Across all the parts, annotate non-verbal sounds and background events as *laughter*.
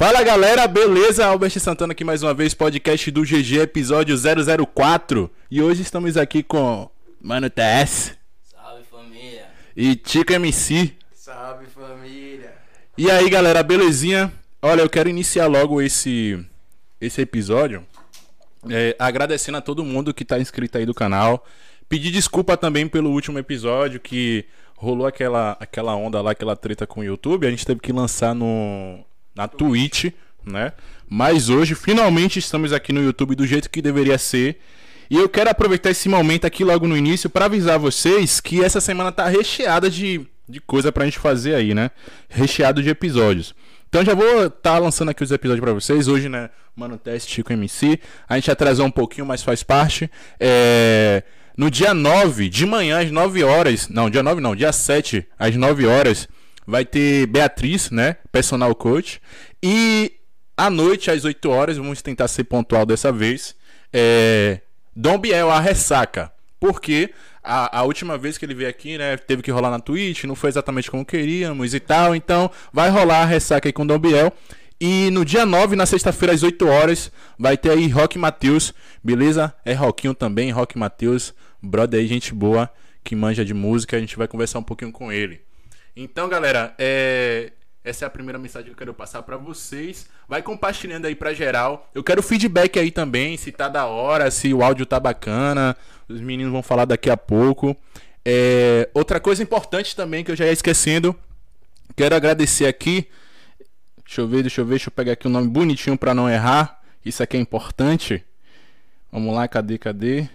Fala galera, beleza? Albert Santana aqui mais uma vez, podcast do GG, episódio 004. E hoje estamos aqui com Mano TS Salve família. e Tico MC. Salve família. E aí galera, belezinha? Olha, eu quero iniciar logo esse, esse episódio é, agradecendo a todo mundo que tá inscrito aí do canal. Pedir desculpa também pelo último episódio que rolou aquela, aquela onda lá, aquela treta com o YouTube. A gente teve que lançar no, na Twitch, né? Mas hoje, finalmente, estamos aqui no YouTube do jeito que deveria ser. E eu quero aproveitar esse momento aqui logo no início para avisar vocês que essa semana tá recheada de, de coisa pra gente fazer aí, né? Recheado de episódios. Então já vou estar tá lançando aqui os episódios para vocês. Hoje, né, Mano Teste Chico MC. A gente atrasou um pouquinho, mas faz parte. É... No dia 9 de manhã, às 9 horas. Não, dia 9 não, dia 7, às 9 horas, vai ter Beatriz, né? Personal coach. E à noite, às 8 horas, vamos tentar ser pontual dessa vez. É... Dom Biel, a ressaca. Porque a, a, última vez que ele veio aqui, né, teve que rolar na Twitch, não foi exatamente como queríamos e tal. Então, vai rolar a ressaca aí com o Dom Biel. E no dia 9, na sexta-feira, às 8 horas, vai ter aí Rock Matheus, beleza? É Rockinho também, Rock Matheus, brother aí, gente boa, que manja de música, a gente vai conversar um pouquinho com ele. Então, galera, é... essa é a primeira mensagem que eu quero passar para vocês. Vai compartilhando aí pra geral. Eu quero feedback aí também, se tá da hora, se o áudio tá bacana. Os meninos vão falar daqui a pouco. É... Outra coisa importante também que eu já ia esquecendo, quero agradecer aqui Deixa eu ver, deixa eu ver, deixa eu pegar aqui o um nome bonitinho para não errar. Isso aqui é importante. Vamos lá, cadê, cadê?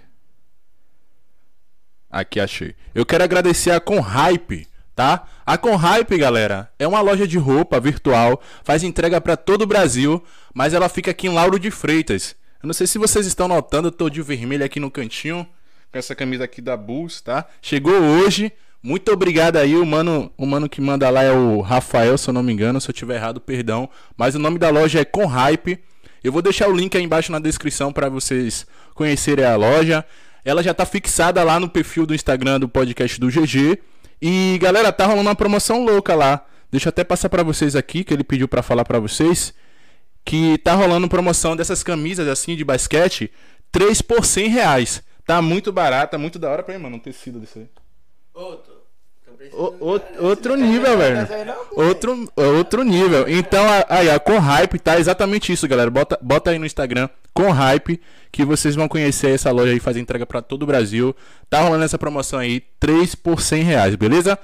Aqui achei. Eu quero agradecer a Conhype, tá? A Conhype, galera, é uma loja de roupa virtual, faz entrega para todo o Brasil, mas ela fica aqui em Lauro de Freitas. Eu não sei se vocês estão notando, eu tô de vermelho aqui no cantinho, com essa camisa aqui da Bulls, tá? Chegou hoje, muito obrigado aí, o mano, o mano que manda lá é o Rafael, se eu não me engano, se eu tiver errado, perdão. Mas o nome da loja é Conhype. Eu vou deixar o link aí embaixo na descrição para vocês conhecerem a loja. Ela já tá fixada lá no perfil do Instagram do podcast do GG. E galera, tá rolando uma promoção louca lá. Deixa eu até passar para vocês aqui que ele pediu para falar para vocês que tá rolando promoção dessas camisas assim de basquete, 3 por 100 reais. Tá muito barata, muito da hora pra mim, mano, um tecido desse aí. Outro. O, o, outro nível, velho. Outro, outro nível. Então, aí, a Com Hype tá exatamente isso, galera. Bota, bota aí no Instagram, Com Hype, que vocês vão conhecer essa loja aí, faz entrega para todo o Brasil. Tá rolando essa promoção aí, 3 por 100 reais, beleza?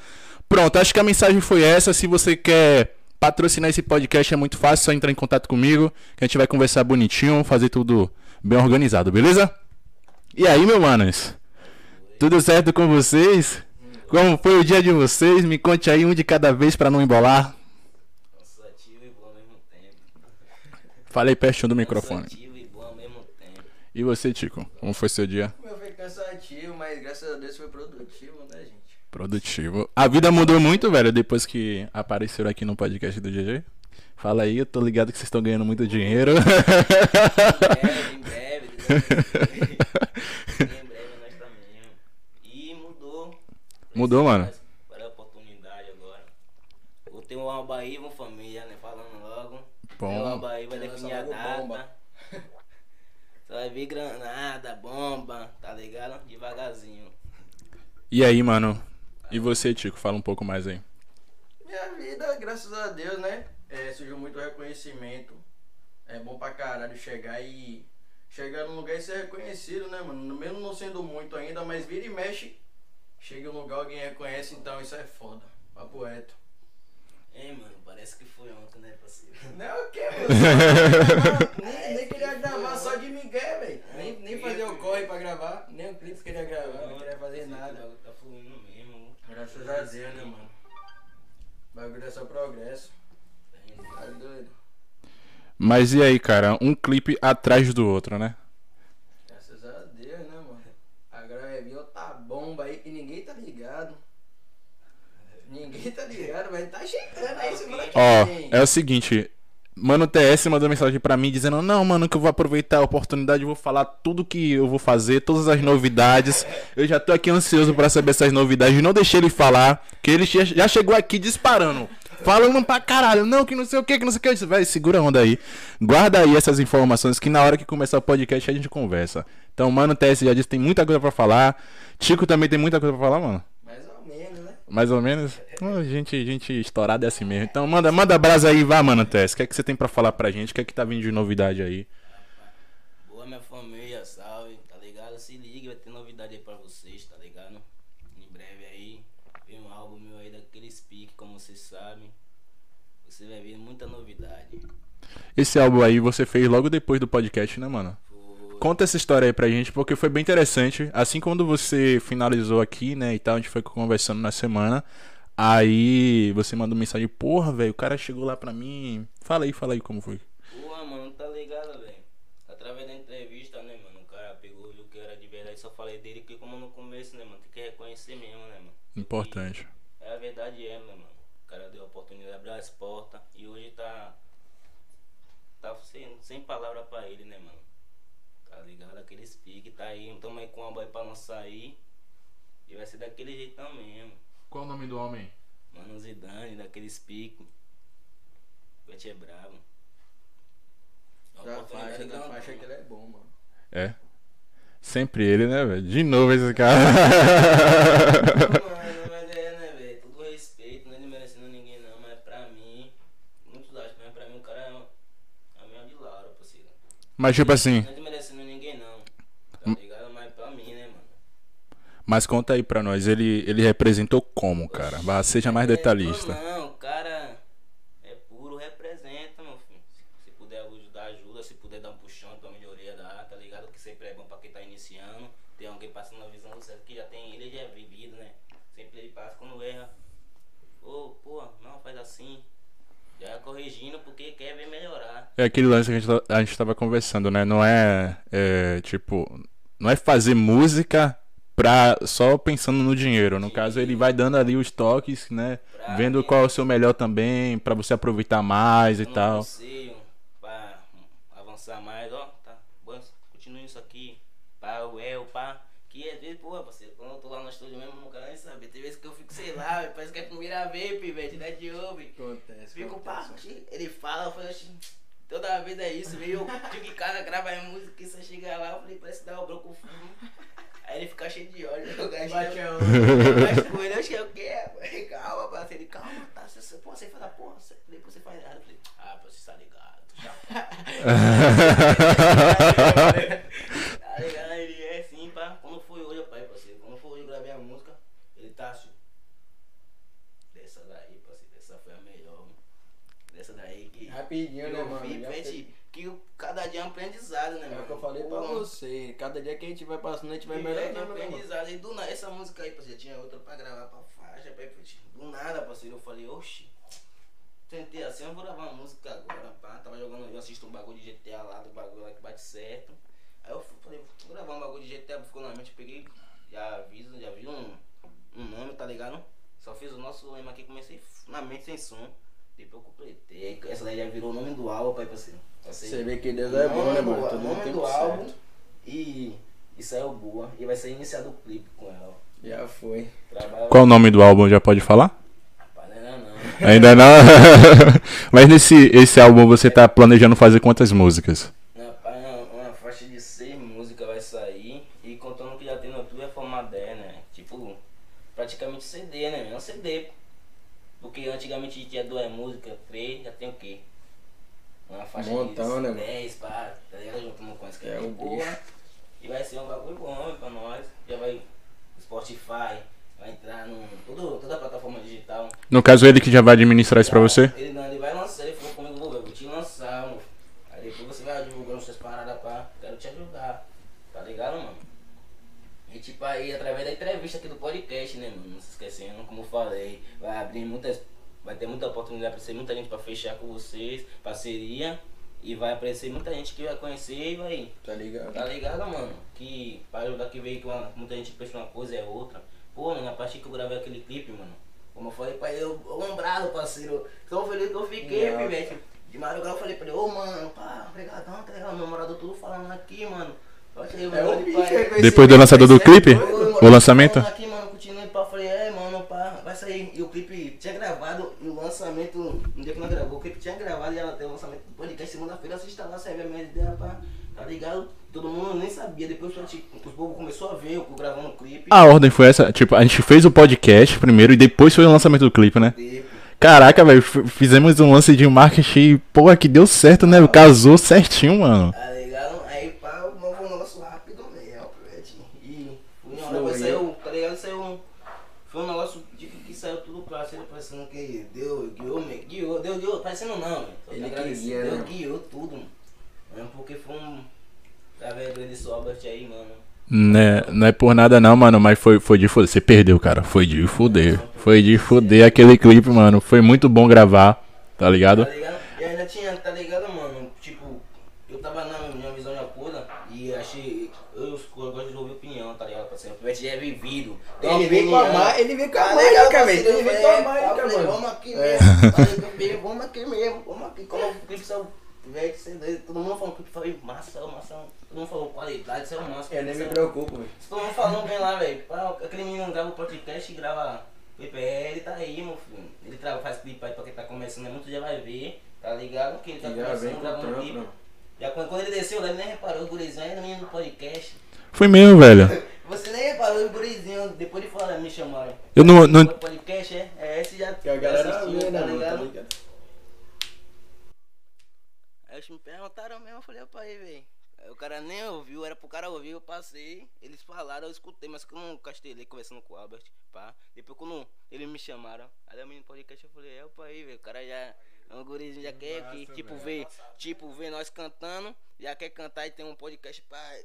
Pronto, acho que a mensagem foi essa. Se você quer patrocinar esse podcast, é muito fácil, só entrar em contato comigo, que a gente vai conversar bonitinho, fazer tudo bem organizado, beleza? E aí, meu manos? Tudo certo com vocês? Como foi o dia de vocês? Me conte aí um de cada vez para não embolar. Cansativo e bom ao mesmo tempo. Falei pertinho do microfone. Cansativo e bom ao mesmo tempo. E você, Tico? Como foi seu dia? O meu foi cansativo, mas graças a Deus foi produtivo, né, gente? Produtivo. A vida mudou muito, velho, depois que apareceram aqui no podcast do GG. Fala aí, eu tô ligado que vocês estão ganhando muito dinheiro. Em breve, em breve. *laughs* em breve nós também. E mudou. Mudou, mano. Qual é a oportunidade agora? Vou ter um Albaí, uma família, né? Falando logo. Bom. O Albaí vai Lança definir a data. *laughs* Só vai vir granada, bomba, tá ligado? Devagarzinho. E aí, mano? E você, Tico? Fala um pouco mais aí. Minha vida, graças a Deus, né? É, surgiu muito reconhecimento. É bom pra caralho chegar e. Chegar num lugar e ser reconhecido, né, mano? Mesmo não sendo muito ainda, mas vira e mexe. Chega em um lugar, alguém reconhece, então isso é foda. Papo reto. Ei, mano, parece que foi ontem, né, parceiro? *laughs* Não é o que, mano? nem, nem queria gravar só de Miguel, velho. Nem, nem fazer o corre pra gravar. Nem o clipe queria gravar, não queria fazer nada. Tá fluindo mesmo. Graças a Deus, né, mano? O bagulho é só progresso. Tá doido? Mas e aí, cara? Um clipe atrás do outro, né? Graças a Deus, né, mano? Agora vai vir outra bomba aí que ninguém tá ligado. Tá ligado, mas tá chegando aí. Ó, vem. é o seguinte. Mano TS mandou mensagem pra mim dizendo: Não, mano, que eu vou aproveitar a oportunidade, eu vou falar tudo que eu vou fazer, todas as novidades. Eu já tô aqui ansioso pra saber essas novidades. Não deixei ele falar, que ele já chegou aqui disparando. falando pra caralho, não, que não sei o que, que não sei o que. Eu disse, velho, segura a onda aí. Guarda aí essas informações que na hora que começar o podcast a gente conversa. Então, mano, TS já disse tem muita coisa pra falar. Chico também tem muita coisa pra falar, mano. Mais ou menos, né? Mais ou menos. Hum, gente, gente estourada é assim mesmo. Então, manda, manda brasa aí, vá, mano, Tess. O que é que você tem pra falar pra gente? O que é que tá vindo de novidade aí? Boa, minha família, salve, tá ligado? Se liga, vai ter novidade aí pra vocês, tá ligado? Em breve aí, vem um álbum meu aí daquele speak, como vocês sabem. Você vai ver muita novidade. Esse álbum aí você fez logo depois do podcast, né, mano? Conta essa história aí pra gente, porque foi bem interessante. Assim quando você finalizou aqui, né, e tal, a gente foi conversando na semana. Aí você mandou mensagem, porra, velho, o cara chegou lá pra mim. Fala aí, fala aí como foi. Porra, mano, tá ligado, velho? Através da entrevista, né, mano? O cara pegou, viu que era de verdade, só falei dele que como no começo, né, mano? Tem que reconhecer mesmo, né, mano? Importante. E é a verdade é, meu mano. O cara deu a oportunidade, abriu as portas e hoje tá. Tá sem, sem palavra pra ele, né, mano? Tá ligado? Aquele speak tá aí, tamo aí com uma boy pra não sair. E vai ser daquele jeitão mesmo. Qual o nome do homem? Mano Zidane, daquele speak. Bet é bravo. A Da faixa, da faixa toma. que ele é bom, mano. É. Sempre ele, né, velho? De novo esse cara. Mano, mas é, né, velho? Todo respeito, não é desmerecendo ninguém, não, mas pra mim, muitos acham, mas pra mim o cara é a minha de Laura, parceiro. Mas tipo assim, Não é desmerecendo ninguém, não. Tá ligado? Mas pra mim, né, mano? Mas conta aí pra nós, ele, ele representou como, cara? Vá, seja mais detalhista. Não, o cara é puro, representa, meu filho. Se, se puder ajudar, ajuda. Se puder dar um puxão pra melhoria, dá, tá ligado? Que sempre é bom pra quem tá iniciando. Tem alguém passando a visão do certo que já tem, ele já é vivido, né? Sempre ele passa quando erra. Ô, pô, não, faz assim. Já é corrigindo porque quer ver melhorar. É aquele lance que a gente, tá- a gente tava conversando, né? Não é, é, tipo, não é fazer música pra só pensando no dinheiro. No caso, ele vai dando ali os toques, né? Pra Vendo qual é o seu melhor também, pra você aproveitar mais e um tal. conselho pra avançar mais, ó, tá, bom, continue isso aqui, pá, o El, pá, que às vezes, pô, parceiro, quando eu tô lá no estúdio mesmo, não quero nem saber, tem vezes que eu fico, sei lá, *laughs* parece que é primeira vape, velho, né, de ouve, Acontece. fico, pá, ele fala, eu falo, oxi, toda vez é isso, meio, eu fico em casa, grava a música, e você chega lá, eu falei, parece dar o broco com fumo, aí ele fica cheio de óleo, eu gasto, Bate a mas com ele, eu achei o quê? Calma, parceiro. Ele, calma, tá? Você, você, pô, você fala, porra, você, depois você faz errado. Eu falei, ah, você tá ligado. já- *laughs* tá ligado? Ele é assim, pá. Quando foi hoje, pai, parceiro. Quando foi hoje, eu gravei a música. Ele tá assim. Dessa daí, parceiro. Dessa foi a melhor. mano. Dessa daí que. Rapidinho, né, eu mano? vi, Já fez- que cada dia é um aprendizado, né, É mano? o que eu falei pra Pô, você. Cada dia que a gente vai passando, a gente vai Vai melhorando, melhorando, né, mano? aprendizado. E do nada, essa música aí, parceiro, tinha outra pra gravar pra faixa, pra Do nada, parceiro, eu falei, oxi. Tentei assim, eu vou gravar uma música agora, pá. Tava jogando, eu assisto um bagulho de GTA lá, do bagulho lá que bate certo. Aí eu falei, vou gravar um bagulho de GTA, ficou na mente, peguei, já aviso, já vi um, um nome, tá ligado? Só fiz o nosso lema aqui, comecei na mente sem som. Depois eu completei. Essa daí já virou o nome do álbum, pai, parceiro. Parceiro. Você vê que Deus é bom, né, mano? do- Tudo no nome tempo do álbum certo. e, e saiu boa. E vai ser iniciado o clipe com ela. Já foi. Trabalho Qual o nome do álbum, já pode falar? Rapaz, não não. Ainda não. *laughs* Mas nesse esse álbum você tá planejando fazer quantas músicas? Rapaz, uma, uma faixa de seis músicas vai sair. E contando que já tem no YouTube é formato 10, né? Tipo, praticamente CD, né? É um CD. Porque antigamente tinha duas músicas, três, já tem o quê? Uma faixa Montão, de né, mano? 10, pá, tá ligado? Juntando com essa É, que o boa. E vai ser um bagulho bom pra nós. Já vai Spotify, vai entrar no. Tudo, toda a plataforma digital. No caso, ele que já vai administrar isso pra você? Ele não, ele vai lançar, ele falou comigo, vou, eu vou te lançar, mano. Aí depois você vai divulgando suas paradas pra. Quero te ajudar. Tá ligado, mano? E tipo aí, através da entrevista aqui do podcast, né, mano? Não se esquecendo, como eu falei, vai abrir muitas. Ter muita oportunidade pra ser muita gente pra fechar com vocês, parceria. E vai aparecer muita gente que vai conhecer e vai. Tá ligado? Tá ligado, mano? Que para ajudar que veio que uma- muita gente pensa uma coisa é outra. Pô, mano, a partir que eu gravei aquele clipe, mano. Como eu falei pra ele, eu, lembrado, parceiro. Tão feliz que eu fiquei, Não. pivete. De madrugada eu falei pra ele, ô mano, pá, obrigadão, tá ligado? Meu namorado tudo falando aqui, mano. É mano, o bicho, pai. é. Depois do lançador do clipe? O lançamento? Aqui, mano, continuei, pá, falei, é, mano, vai sair. E o clipe tinha gravado e o lançamento, no dia que nós gravou, o clipe tinha gravado e ela tem o lançamento do podcast segunda-feira, assista lá, serve a minha ideia pra. Tá ligado? Todo mundo nem sabia. Depois o povo começou a ver eu gravando o clipe. A ordem foi essa, tipo, a gente fez o podcast primeiro e depois foi o lançamento do clipe, né? Tipo, Caraca, velho, fizemos um lance de marketing, porra, que deu certo, né? Casou certinho, mano. Aí pá, o foi um negócio rápido mesmo, Pivete. E foi uma hora Foi. que saiu, tá ligado? Saiu um. Foi um negócio tipo, que saiu tudo parceiro, parecendo que deu, guiou, me guiou, deu, guiou, parecendo não, velho. Só Ele queria, deu, né? guiou tudo, mano. Mesmo porque foi um. Tá vendo? O Albert aí, mano. Né, não é por nada não, mano, mas foi, foi de fuder. Você perdeu, cara. Foi de fuder. Foi de fuder aquele clipe, mano. Foi muito bom gravar, tá ligado? Tá ligado? E ainda tinha, tá ligado, mano? Tipo, eu tava na minha visão de apoio e achei. Eu, eu gosto de ouvir opinião, tá ligado? Parceiro, o Pivete já é vivido. Ele veio com a opinião. má- ele veio com a Tá mágica, ligado, velho. Ele veio com a mágica, falei, mano. Vamos aqui É. *laughs* mesmo. Vamos aqui mesmo. Vamos aqui. Quando o clipe saiu, Pivete, você é todo mundo falou que o clipe foi massa, massa. Todo mundo falou qualidade, saiu massa. Eu nem me preocupo, velho. Todo mundo falando bem lá, velho. Aquele menino grava o podcast e grava PPL, tá aí, meu filho. Ele trava, faz clipe aí pra quem tá começando, é muito já vai ver, tá ligado? Que ele tá começando, com gravando clipe. né? Já quando, quando ele desceu, ele nem reparou, o gurizinho ainda menino do podcast. Foi mesmo, velho. *laughs* Você nem reparou o gurizinho, depois de fora me chamaram. Eu não- não- podcast é, é esse já Que a galera assistiu, né, tá? Tá ligado? Aí eles me perguntaram mesmo, eu falei, opa aí, velho. O cara nem ouviu, era pro cara ouvir, eu passei. Eles falaram, eu escutei, mas que eu não castelei conversando com o Albert, pá. Depois quando eles me chamaram, aí eu menino podcast, eu falei, é, opa aí, velho. O cara já, é um gurizinho, já quer que, tipo, ver, tipo, ver nós cantando, já quer cantar e tem um podcast pra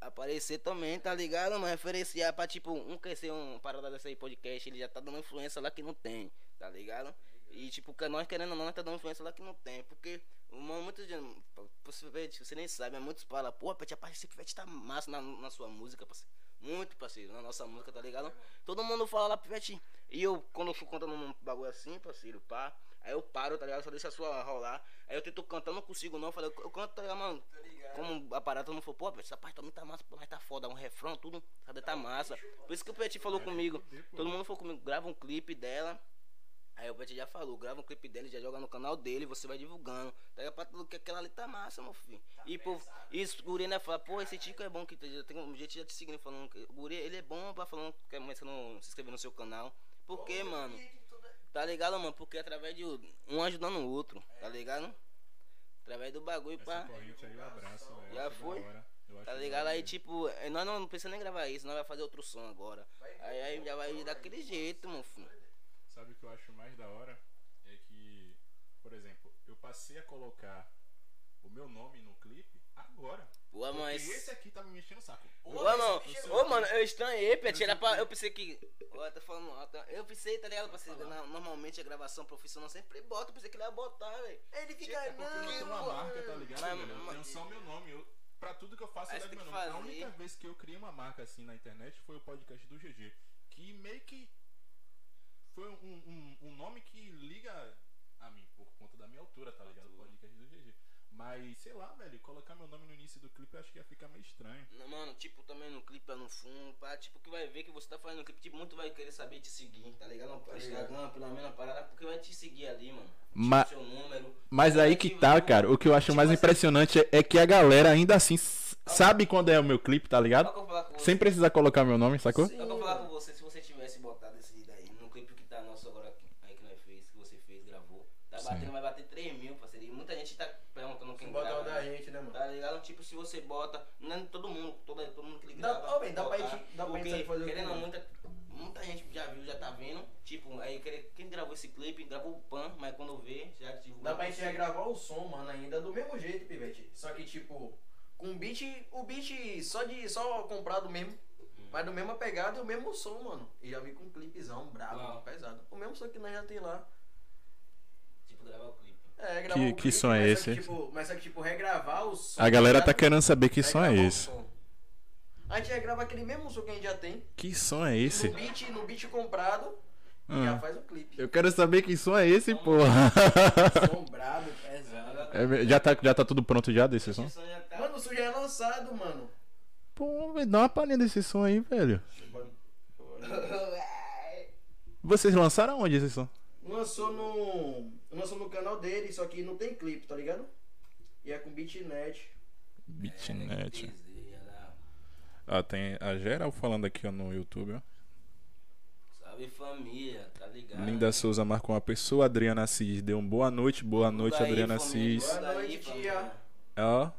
aparecer também, tá ligado? Mas referenciar pra, tipo, um crescer uma parada dessa aí, podcast, ele já tá dando influência lá que não tem, tá ligado? E, tipo, nós querendo ou não, nós tá dando influência lá que não tem, porque, mano, muitos gente, você, você nem sabe, mas muitos falam, pô, Pet, a parte Pivete tá massa na, na sua música, parceiro. Muito, parceiro, na nossa música, tá ligado? Todo mundo fala lá, Pivete. E eu, quando eu fui contando um bagulho assim, parceiro, pá, aí eu paro, tá ligado? Só deixa a sua rolar. Aí eu tento cantar, não consigo não. Falei, eu canto, tá ligado, mano? Como a parada não falou, pô, essa parte também tá massa, mas tá foda, um refrão, tudo, sabe, tá massa. Por isso que o Pivete falou comigo, todo mundo falou comigo, grava um clipe dela. Aí o Pet já falou, grava um clipe dele, já joga no canal dele, você vai divulgando. Tá ligado? Pra tudo que aquela ali tá massa, meu filho. e pô, isso, o Guri ainda fala, pô, esse Tico é bom que tem um gente já te seguindo falando que o Guri, ele é bom pra falando que é começando se inscrever no seu canal. Por quê, mano? Tá ligado, mano? Porque através de um ajudando o outro, tá ligado? Através do bagulho, pá. Já foi? Tá ligado? Aí, tipo, eh, nós não precisamos nem gravar isso, nós vai fazer outro som agora. Aí, aí já vai daquele jeito, meu filho. Sabe o que eu acho mais da hora? É que, por exemplo, eu passei a colocar o meu nome no clipe agora. Porque mas. esse aqui tá me mexendo o saco. Ô, mano, ô, mano, eu estranhei, Pet, era pra. Eu pensei que. Ó, tá falando alto. Eu pensei, tá ligado? Pra na- normalmente a gravação profissional sempre bota, eu pensei que ele ia botar, velho. Ele fica, É porque eu tenho uma não, marca, tá ligado, Mas- velho? Eu mas- tenho só o meu nome. Eu, pra tudo que eu faço, eu Aí você levo meu nome. A fazer. única vez que eu criei uma marca assim na internet foi o podcast do GG. Que meio que foi um, um, um nome que liga a mim por conta da minha altura, tá ligado? O podcast do GG. Mas, sei lá, velho, colocar meu nome no início do clipe eu acho que ia ficar meio estranho. Não, Mano, tipo, também no clipe é no fundo, pá, tipo, que vai ver que você tá fazendo clipe, tipo, muito vai querer saber te seguir, tá ligado? No Instagram, pela mesma parada, porque vai te seguir ali, mano. Tipo, Ma- seu número. Mas aí que tá, cara. O que eu acho mais impressionante é, é que a galera ainda assim sabe quando é o meu clipe, tá ligado? Sem precisar colocar meu nome, sacou? Que eu vou falar com você, se você tivesse botado esse daí no clipe que tá nosso agora aqui, aí que nós fez, que você fez, gravou, tá Sim. batendo, vai bater 3 mil, parceiro. E muita gente tá perguntando quem Bota grava. o da gente, né, mano? Tá ligado? Tipo, se você bota, não é todo mundo, todo, todo mundo que ele Dá- grava. ó, bem, dá pra botar, gente- dá pra gente fazer o querendo muita, muita gente já viu, já tá vendo. Tipo, aí quem gravou esse clipe, gravou o Pan, mas quando vê, já divulgou. Dá pra gente regravar o som, mano, ainda do mesmo jeito, Pivete. Só que, tipo, com o beat, o beat só de só comprado mesmo. Mas do mesma pegada e o mesmo som, mano. E já vi com um clipezão brabo, Ah. pesado. O mesmo som que nós já tem lá. Tipo, gravar o clipe. É, gravar Que- o que som é mas só que, esse? tipo, mas só que, tipo, regravar o som. A galera tá querendo saber que som é esse. A gente regrava aquele mesmo som que a gente já tem. Que som é esse? No beat, no beat comprado. E Ah. já faz o clipe. Eu quero saber que som é esse, porra. Som brabo, pesado. *laughs* É já, tá, já tá tudo pronto já desse som? Esse som já tá. Mano, o som já é lançado, mano. Pô, dá uma palhinha desse som aí, velho. *laughs* Vocês lançaram onde esse som? lançou no. Lançou no canal dele, só que não tem clipe, tá ligado? E é com Bitnet. Bitnet. Lá. Ah, tem a geral falando aqui ó, no YouTube, ó. Salve família, tá ligado? Linda Souza marcou uma pessoa, Adriana Assis deu um boa noite, boa noite, Tudo aí, Adriana família, Assis. Boa noite, tia. Ó,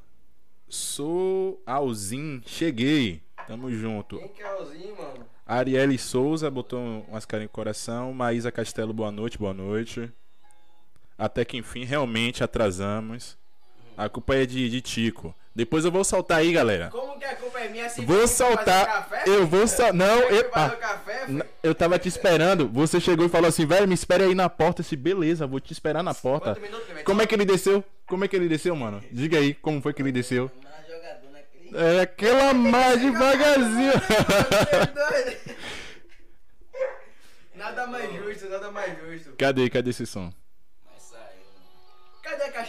sou Alzin, cheguei, tamo junto. Quem que é Alzinho, mano? Arielle Souza botou umas carinhas no coração, Maísa Castelo, boa noite, boa noite. Até que enfim, realmente atrasamos. A culpa é de, de Tico. Depois eu vou soltar aí, galera. Como que a culpa é minha assim? Vou soltar. café, Eu vou soltar. Não, eu. ah, café? Eu tava te esperando. Você chegou e falou assim, velho, me espere aí na porta. Esse beleza, vou te esperar na porta. Clemente? Como é que ele desceu? Como é que ele desceu, mano? Diga aí, como foi que ele desceu? É aquela mais devagarzinho. *laughs* Doido. Nada mais justo, nada mais justo. cadê, cadê esse som?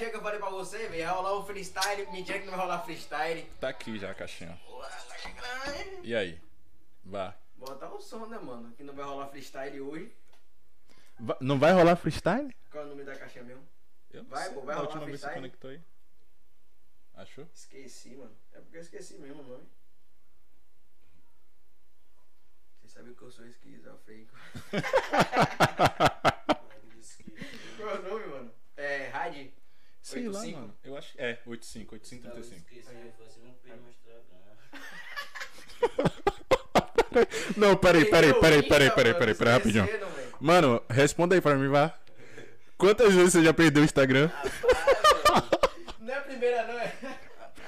Caixinha que eu falei pra você, velho? Vai rolar um freestyle. Mentira que não vai rolar freestyle. Tá aqui já a caixinha. Tá chegando? E aí? Vá. Botar o som, né, mano? Que não vai rolar freestyle hoje. Va- Não vai rolar freestyle? Qual é o nome da caixinha mesmo? Eu não Vai, sei. pô, vai Da rolar última vez você freestyle? conectou aí. Achou? Esqueci, mano. É porque eu esqueci mesmo o nome. Você sabe que eu sou esquizofrênico. *laughs* Qual é o nome, mano? É, Rádio? Sei lá, 85? mano. Eu acho que é 85, 85, 35. Esqueci, foi assim, não perdi meu Instagram. Não, peraí, peraí, peraí, peraí, peraí, peraí, peraí, rapidinho. Mano, responda aí pra mim, vá. Quantas vezes você já perdeu o Instagram? *laughs* Não é a primeira, não é?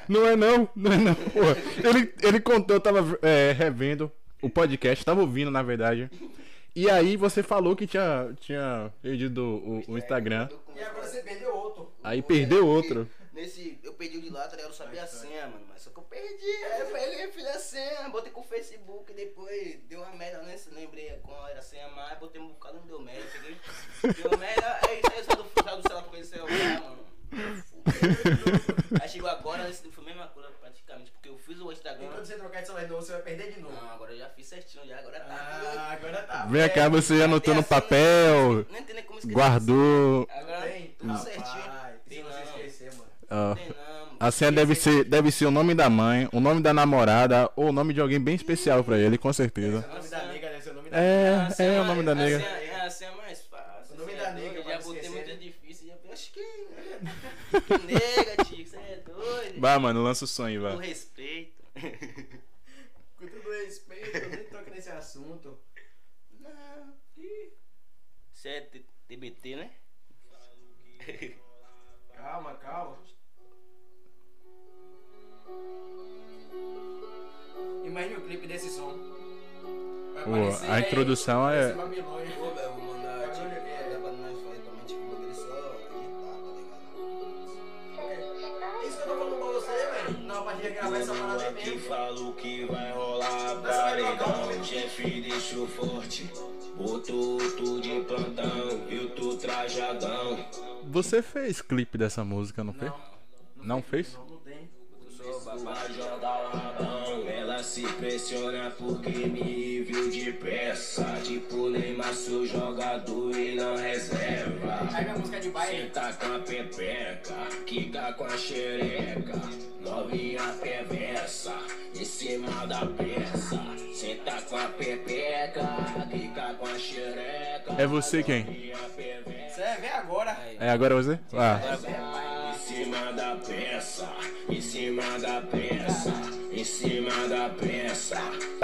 Não é não, não é não. Porra, ele, ele contou, eu tava é, revendo o podcast, tava ouvindo na verdade. E aí você falou que tinha, tinha perdido o, o Instagram. E agora você perdeu outro. Aí perdeu outro. Nesse, eu perdi o de lá, tá ligado? Eu sabia a senha, mano. Mas só que eu perdi. Aí eu fiz a senha, botei com o Facebook, depois deu uma merda, né? Se lembrei qual era a senha mais, botei um bocado, não deu merda. Peguei, deu merda, aí saiu saiu do, saiu do celular com esse celular, mano. *laughs* Aí chegou agora, nesse foi a mesma coisa eu fiz o Instagram. Enquanto você trocar de celular de novo, você vai perder de novo. Não, agora eu já fiz certinho, já, agora tá. Ah, agora tá. Vem cá, você anotou no papel, tem nem como esquecer. guardou. Agora Tem? tudo Rapaz, certinho. Se Tem você não. esquecer, mano. não. A senha deve ser, deve ser o nome da mãe, o nome da namorada ou o nome de alguém bem especial pra ele, com certeza. É o nome da nega, né? Esse é o nome da É, A senha é o mais- nome da a nega. senha- É a senha mais fácil. O nome da é nega, Já não botei muito né? difícil. Já... Acho que. que nega, tio. Doido. Vai, mano, lança o som aí, Com vai. respeito. *laughs* Com todo respeito, eu nem toca nesse assunto. Não. Você é TBT, né? *laughs* Calma, calma. Imagina o clipe desse som. Vai Pô, a aí, introdução vai é- gravar essa parada aí que mesmo. falo que vai rolar o paredão? Chefe deixou forte Botou tu de plantão Viu tu trajadão Você fez clipe dessa música, não fez? Não, Não fez? Não, Vai jogar o rabão Ela se pressiona porque me viu de peça Tipo Neymar sou jogador e não reserva Aí minha música de baile. Senta com a pepeca, quica com a xereca, novinha perversa, em cima da peça. Senta com a pepeca, quica com a xereca. É você quem? Você vai ver agora. É agora você? Ah, Em cima da peça, em cima da peça, em cima da peça,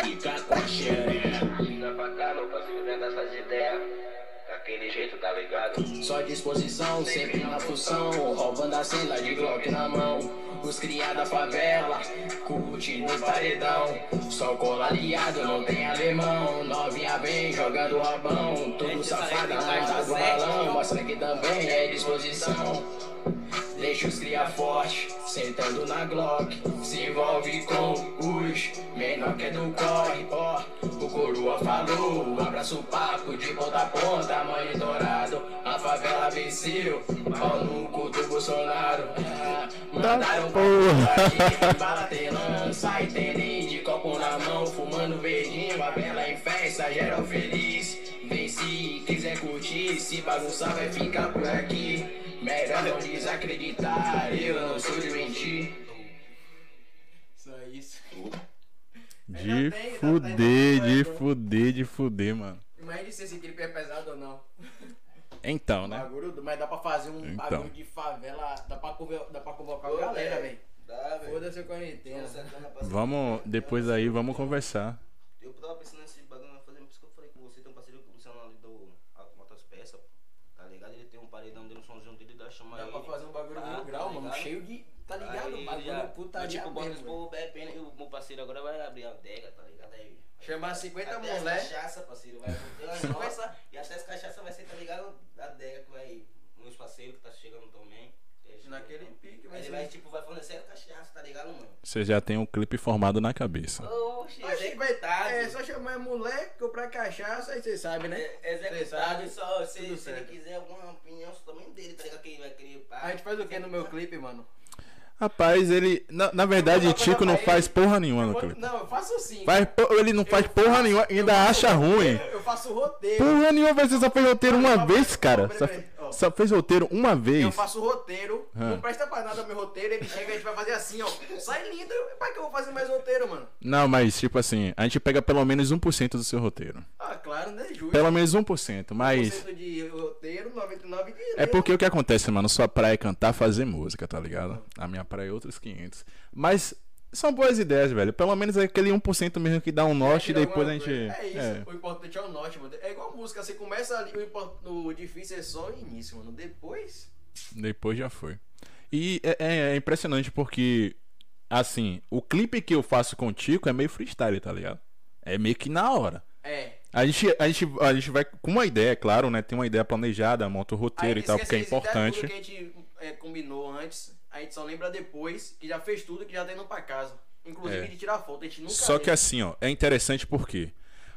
quica com a xereca. Liga pra cá, meu parceiro, vem dessas ideias. Daquele jeito, tá ligado? Só disposição, sempre na função, roubando a cena de Glock na mão. Os cria da favela, curte no paredão. Só cola aliado, não tem alemão. Novinha vem jogando rabão. Tudo safada, mas tá do balão. Mostra que também é disposição. Deixa os cria forte, sentando na Glock. Se envolve com os menor que é do corre, ó. O coroa falou, abraço o papo de ponta a ponta, monitorado. A favela venceu, pau no cu do Bolsonaro. Ah, mandaram pra bala tem lança e tem de copo na mão, fumando verdinho. A vela em festa, geral feliz. Vem Se quiser curtir, se bagunçar vai ficar por aqui. Melhor não desacreditar, eu não sou de mentir. Só isso. De fuder, de fuder, de fuder, mano. Imagina se esse clipe é pesado ou não. Então, né? Bagulho, mas dá pra fazer um Então. bagulho de favela. Dá pra, dá pra convocar a galera, velho. velho. Dá, velho. Foda-se a quarentena. Vamos, depois aí, vamos conversar. Eu tava pensando nesse bagulho, mas fazer por isso que eu falei com você, tem um parceiro com o Luciano ali do Automotas Peças, tá ligado? Ele tem um paredão dele, um somzinho dele, dá chamar Dá ele. pra fazer um tá mano. ligado? Cheio de. Tá ligado? Aí bagulho já- putaria Tipo, bota os mesmo, povos bebendo e o meu parceiro agora vai abrir a adega, tá ligado? Aí, Chamar 50 até as mulher. cachaça, parceiro, vai nossas e até as cachaças vai ser, tá ligado? A adega que vai, meus parceiros que tá chegando também. Que é Naquele pique, Aí ele vai, tipo, vai fornecer cachaça, tá ligado, mano? Você já tem um clipe formado na cabeça. Oxi, executado. É só chamar a mulher, comprar cachaça, aí você sabe, né? É, Executado, sabe, só se, se ele quiser alguma opinião também dele, tá ligado? Que ele vai querer pá. A gente faz o que no meu clipe, mano? Rapaz, ele. Na, na verdade, Tico não pra ele. faz porra nenhuma no clipe. Não, eu faço sim. Faz ele não faz Eu porra faço- nenhuma, ainda acha ruim. roteiro, Eu faço roteiro. Porra nenhuma, você só fez roteiro uma vez, cara. Só, ó. só fez roteiro uma Eu vez. faço roteiro, Ah. não presta pra nada meu roteiro, ele chega e a gente vai fazer assim, ó. Sai lindo, pra que eu vou fazer mais roteiro, mano? Não, mas tipo assim, a gente pega pelo menos 1% do seu roteiro. Ah, claro, né? Justo. Pelo menos 1%, mas. 1% de roteiro, 99% de É porque o que acontece, mano? Sua praia é cantar, fazer música, tá ligado? A minha praia é outros 500. Mas são boas ideias, velho. Pelo menos é aquele 1% mesmo que dá um norte e Tirar depois a gente. É isso, é. o importante é o norte, mano. É igual música, você começa ali, o, o difícil é só o início, mano. Depois. Depois já foi. E é, é- é impressionante porque, assim, o clipe que eu faço com o Tico é meio freestyle, tá ligado? É meio que na hora. É. A gente, a gente, a gente vai com uma ideia, claro, né? Tem uma ideia planejada, monta o roteiro e tal, porque é importante. Tudo que a gente é, combinou antes, a gente só lembra depois que já fez tudo que já tá indo pra casa. Inclusive É. de tirar foto, a gente nunca Só que assim, ó, é interessante por quê?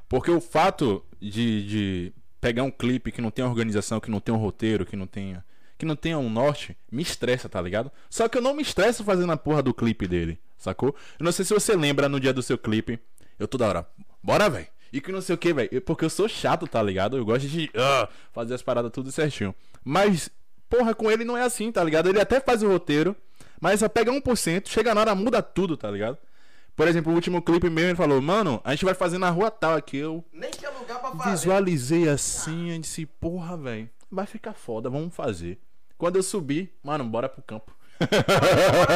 Porque o fato de, de pegar um clipe que não tem organização, que não tem um roteiro, que não tenha. Que não tenha um norte, me estressa, tá ligado? Só que eu não me estresso fazendo a porra do clipe dele, sacou? Eu não sei se você lembra no dia do seu clipe. Eu toda hora, bora, velho. E que não sei o que, velho. Porque eu sou chato, tá ligado? Eu gosto de ah, fazer as paradas tudo certinho. Mas, porra, com ele não é assim, tá ligado? Ele até faz o roteiro, mas só pega 1%, chega na hora, muda tudo, tá ligado? Por exemplo, o último clipe meu, ele falou, mano, a gente vai fazer na rua tal aqui. Eu Nem tinha lugar pra fazer. visualizei assim, eu disse, porra, velho, vai ficar foda, vamos fazer. Quando eu subi, mano, bora pro campo.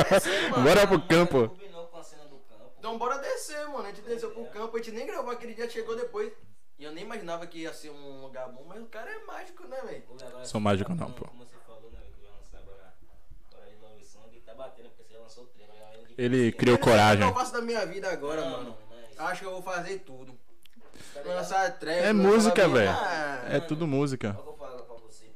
descer, mano. bora pro campo. A. Então bora descer, mano. A gente desceu pro campo, a gente nem gravou aquele dia, chegou depois. E eu nem imaginava que ia ser um lugar bom, mas o cara é mágico, né, velho? Sou mágico tá não, pô. Como você falou, né? Que vai lançar agora. Agora de Love Song, tá batendo porque você lançou o trailer. mas ainda de Ele criou não sei o coragem. que eu faço da minha vida agora, Não, mano. mas- Acho que eu vou fazer tudo. Tá? Lançar trap. É música, velho. Ah, É tudo música. Que eu falo pra você, parceiro.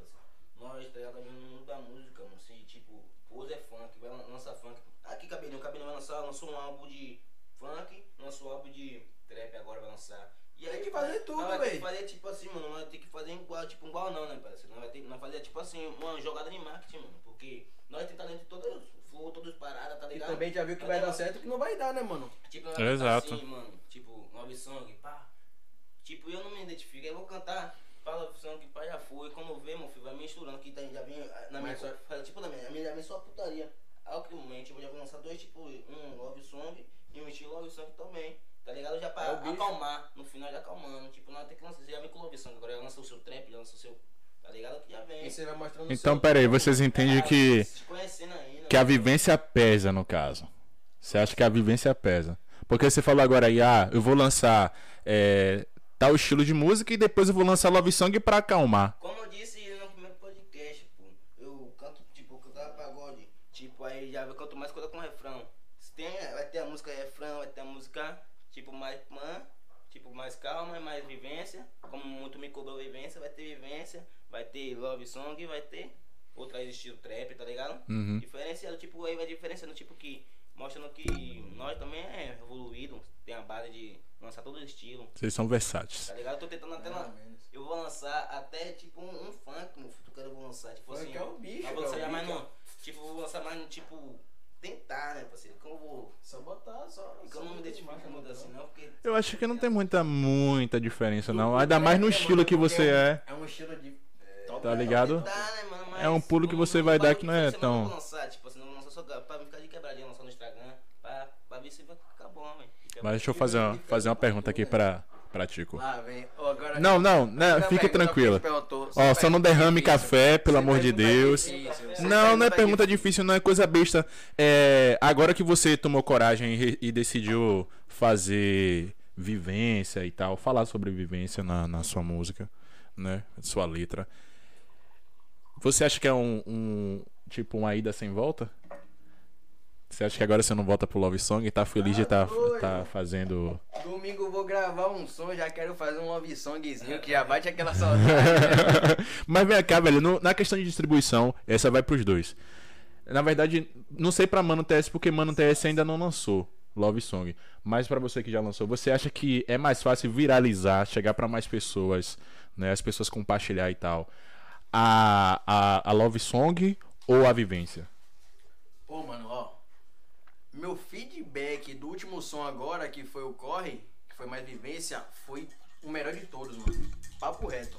Nós, tá ligado? Mundo da música, mano. Se, tipo, hoje é funk, vai lan- lançar funk. Aqui, Cabelinho, o Cabelinho vai lançar, lançou um álbum de funk, lançou um álbum de trap agora vai lançar. E Tem que fazer tudo, vai ter que fazer tipo assim, mano. Nós vai ter que fazer igual, tipo, igual não, né, parceiro? Nós vai ter nós fazer tipo assim, uma jogada de marketing, mano. Porque nós temos talento de todos os flow, todas as paradas, tá E ligado? também já viu que Nós vai dar certo e que não vai dar, né, mano? Tipo, Exato. assim, mano. Tipo, love song, pá. Tipo, eu não me identifico. Eu vou cantar, fala love song, pá, já foi. Quando ver, meu filho, vai misturando. Que tá, já vem ah, na minha. Só- fala, Tipo, na minha, a minha já vem só putaria. Alquimamente, eu já vou lançar dois, tipo, um love song e um estilo love song também. Tá ligado? Já pra É o bicho. acalmar. No final, já acalmando. Tipo, nós tem que lançar. Você já vem com love song. Agora já lança o seu trap, já lança o seu. Tá ligado? Que já vem. E você vai mostrando Então, seu- pera aí, vocês entendem Ah, que, ainda. que a mano. vivência pesa, no caso. Você acha que a vivência pesa? Porque você falou agora aí, ah, eu vou lançar é, tal estilo de música e depois eu vou lançar love song pra acalmar. Como eu disse no primeiro podcast, pô, eu canto, tipo, eu cantava pagode, tipo, aí já eu canto mais coisa com refrão. Se tem, vai ter a música refrão, vai ter a música, tipo, mais man, tipo, mais calma, mais vivência. Como muito me cobrou vivência, vai ter vivência, vai ter love song, vai ter outras estilo trap, tá ligado? Uhum. Diferenciado, tipo, aí vai diferenciando, tipo, que mostrando que nós também é evoluído, tem a base de lançar todo estilo. Vocês são versáteis. Tá ligado? Eu tô tentando até lá. Eu vou lançar até tipo um, um funk no futuro que eu vou lançar. Tipo Funk assim. é o bicho, Mas vou lançar é o mais no. Tipo, vou lançar mais no tipo. tentar, né, parceiro? Como eu vou. Só botar, só. Porque eu não me identifico muito assim, não, porque. Eu acho que não tem muita, muita diferença, não. Ainda mais no estilo que você é. É um estilo de. Top, Tá ligado? tentar, né, mano? É um pulo que você vai dar que não é tão- lançar, tipo assim, não vou lançar só pra pra ficar de quebradinha, lançar no Instagram, pra, pra ver se vai ficar bom, velho. Mas deixa eu fazer uma, fazer uma pergunta aqui pra, pra Tico. Ó, agora- Não, não, né, Não, tranquilo. você perguntou, Ó, só não derrame difícil. café, pelo amor de Deus. difícil, Não, não é pergunta difícil. não é coisa besta. É, agora que você tomou coragem e, e decidiu fazer vivência e tal, falar sobre vivência na, na sua música, né? Sua letra. Você acha que é um, um- tipo uma ida sem volta? Você acha que agora você não volta pro Love Song e tá feliz de Tá estar doido. tá fazendo. Domingo eu vou gravar um som, já quero fazer um love songzinho que já bate aquela *laughs* saudade. Mas vem cá, velho, no- na questão de distribuição, essa vai pros dois. Na verdade, não sei pra Mano TS, porque Mano TS ainda não lançou Love Song. Mas pra você que já lançou, você acha que é mais fácil viralizar, chegar pra mais pessoas, né? As pessoas compartilhar e tal. A, a, a Love Song ou a vivência? Pô, mano, ó. Meu feedback do último som agora, que foi o Corre, que foi mais vivência, foi o melhor de todos, mano. Papo reto.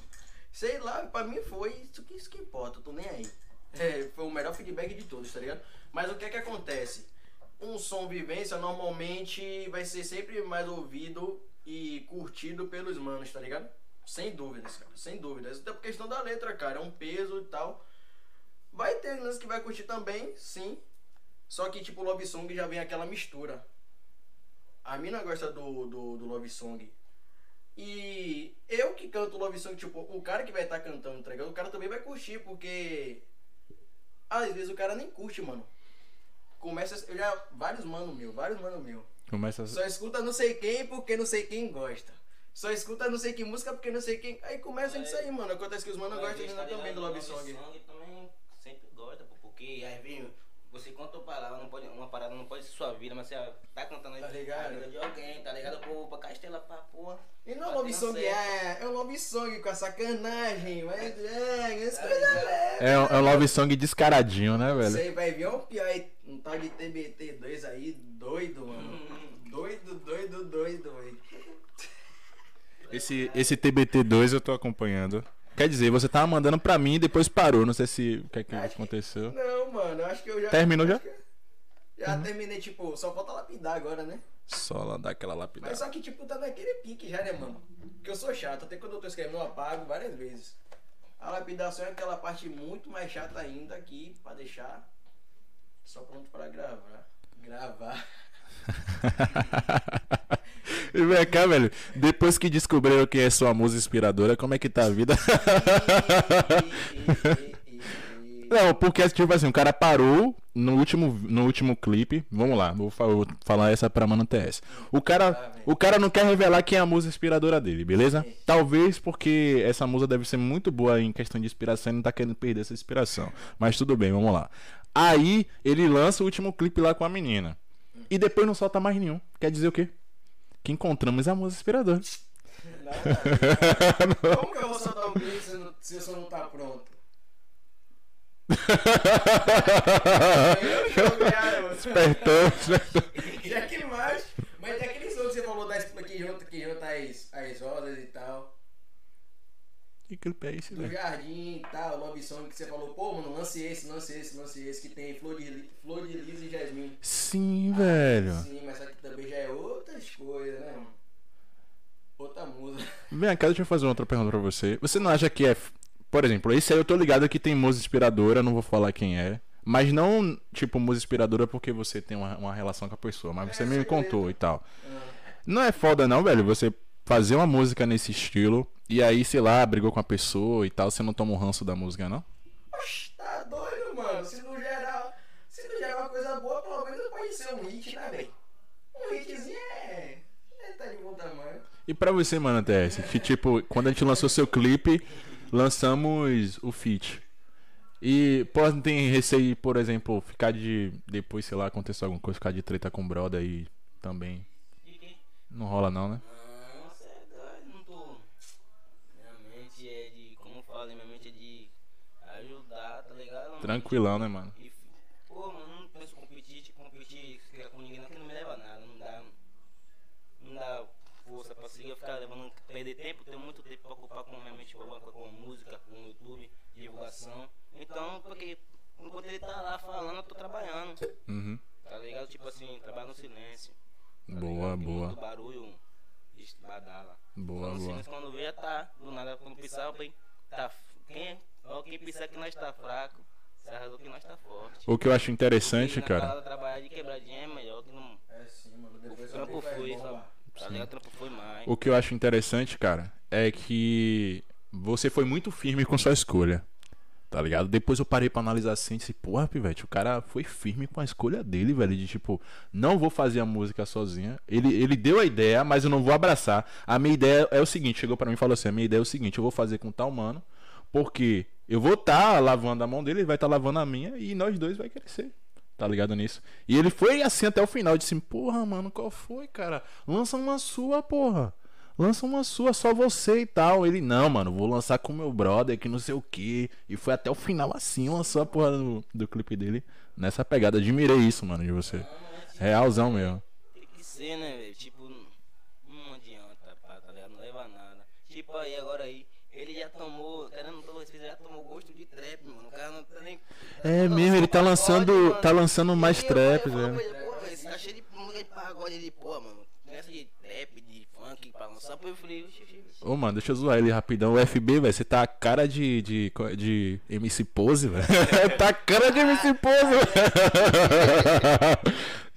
Sei lá, pra mim foi isso que, isso que importa, eu tô nem aí. É, foi o melhor feedback de todos, tá ligado? Mas o que é que acontece? Um som vivência normalmente vai ser sempre mais ouvido e curtido pelos manos, tá ligado? Sem dúvidas, cara, sem dúvidas. Até por questão da letra, cara, é um peso e tal. Vai ter uns que vai curtir também, sim. Só que tipo, Love Song já vem aquela mistura. A mina gosta do, do, do Love Song. E eu que canto Love Song, tipo, o cara que vai estar cantando, tá ligado? O cara também vai curtir, porque às vezes o cara nem curte, mano. Começa, eu já, vários mano meu, vários mano meu. Começa a... Só escuta não sei quem porque não sei quem gosta. Só escuta não sei que música porque não sei quem. Aí começa É. isso aí, mano. Acontece que os mano gostam Mas, tá também do Love Song. também sempre gosta, pô, porque aí vem. Você conta uma palavra, não pode, uma parada não pode ser sua vida, mas você tá cantando aí Tá ligado? a vida de alguém, tá ligado? Pô, pra castela pra porra. E não é Pra love um song, é, é um love song com a sacanagem, mas é, as Tá coisas ligado? leves. É, um- é um Love Song descaradinho, né, velho? Você vai ver um pior aí, um tal de TBT2 aí, doido, mano. Hum. *laughs* Doido, doido, doido, velho. Esse, esse TBT2 eu tô acompanhando. Quer dizer, você tava mandando pra mim e depois parou. Não sei se o que, é que Acho que- aconteceu. Não, mano, acho que eu já. Terminou já? Já terminei, tipo, só falta lapidar agora, né? Só lá dar aquela Mas lapidada. só que, tipo, tá naquele pique já, né, mano? Porque eu sou chato, até quando eu tô escrevendo eu apago várias vezes. A lapidação é aquela parte muito mais chata ainda aqui, pra deixar só pronto pra gravar. Gravar. *laughs* E vem cá, velho. Depois que descobriram quem é sua musa inspiradora, como é que tá a vida? *laughs* Não, porque tipo assim, o cara parou no último, no último clipe. Vamos lá, vou, vou falar essa pra Mano TS. O cara, o cara não quer revelar quem é a musa inspiradora dele, beleza? Talvez porque essa musa deve ser muito boa em questão de inspiração e não tá querendo perder essa inspiração. Mas tudo bem, vamos lá. Aí ele lança o último clipe lá com a menina. E depois não solta mais nenhum. Quer dizer o quê? Que encontramos a musa inspiradora. A ver. Como que eu vou soltar um clipe se, não- se eu só não tá pronto? *laughs* Cara. Espertão. *laughs* Já que mais. Mas tem aquele som que você falou da que junta, que junta as, as rosas e tal. Que clipe é esse, Do velho? jardim e tal, Love Song que você falou, pô, mano, lance esse, lance esse, lance esse, que tem flor de, flor de lis e jasmim. Sim, velho. Sim, mas aqui também já é outras coisas, né, mano? Outra música. *laughs* Vem cá, deixa eu fazer outra pergunta pra você. Você não acha que é. Por exemplo, esse aí eu tô ligado que tem música inspiradora, não vou falar quem é. Mas não, tipo, música inspiradora porque você tem uma, uma relação com a pessoa. Mas você É, me segredo. contou e tal. Ah, Não é foda, não, velho, você fazer uma música nesse estilo e aí, sei lá, brigou com a pessoa e tal, você não toma um ranço da música, não? Oxi, tá doido, mano? Se não gerar, se não gerar uma coisa boa, pelo menos pode ser um hit, né, velho? Um hitzinho é. é tá de bom tamanho. E pra você, mano, TS, que tipo, quando a gente lançou seu clipe, lançamos o feat. E pode tem receio, por exemplo, ficar de. Depois, sei lá, acontecer alguma coisa, ficar de treta com o brother aí também. Não rola não, né? Tranquilão, né, mano? Pô, mano, não penso competir, tipo, competir com ninguém, aqui que não me leva a nada, não dá. Não dá força pra seguir, eu ficar levando, perder tempo, tenho muito tempo pra ocupar com minha mente com música, com YouTube, divulgação. Então, porque enquanto ele tá lá falando, eu tô trabalhando. Uhum. Tá ligado? Tipo assim, trabalho no silêncio. Tá boa, boa. Muito barulho, badala. Boa, boa. Silêncio, quando vê, tá. Do nada, quando pisar, bem, tá. Quem, ó, quem que nós tá fraco se arrasou que nós tá forte. O que eu acho interessante, cara. trabalhar de quebradinha é melhor que não. É sim, mano. O Depois trampo vai foi, sabe? Tá? O trampo foi mais. O que eu acho interessante, cara, é que você foi muito firme com sua escolha. Tá ligado? Depois eu parei pra analisar assim e disse, porra, pivete, o cara foi firme com a escolha dele, velho. De tipo, não vou fazer a música sozinha. Ele, ele deu a ideia, mas eu não vou abraçar. A minha ideia é o seguinte: chegou pra mim e falou assim: a minha ideia é o seguinte, eu vou fazer com tal mano, porque eu vou estar lavando a mão dele, ele vai estar lavando a minha, e nós dois vai crescer. Tá ligado nisso? E ele foi assim até o final, disse, porra, mano, qual foi, cara? Lança uma sua, porra. Lança uma sua, só você e tal. Ele, não, mano, vou lançar com meu brother, que não sei o que. E foi até o final assim, lançou a porra do, do clipe dele. Nessa pegada. Admirei isso, mano, de você. Realzão mesmo. Tem que ser, né, velho? Tipo, não adianta, pá, tá ligado? Não leva nada. Tipo aí, agora aí, ele já tomou, querendo todo respeito, já tomou gosto de trap, mano. O cara não tá nem. É Não, mesmo, ele tá pagode, lançando, mano. tá lançando mais eu- trap, eu velho. Pô, tá cheio de música de pagode de pô, mano. Nessa de trap, de funk pra lançar. Pô, eu falei. Ô, mano, deixa eu zoar ele rapidão. O FB, velho, você tá a cara de, de, de MC Pose, velho. *laughs* tá a cara de MC Pose, velho.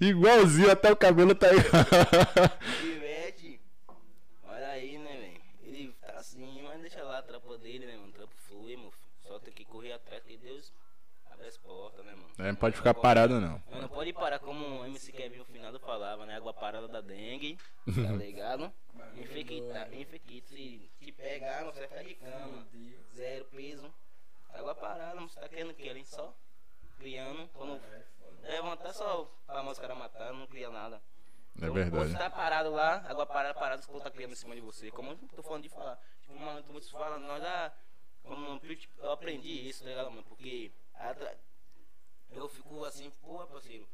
*laughs* Igualzinho, até o cabelo tá igual. Pivete, olha aí, né, velho? Ele tá assim, mas deixa lá a trampa dele, né, mano? Trampo flui, meu filho. Só tem que correr atrás que Deus abre as É, não pode ficar parado, não. Mas Não pode parar como o MC Kevin no final falava, né? Água parada da dengue, tá *laughs* ligado? Infecta, infecta, se te pegar, não sai ficar de cama. Zero peso. Água parada, você tá querendo que? Além só criando, quando levantar só pra os caras matar, não cria nada. É Então, verdade. Você tá parado lá, água parada, parada, os tá criando em cima de você. Como eu tô falando de falar. Tipo, mano, muitos falam, nós já. Como eu aprendi isso, tá ligado, mano? Porque eu fico assim, porra, parceiro.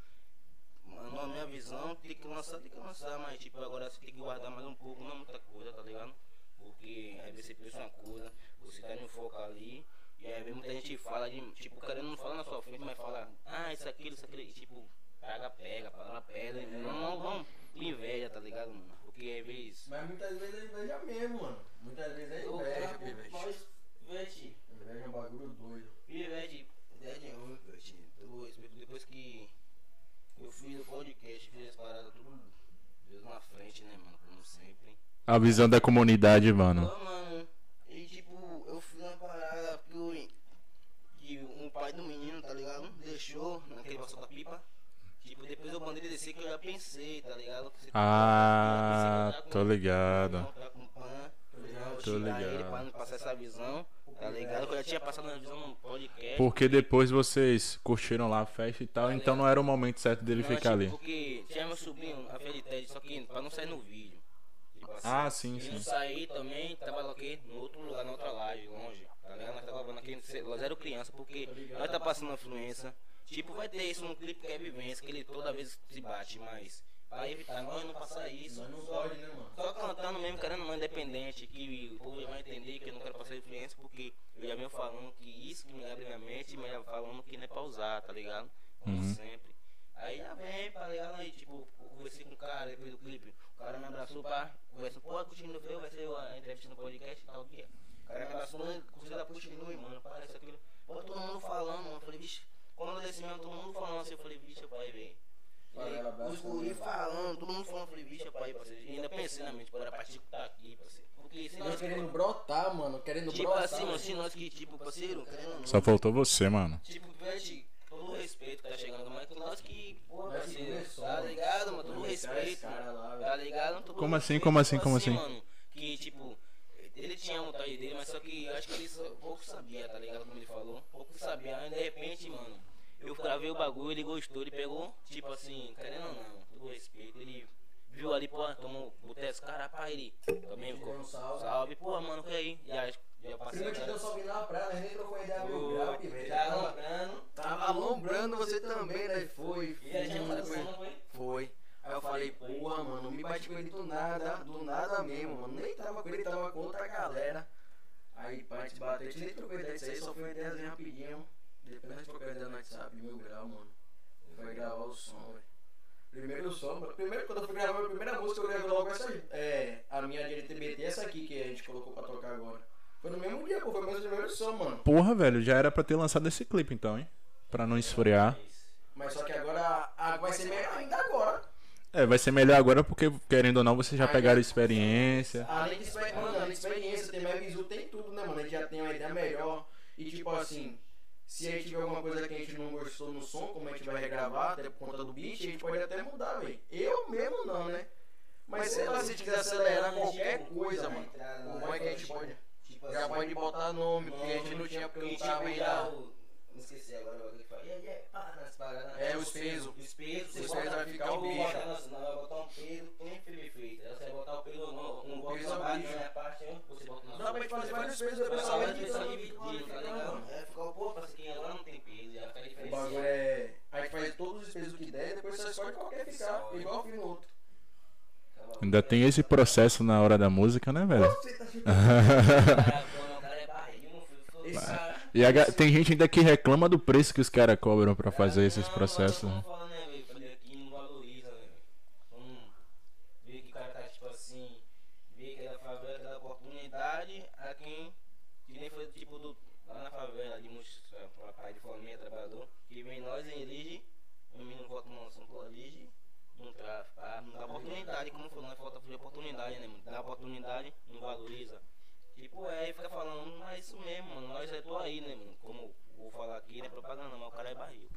Mano, na minha visão, tem que lançar, tem que lançar, mas tipo, agora você tem que guardar mais um pouco, não muita coisa, tá ligado? Porque vezes você pensa uma coisa, você tá no foco ali, e aí muita gente fala de, tipo, querendo não falar na sua frente, mas fala, ah, isso, aquilo, isso, aquilo, e, tipo, pega, palavra pega, não, não, não, inveja, tá ligado, mano? Porque às vezes. Mas muitas vezes é inveja mesmo, mano. Muitas vezes é inveja, Vete, Inveja é um bagulho doido. Pivete, ideia de ruim, Vete. Depois que eu fiz o podcast, fiz as paradas tudo Deus na frente, né, mano? Como sempre. A visão da comunidade, mano. Mano, e tipo, eu fiz uma parada que, eu, que um pai do menino, tá ligado? Deixou naquele passou da pipa. Tipo, depois eu mandei descer que eu já pensei, tá ligado? Você- Ah, pensei que eu tô ligado. Tô ele ligado. pra não passar essa visão, tá ligado? Que eu já tinha passado na visão no podcast. Porque depois vocês curtiram lá a festa e tal, então não era o momento certo dele Não, ficar tipo, ali. Porque tinha meu sobrinho, a só que pra não sair no vídeo. Tipo assim, Ah, sim, e sim. não sair também, trabalhar aqui no outro lugar, na outra laje, longe. Tá ligado? Nós tá gravando aqui, no zero criança, porque nós tá passando influência. Tipo, vai ter isso no clipe que é vivência, que ele toda vez se bate, mas pra evitar nós não passar isso. Nós não só- pode, né, mano? Só cantando mesmo, querendo uma independente, que o povo vai entender que eu não quero passar influência, porque eu já venho falando que isso que me abre minha mente, mas já falando que não é pra usar, tá ligado? Como Uhum. sempre. Aí já vem, tá ligado? Aí, tipo, eu conversei com o cara depois do clipe. O cara me abraçou, pá, conversou, pô, continua feio, vai ser a entrevista no podcast e tal, dia. O cara me abraçou, mano, curtiu da continue, mano, para isso, aquilo. Pô, todo mundo falando, mano. Eu falei, bicho, quando eu desci mesmo, todo mundo falando assim, eu falei, bicho, pai, velho. Abraço Os guri falando, todo mundo falando, falei, bicho, pai, parceiro. E ainda pensei na mente, pra Tico tá aqui, parceiro. Porque se Nós nós querendo brotar, mano. Querendo Tipo brotar. assim, mano, se assim. nós que, tipo, parceiro, querendo. Só faltou você, mano. Tipo, Pet, todo o respeito que tá chegando, mas que nós que, pô, parceiro, tá mano. ligado, mano? Todo o respeito, tá ligado? Todo Como assim, respeito, como assim, tipo como assim? mano, que, tipo, ele tinha a vontade dele, mas só que eu acho que ele só, pouco sabia, tá ligado? Como ele falou, pouco sabia. Aí, de repente, mano, eu gravei o bagulho, ele gostou, ele pegou, tipo assim, querendo ou não, todo respeito, ele viu ali, pô, tomou, botei esse cara, pá, ele também ficou, um salve. salve, pô, mano, que aí? Já, já passei. Prima te deu salve na praia, nós nem trocou ideia mil grau, pivete. Tá alombrando. Tava alombrando você também, né? Foi. E a gente foi. foi? Foi. Aí eu Aí falei, porra, mano, me bati com ele do nada, do nada mesmo, mano. Nem tava com ele, tava com outra galera. Aí, pá, a gente bateu, a gente nem trocou ideia disso aí, só foi uma ideia rapidinho. Depois nós trocamos ideia no WhatsApp, mil grau, mano. Foi gravar o som, velho. Primeiro som, mano. Primeiro, quando eu fui gravar a minha primeira música, eu gravei logo essa. É, a minha de LTBT, essa aqui que a gente colocou pra tocar agora. Foi no mesmo dia, pô, foi meu primeiro som, mano. Porra, velho, já era pra ter lançado esse clipe então, hein? Pra não esfriar. Mas só que agora, a, vai ser melhor ainda agora. É, vai ser melhor agora porque, querendo ou não, vocês já pegaram experiência. Além de, mano, além de experiência, tem mais visu, tem tudo, né, mano? A gente já tem uma ideia melhor. E tipo assim, se a gente tiver alguma coisa que a gente não gostou no som, como a gente vai regravar, até por conta do beat, a gente pode até mudar, velho. Eu mesmo não, né? Mas sei lá, se a gente quiser acelerar qualquer coisa, mano. O bom é que a gente pode. Tipo Já pode botar nome, porque a gente não tinha, porque não tava ainda. Não esqueci agora o que fala. E aí, é, pá, nas paradas. É, os pesos. Os pesos. Os você pesos bota- vai ficar o bicho. bota nós vai botar um peso, tem filme feito. Aí você vai botar o peso no, no O peso bota é o né, parte, você bota na Dá pra gente fazer vários pesos, O depois pessoal só vai vai dividir, tá ligado? É, ficou, pô, parece que agora não tem peso, já fica O bagulho é. A gente faz todos os pesos que der depois você escolhe qual quer ficar. Igual fiz no outro. Ainda tem esse processo na hora da música, né, velho? Você tá chutando. *laughs* O é filho, Esse. E a tem gente ainda que reclama do preço que os caras cobram pra fazer esses processos. Né? né, oportunidade como foi, nós falta de oportunidade, né, mano? Dá oportunidade, não valoriza. Tipo, é, e fica falando, mas é isso mesmo, mano, nós é tô aí, né, mano? Como vou falar aqui, não é propaganda, mas o cara é barril.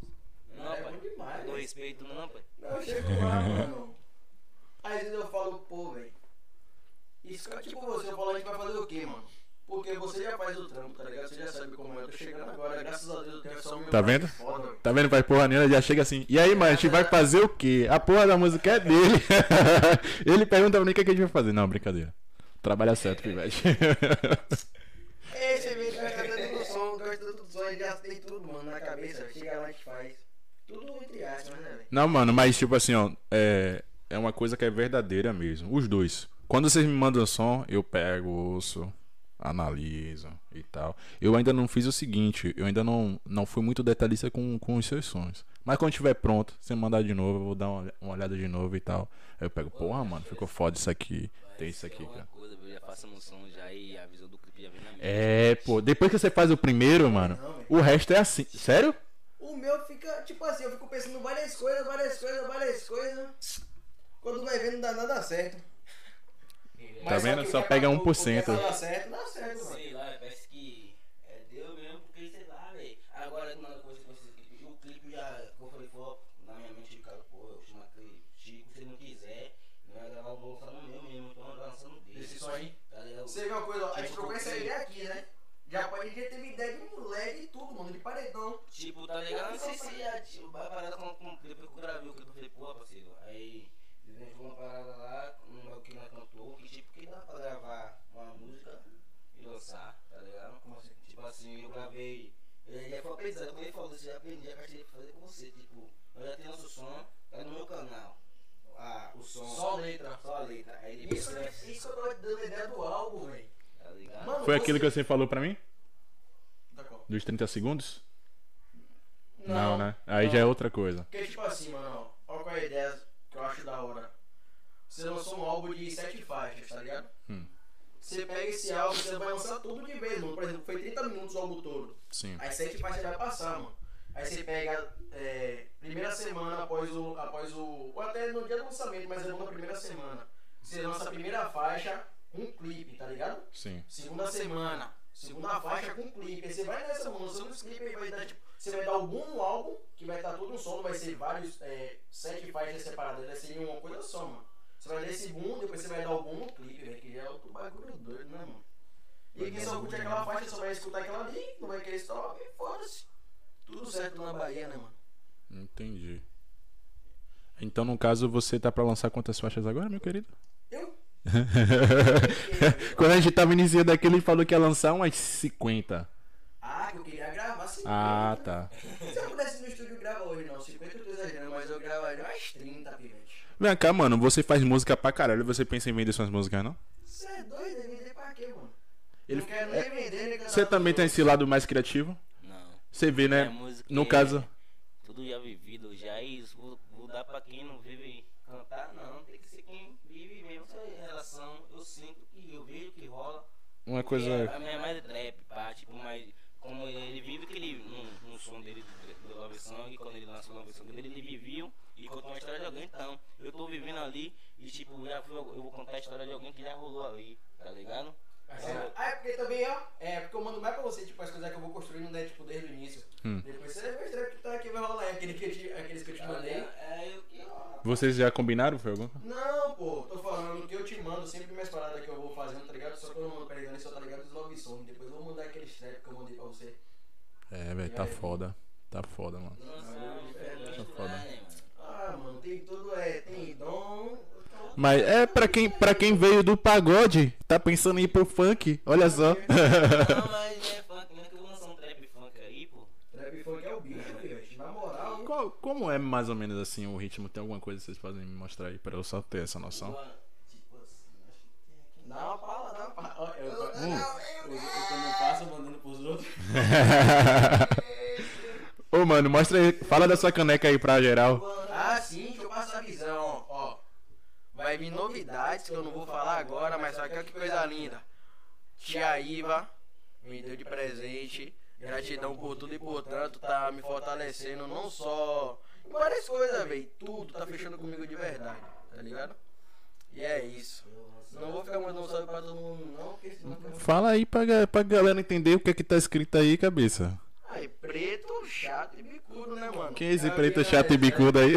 Não, É pai. demais, Com velho. respeito, não, pai. Não, eu chego lá, mano. Às vezes eu falo, pô, velho. Isso que é tipo você, eu falo, a gente vai fazer o quê, mano? Porque você já faz o trampo, tá ligado? Você já sabe como é. Eu tô chegando agora, graças a Deus eu tenho só um meu Tá vendo? Foda. Tá vendo? Vai porra nenhuma, já chega assim. E aí, mano, a gente vai fazer o quê? A porra da música é dele. *laughs* Ele pergunta pra mim o que, é que a gente vai fazer. Não, brincadeira. Trabalha certo, Pivete. Vê que vai cantando no som, gosta do som, ele já tem tudo, mano, na cabeça. Chega lá e faz. Tudo entre aspas, né, velho? Não, mano, mas tipo assim, ó, é, é uma coisa que é verdadeira mesmo. Os dois. Quando vocês me mandam som, eu pego, ouço, analiso e tal. Eu ainda não fiz o seguinte, eu ainda não, não fui muito detalhista com, com os seus sons. Mas quando estiver pronto, você mandar de novo, eu vou dar uma, uma olhada de novo e tal. Aí eu pego, porra, mano, ficou foda isso aqui. Tem isso aqui, alguma cara. coisa, eu já faço no som já e a visão do clipe já vem na mente. É, pô, depois que você faz o primeiro, mano, o resto é assim. Sério? O meu fica, tipo assim, eu fico pensando várias coisas, várias coisas, várias coisas. Quando vai ver, não dá nada certo. Tá vendo? Só que pega o que 1%. Dá certo, dá certo, mano. Sei lá, parece que é Deus mesmo, porque sei lá, velho. Agora, na coisa com esse clipe, o clipe já, como eu falei, foi na minha mente, cara, pô, eu chamo aquele Chico, se ele não quiser, não vai gravar, eu vou lançar no meu mesmo, então eu vou lançando dele. Esse som aí. Tá ligado? Você vê uma coisa, ó, a gente trocou essa ideia aqui, né? Já pode já teve ideia de moleque e tudo, mano, de paredão. Tipo, tá ligado? Não sei se é tipo, vai parada com, com clipe que eu gravei, o clipe eu falei, pô, parceiro. Aí, desenhou uma parada lá, um que nós cantou, que tipo, que dá pra gravar uma música e lançar, tá ligado? Como assim? Tipo assim, eu gravei. Ele já foi aprendizado, como ele falou, você já aprendi a pra fazer com você. Tipo, nós já temos nosso som, tá no meu canal. Ah, o som. Só letra. Só a letra. Aí depois Isso, você vai. isso que eu tô dando ideia do álbum, velho. Tá ligado? Mano, Foi aquilo que você falou pra mim? Tá qual? Dos 30 segundos? Não, né? Aí já é outra coisa. Porque, tipo assim, mano, ó, olha qual é a ideia que eu acho da hora. Você lançou um álbum de sete faixas, tá ligado? Hum. Você pega esse álbum, você vai lançar tudo de vez, mano. Por exemplo, foi 30 minutos o álbum todo. Sim. As sete faixas vai passar, mano. Aí você pega é, primeira semana após o. após o. Ou até no dia do lançamento, mas é bom na primeira semana. Você lança a primeira faixa com clipe, tá ligado? Sim. Segunda semana, segunda faixa com clipe. Aí você vai nessa, lançando os clipes aí vai dar tipo. Você vai dar algum álbum que vai estar todo um som, não vai ser vários, é, sete faixas separadas, vai ser uma coisa só, mano. Você vai nesse boom, depois você vai dar algum no clipe, velho, que é outro bagulho doido, né, mano? E quem só curte aquela faixa só vai escutar aquela ali, não vai querer stop e foda-se. Tudo certo na Bahia, né, mano? Entendi. Então, no caso, você tá pra lançar quantas faixas agora, meu querido? Eu? *laughs* Quando a gente tava iniciando aqui, ele falou que ia lançar umas 50. Ah, que eu queria gravar 50. Ah, tá. Se eu pudesse no estúdio gravar hoje, não. 50 eu exagerando, mas eu gravaria umas 30, pivete. Vem cá, mano, você faz música pra caralho, você pensa em vender suas músicas, não? Você é doido? É vender pra quê, mano? Ele- não quero nem vender, nem Você também tem esse lado mais criativo? Você vê, né? Música No é caso. Tudo já vivido, já é isso. Vou, vou dar pra quem não vive cantar, não. Tem que ser quem vive mesmo. Essa é relação, eu sinto que eu vejo que rola. Uma coisa. A minha é mais trap, pá, tipo, mas como ele vive que ele, no, no som dele do, Love Song, quando ele lançou o Love Song dele, ele viveu e contou uma história de alguém, então eu tô vivendo ali e tipo, já fui, eu vou contar a história de alguém que já rolou ali, tá ligado? Ah, é porque também, ó, é porque eu mando mais pra você, tipo, as coisas que eu vou construindo, né, tipo, desde o início. Hum. Depois você vai ver que tá aqui, vai rolar, aquele que te, aqueles que eu te mandei. É, eu. Vocês já combinaram, foi algum? Não, pô, tô falando que eu te mando sempre minhas paradas que eu vou fazendo, tá ligado? Só que eu não mando pregando, só tá ligado dos love song. Depois eu vou mandar aqueles trap que eu mandei pra você. É, velho, tá foda. Tá foda, mano. Nossa, Tá foda. né, mano? Ah, mano, tem tudo, é, tem dom. Mas é pra quem, pra quem veio do pagode, tá pensando em ir pro funk, olha só. Não, mas é funk, *laughs* né? Que eu vou lançar um trap funk aí, pô. Trap funk é o bicho, bicho. Na moral, Qual- como é mais ou menos assim o ritmo? Tem alguma coisa que vocês podem me mostrar aí pra eu só ter essa noção? Tipo assim, acho que tem aqui. dá uma pala, dá uma pala. Eu, eu, Hum. eu, eu não passo mandando pros outros. *laughs* Ô, mano, mostra aí. Fala da sua caneca aí pra geral. Ah, sim, deixa eu passar a visão, ó. Vai vir novidades que eu não vou falar agora, mas só que olha que coisa linda. Tia Iva me deu de presente. Gratidão por tudo e por tanto, tá me fortalecendo não só em várias coisas, velho. Tudo tá fechando comigo de verdade, tá ligado? E é isso. Não vou ficar mandando salve pra todo mundo, não, porque senão fica Fala aí pra, pra galera entender o que é que tá escrito aí, cabeça. Ai, preto, chato e bicudo, né, mano? Quem é esse É, preto é, chato e é, bicudo aí?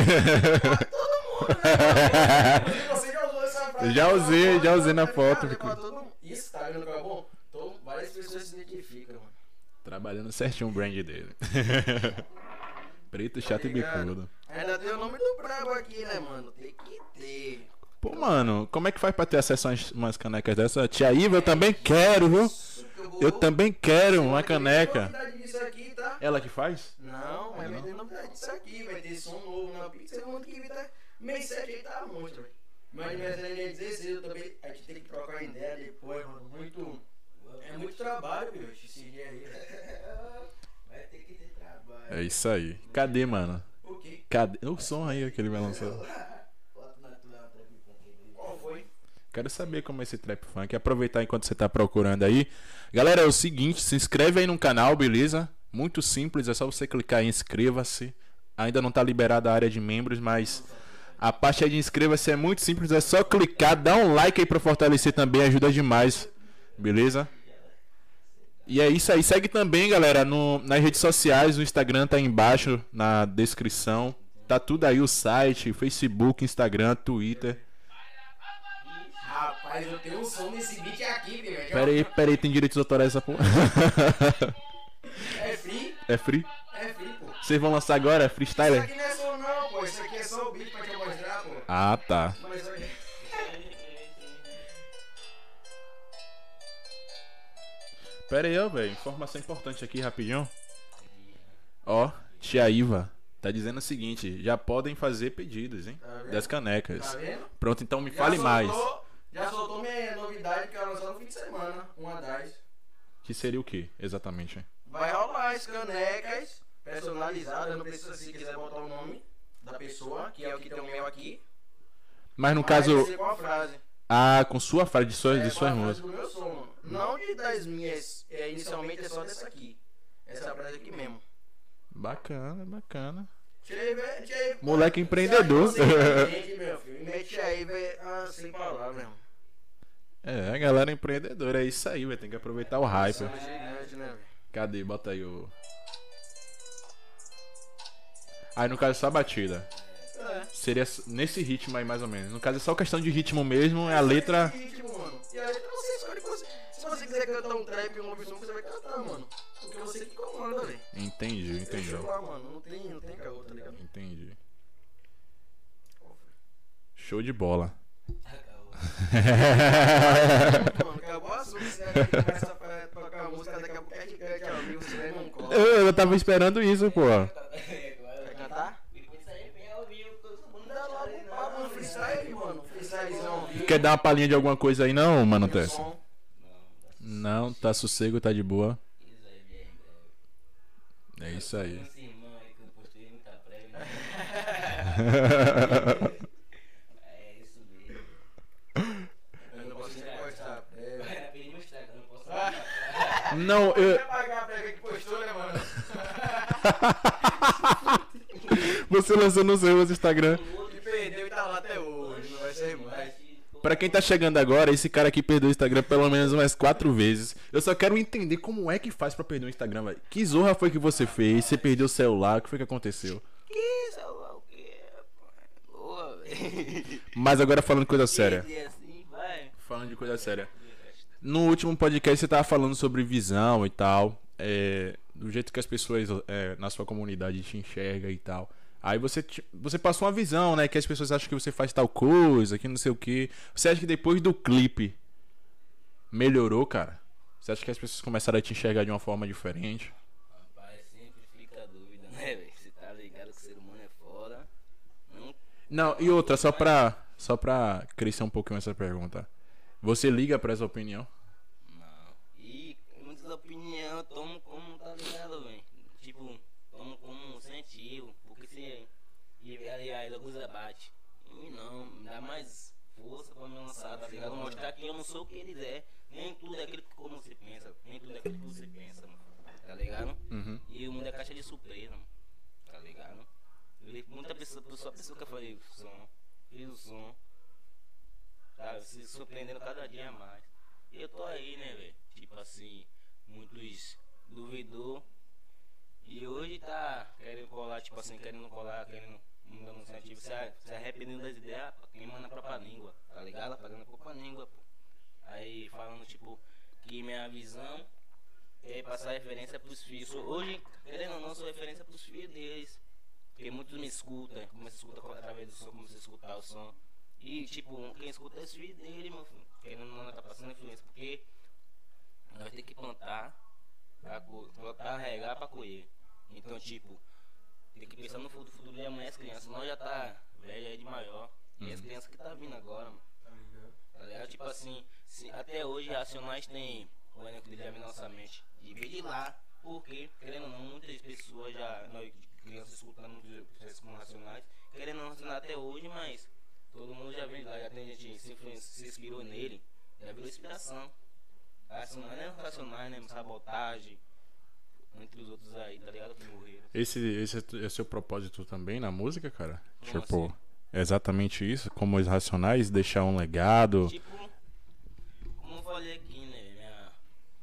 Você já usou essa frase? Já usei, já usei na Tá foto, mundo. Isso, tá vendo como é bom? Então, várias pessoas se identificam, mano. Trabalhando certinho o brand dele. *laughs* Preto, chato e ligado? bicudo. Ainda tem o nome do brabo aqui, né, mano? Tem que ter. Pô, mano, como é que faz pra ter acesso a umas- canecas dessa? Tia Iva, eu também quero, viu? Que eu também quero uma caneca. tá? Ela que faz? Não, mas vai ter novidade disso aqui. Vai ter som novo na pizza. Muito que vir tá mês 7 aí tá monstro, velho. Mas aniversário é 16, eu também. A gente tem que trocar ideia depois, mano. Muito. É muito trabalho, meu. Esse dia aí. *laughs* Vai ter que ter trabalho. É isso aí. Cadê, mano? O quê? Cadê? O som aí que ele vai lançar. *laughs* Bota na tua trap funk aí. Qual foi? Quero saber como é esse trap funk. Aproveitar enquanto você tá procurando aí. Galera, é o seguinte, se inscreve aí no canal, beleza? Muito simples, é só você clicar em inscreva-se. Ainda não tá liberada a área de membros, mas a parte de inscreva-se é muito simples, é só clicar, dá um like aí pra fortalecer também, ajuda demais. Beleza? E é isso aí. Segue também, galera, no, nas redes sociais. O Instagram tá aí embaixo na descrição. Tá tudo aí o site, Facebook, Instagram, Twitter. Rapaz, eu tenho um som nesse beat aqui, velho. Pera aí, pera aí, tem direitos autorais essa porra. É free? é free? É free, pô. Vocês vão lançar agora? Isso Freestyler? aqui não é som não, pô. Isso aqui é só o beat pra te mostrar, pô. Ah, tá. Pera aí, ó, velho. Informação importante aqui, rapidinho. Ó, tia Iva tá dizendo o seguinte: já podem fazer pedidos, hein? Tá? Das canecas. Tá vendo? Pronto, então me Já fale mais. soltou- Já soltou minha novidade que ela lançou no fim de semana. Uma das. Que seria o que, exatamente? Vai rolar as canecas personalizadas. Não precisa se quiser botar o nome da pessoa, que é o que tem o meu aqui. Mas no Mas caso. ser com a frase. Ah, com sua frase de suas, É, de suas músicas. do meu som. Não de das minhas. É, inicialmente é só dessa aqui. Essa frase aqui mesmo. Bacana, bacana. Moleque empreendedor. É *laughs* mete aí, velho. Ah, sem palavras. É, a galera empreendedora, é isso aí, vai ter que aproveitar o hype. São gigante, né, velho? Cadê? Bota aí o. Aí no caso só a batida. É. Seria nesse ritmo aí mais ou menos. No caso é só questão de ritmo mesmo, é a letra. Ritmo, mano. E a letra você escolhe. Se você quiser cantar um trap ou um song, você vai cantar, mano. Porque você que comanda, velho. Entendi, entendi. Lá, mano. Não tem, não tem caô, tá ligado? Entendi. Show de bola. mano, acabou o assunto. Você começa a tocar a música, daqui a pouco é gigante ao vivo, você não cola. Eu, eu tava esperando isso, pô. Vai cantar? Ele pensa aí, séries ao vivo. Quer dar uma palhinha de alguma coisa aí, não, mano Tessa? Não, tá sossego, tá de boa. É isso aí. Prévia. *laughs* É isso mesmo. Eu não posso nem postar. Vai meu Instagram, não posso. *laughs* Não, eu. Pagar a que postou, né, mano? *laughs* Você lançou no seu Instagram. E perdeu e tá lá até hoje. Não vai ser mais. Pra quem tá chegando agora, esse cara aqui perdeu o Instagram pelo menos umas quatro vezes. Eu só quero entender como é que faz pra perder o Instagram, velho. Que zorra foi que você fez? Você perdeu o celular? O que foi que aconteceu? Que celular o rapaz? Boa, velho. Mas agora falando coisa séria. Assim. Falando de coisa séria. No último podcast você tava falando sobre visão e tal. é, do jeito que as pessoas é, na sua comunidade te enxergam e tal. Aí você, você passou uma visão, né? Que as pessoas acham que você faz tal coisa, que não sei o que. Você acha que depois do clipe melhorou, cara? Você acha que as pessoas começaram a te enxergar de uma forma diferente? Rapaz, sempre fica a dúvida, né, velho? Você tá ligado que o ser humano é foda. Não Não, e outra, só pra, só pra crescer um pouquinho essa pergunta. Você liga pra essa opinião? Não. E muitas opiniões eu tomo como, tá ligado, velho? Tipo, tomo como incentivo. Porque se. E aliás, a coisa bate. E não, me dá mais força pra me lançar, tá ligado? Mostrar que eu não sou o que eles é. Nem tudo é aquilo que como você pensa. Nem tudo é aquilo que você pensa, mano. Tá ligado? Uhum. E o mundo é caixa de surpresa, mano. Tá ligado? Eu- Muita pessoa, só pessoa que eu falei o som, fiz o som. Tá, se surpreendendo cada dia mais. E eu tô aí, né, velho? Tipo assim, muitos duvidou. E hoje tá querendo colar, tipo assim, querendo colar, querendo incentivo, se, a- se arrependendo das ideias, queimando a própria língua, tá ligado? Apagando a própria língua, pô. Aí falando, tipo, que minha visão é passar referência pros filhos. Hoje, querendo ou não, sou referência pros filhos deles. Porque muitos me escutam, começam a escutar através do som, começam a escutar o som. E tipo, quem escuta é os filhos dele, meu filho. Querendo ou não, tá passando influência. Porque nós temos que plantar, pra plantar, regar pra colher. Então, tipo, tem que pensar no futuro, futuro de amanhã as crianças. Nós já tá velho aí de maior. E as crianças que tá vindo agora, mano. Tá ligado? Tipo assim, se- até hoje Racionais tem o elenco vem na nossa mente. E veio de lá, porque, querendo ou não, muitas pessoas já, nós crianças escutando muitos processos como Racionais, querendo ou não Racionais até hoje, mas todo mundo já vem de lá, já tem gente se, se inspirou nele, já virou inspiração. Racionais não é Racionais, né? Sabotagem, entre os outros aí, tá ligado? Que morreram. Esse, esse é o seu propósito também na música, cara? Como tipo, assim? é exatamente isso? Como os racionais, deixar um legado. Tipo, como eu falei aqui, né? Minha,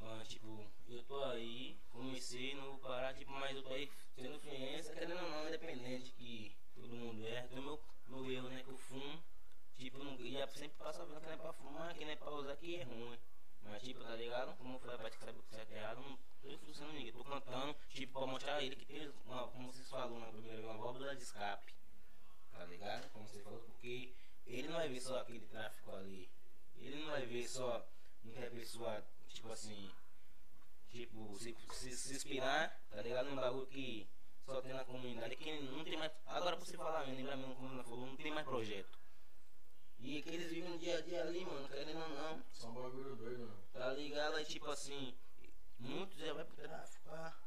ah, tipo, eu tô aí, comecei, não vou parar, tipo, mas eu tô aí tendo influência, querendo ou não, independente que todo mundo erra, tem o meu, meu erro, né? Que eu fumo, tipo, não, e eu sempre passo a vida que não é pra fumar, que não é pra usar, que é ruim. Mas, tipo, tá ligado? Como eu falei, a parte que sabe o que errado, não tô influenciando ninguém, tô cantando, tipo, pra mostrar a ele que tem, uma, como vocês falaram na primeira vez, uma válvula de escape tá ligado? Como você falou, porque ele não vai ver só aquele tráfico ali. Ele não vai ver só muita pessoa, tipo assim, tipo, se, se, se inspirar, tá ligado? Num bagulho que só tem na comunidade, que não tem mais. Agora pra você falar, lembra mesmo como ela falou, não tem mais projeto. E que eles vivem no dia a dia ali, mano, querendo ou não. Um bagulho doido, mano. Tá ligado? Aí, tipo assim, muitos já vai pro tráfico, pá.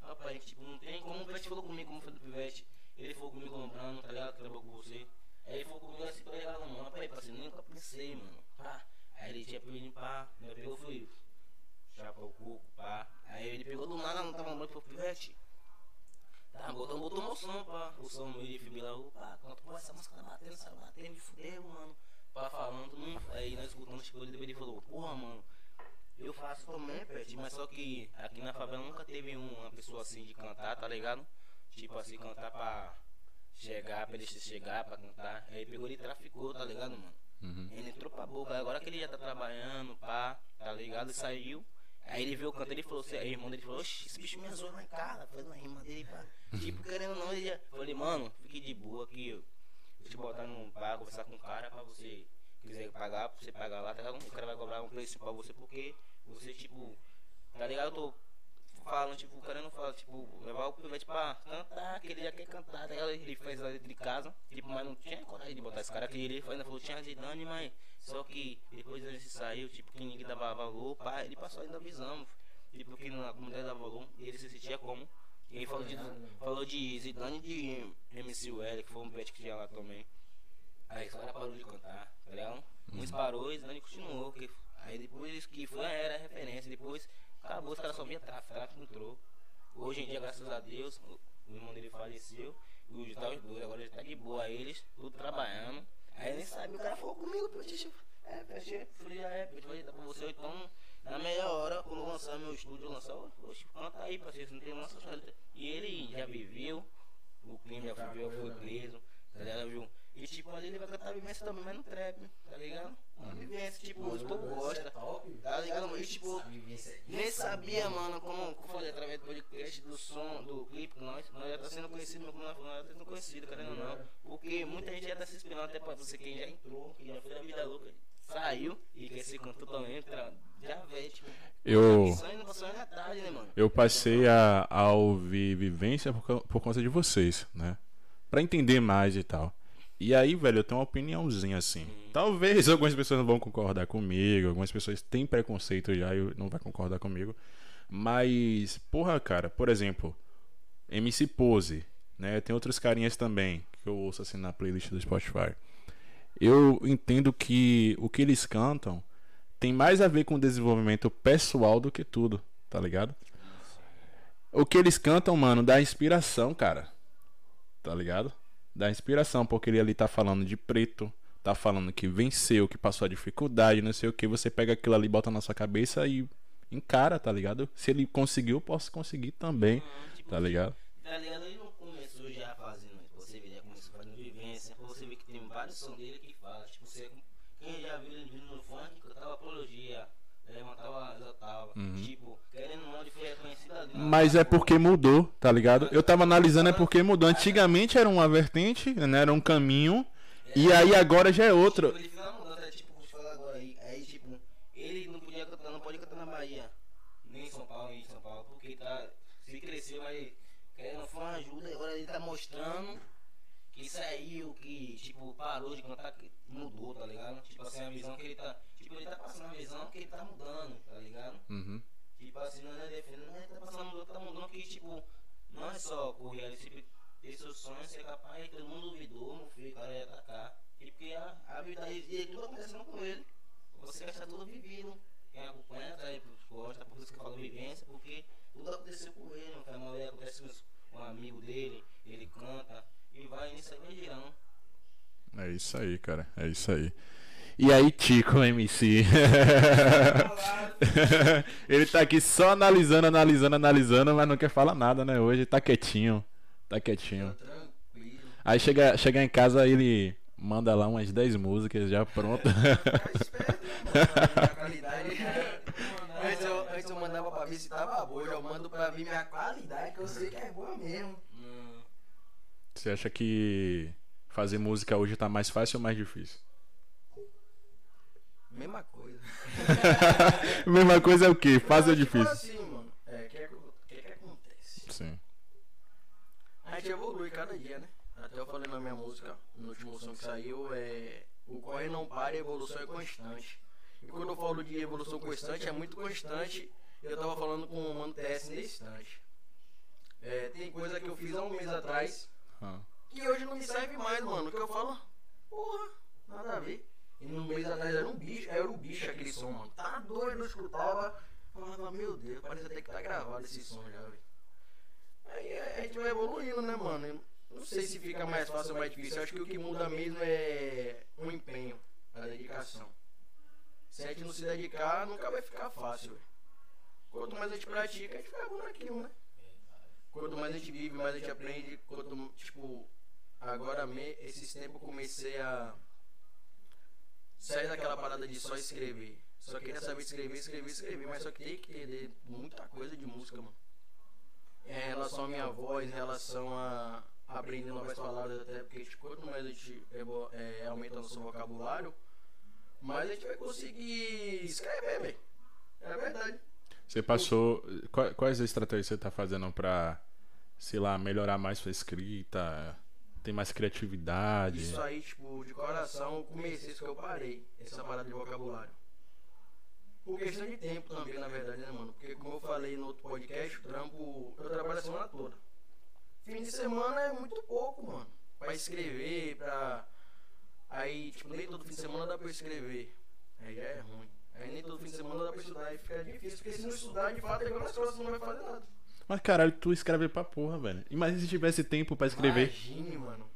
Rapaz, tipo, não tem como o Pivete falou comigo, como foi do Pivete. Ele falou comigo comprando, tá ligado? Trabalhou com você. Aí ele falou comigo assim, tá ligado, mano? Rapaz, parceiro, nunca pensei, mano. Pá. Aí ele tinha pedido pá, me pegou, fui. Chapa o coco, pá. Aí ele pegou do nada, não tava muito pro Pivete. Tá, botou, botou meu som, pá. O som meio de fibrilador, pá. Quando, pô, essa música tá batendo, tá batendo, me fudeu, mano. Pá, falando, mundo. Aí nós escutamos, tipo, ele ele falou, porra, mano. Eu faço também, Pet, mas só que aqui na favela nunca teve uma pessoa assim de cantar, tá ligado? Tipo assim, cantar pra chegar, pra ele chegar, pra cantar. Aí pegou ele e traficou, tá ligado, mano? Uhum. Ele entrou pra boca, agora que ele já tá trabalhando, pá, tá ligado? E saiu. Aí ele viu o canto, ele falou, assim, aí o irmão dele falou, oxi, esse bicho me zoou na cara, faz uma rima dele, pá. Tipo, querendo não, ele já. Falei, mano, fique de boa aqui, eu vou te botar num pá, conversar com o cara pra você quiser pagar, você pagar lá, tá ligado? O cara vai cobrar um preço pra você porque você, tipo, tá ligado? Eu tô falam, tipo, querendo falar, tipo, levar o pivete pra cantar, que ele já quer cantar, tá ligado? Ele fez a letra de casa, tipo, mas não tinha coragem de botar esse cara que ele ainda falou, tinha Zidane, mas só que depois ele saiu, tipo, que ninguém dava valor, pá, ele passou ainda visão, tipo, que na comunidade dava valor, e ele se sentia como. E ele falou de, falou de Zidane e de MC Well, que foi um pet que tinha lá também. Aí esse cara parou de cantar, tá ligado? Uns parou e Zidane continuou, que Aí depois que foi, era a referência. Depois acabou, os caras só via tráfico, tráfico entrou. Hoje em dia, graças a Deus, o, irmão dele faleceu. E o tá os dois, agora ele tá de boa, eles, tudo trabalhando. Aí nem sabe, o cara falou comigo, Petit. É, Petit, falei, é, Petit, vai dar pra você. Então, na meia hora, quando lançar meu estúdio, lançar, oxe, canta aí, parceiro, não tem lança E ele já viveu, o crime já viveu, foi preso, tá ligado, viu? E tipo, ali ele vai cantar vivência também, mas no trap, tá ligado? Uma vivência, tipo, os povo gosta, tá ligado? E tipo, nem sabia, mano, como, como eu falei, através do podcast, do som, do clipe, nós, nós já tá sendo conhecido, mas nós, nós já tá sendo conhecido, querendo ou não. Porque muita gente já tá se inspirando até pra você, quem já entrou, que já foi da vida louca, saiu e quer ser cantor também, pra, já vê, tipo. Eu, tarde, né, eu passei a, a ouvir Vivência por, por conta de vocês, né? Pra entender mais e tal. E aí, velho, eu tenho uma opiniãozinha assim. Talvez *laughs* algumas pessoas não vão concordar comigo, algumas pessoas têm preconceito já e não vai concordar comigo. Mas, porra, cara, por exemplo, MC Pose, né? Tem outros carinhas também que eu ouço assim na playlist do Spotify. Eu entendo que o que eles cantam tem mais a ver com o desenvolvimento pessoal do que tudo, tá ligado? O que eles cantam, mano, dá inspiração, cara. Tá ligado? Da inspiração, porque ele ali tá falando de preto, tá falando que venceu, que passou a dificuldade, não sei o que, você pega aquilo ali, bota na sua cabeça e encara, tá ligado? Se ele conseguiu, posso conseguir também, uhum, tipo, tá ligado? Tá ligado? Ele não começou já fazendo isso, você vê, ele começou fazendo vivência, você vê que tem vários sons dele que fala, tipo, você, quem já viu ele no funk, cantava apologia, levantava, exaltava, uhum. tipo, querendo ou não, ele foi reconhecido ali. Mas é porque mudou, tá ligado? Eu tava analisando é porque mudou. Antigamente era uma vertente, né? Era um caminho. É, e aí agora já é outro. Tipo, ele fez uma mudança, tipo, vou te falar agora aí. Aí, tipo, ele não podia cantar, não pode cantar na Bahia. Nem em São Paulo, nem em São Paulo, porque tá. Se cresceu, mas querendo foi uma ajuda, agora ele tá mostrando que saiu, que, tipo, parou de cantar, que mudou, tá ligado? Tipo assim, a visão que ele tá. Tipo, ele tá passando a visão que ele tá mudando, tá ligado? Uhum. Tipo assim, não é defendendo, mas tá passando mudando, tá mudando que, tipo, não é só correr ali, sempre ter seus sonhos, ser capaz, todo mundo duvidou, meu filho, o cara ia atacar. E porque a, a vida dele, tudo acontecendo com ele. Você vai estar tudo vivido. Quem acompanha, tá aí gosta, por isso que eu falo vivência, porque tudo aconteceu com ele, no canal dele acontece com um amigo dele, ele canta, e vai nisso aí girando. É isso aí, cara. É isso aí. E aí, Tico MC. *laughs* ele tá aqui só analisando, analisando, analisando, mas não quer falar nada, né? Hoje tá quietinho. Tá quietinho. Aí chega, chega em casa, ele manda lá umas 10 músicas já pronto. *laughs* *laughs* antes, eu, antes eu mandava pra ver se tava boa, eu mando pra ver minha qualidade, que eu sei que é boa mesmo. Você acha que fazer música hoje tá mais fácil ou mais difícil? Mesma coisa. *laughs* Mesma coisa é o que? Fácil ou difícil? Assim, mano. É, o que, é, que, que acontece? Sim. A gente evolui cada dia, né? Até eu falei na minha música, no último som que saiu, é. O corre não para a evolução é constante. E quando eu falo de evolução constante, é muito constante. Eu tava falando com o Mano TS nesse instante. É, tem coisa que eu fiz há um mês atrás ah. Que hoje não me serve mais, mano. Que eu falo, porra, nada a ver. E no mês atrás era um bicho, era um bicho aquele som, mano. Tá doido, eu escutava. Falava, meu Deus, parece até que tá gravado esse som já, velho. Aí a gente vai evoluindo, né, mano? Não sei se fica mais fácil ou mais difícil. Eu acho que o que muda mesmo é o empenho, a dedicação. Se a gente não se dedicar, nunca vai ficar fácil, velho. Quanto mais a gente pratica, a gente fica bom naquilo, né? quanto mais a gente vive, mais a gente aprende. Quanto, tipo, agora esses tempos eu comecei a sair daquela parada de só escrever. Só queria saber escrever, escrever, escrever, mas só que tem que entender muita coisa de música, mano. Em relação à minha voz, em relação a aprender novas palavras, até porque tipo, quanto mais a gente é, é, aumenta nosso vocabulário, mais a gente vai conseguir escrever, velho. É verdade. Você passou. qua- Quais estratégias você tá fazendo pra, sei lá, melhorar mais sua escrita? Ter mais criatividade? Isso aí, tipo, de coração, eu comecei isso que eu parei, essa parada de vocabulário. Por questão de tempo também, na verdade, né, mano? Porque, como eu falei no outro podcast, o trampo, eu trabalho a semana toda. Fim de semana é muito pouco, mano. Pra escrever, pra. Aí, tipo, nem todo fim de semana dá pra escrever. Aí já é ruim. Aí nem todo fim de semana dá pra estudar. Aí fica difícil, porque se não estudar, de fato, é igual nas não vai fazer nada. Mas caralho, tu escreve pra porra, velho. Imagina se tivesse tempo pra escrever. Imagine, mano.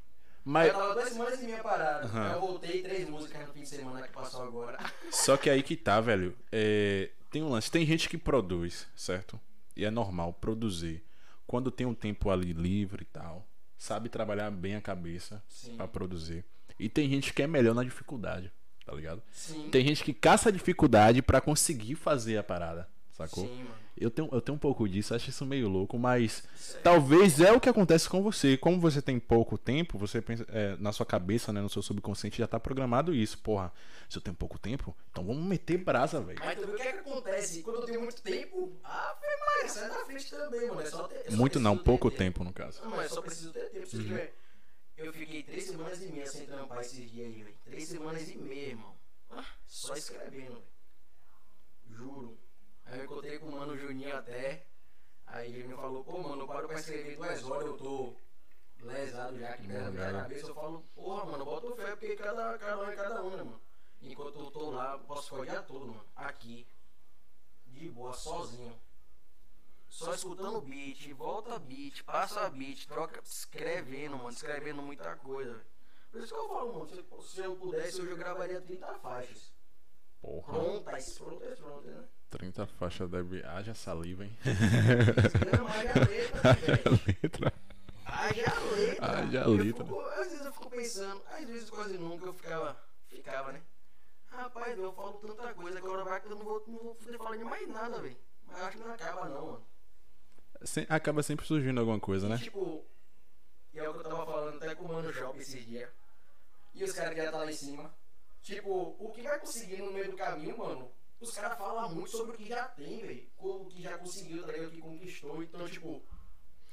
Mas. Eu tava duas semanas e meia parado. Aí eu voltei três músicas no fim de semana que passou agora. *laughs* Só que aí que tá, velho. É, tem um lance. Tem gente que produz, certo? E é normal produzir. Quando tem um tempo ali livre e tal. Sabe trabalhar bem a cabeça pra produzir. E tem gente que é melhor na dificuldade, tá ligado? Sim. Tem gente que caça a dificuldade pra conseguir fazer a parada, sacou? Sim, mano. Eu tenho, eu tenho um pouco disso, acho isso meio louco, mas talvez é o que acontece com você. Como você tem pouco tempo, você pensa, é, na sua cabeça, né, no seu subconsciente já tá programado isso. Porra, se eu tenho pouco tempo, então vamos meter brasa, velho. Mas também o que é que acontece? Quando eu tenho muito tempo, ah, foi mais, sai da frente também, mano. É só ter, só Muito não, pouco tempo. tempo no caso. Não, mas eu só preciso ter tempo. Se eu tiver. Eu fiquei três semanas e meia sem trampar esses dias aí, velho. Três semanas e meia, irmão. Ah, só escrevendo, velho. Juro. Aí eu encontrei com o mano Juninho até. Aí ele me falou, pô, mano, eu paro pra escrever duas horas, eu tô lesado já aqui na minha cabeça. Eu falo, porra, mano, bota fé, porque cada, cada um é cada um, né, mano? Enquanto eu tô lá, eu posso ficar o dia todo, mano. Aqui. De boa, sozinho. Só escutando beat, volta beat, passa beat, troca, escrevendo, mano, escrevendo muita coisa. Por isso que eu falo, mano, se, se eu pudesse, hoje eu gravaria 30 faixas. Porra, Prontas, prontas, prontas, né? 30 faixas deve. Haja saliva, hein? Não, haja letra, velho. *laughs* Letra. Haja letra. Haja letra. fico- às vezes eu fico pensando, às vezes quase nunca eu ficava, ficava, né? Rapaz, eu falo tanta coisa, agora vai que eu não vou, não vou poder falar de mais nada, velho. Mas acho que não acaba não, mano. Se- Acaba sempre surgindo alguma coisa, né? Tipo, e é o que eu tava falando até com o Mano Job esses dias. E os caras que já tá lá em cima. Tipo, o que vai conseguir no meio do caminho, mano? Os caras falam muito sobre o que já tem, velho. O que já conseguiu, tá ligado? O que conquistou. Então, tipo,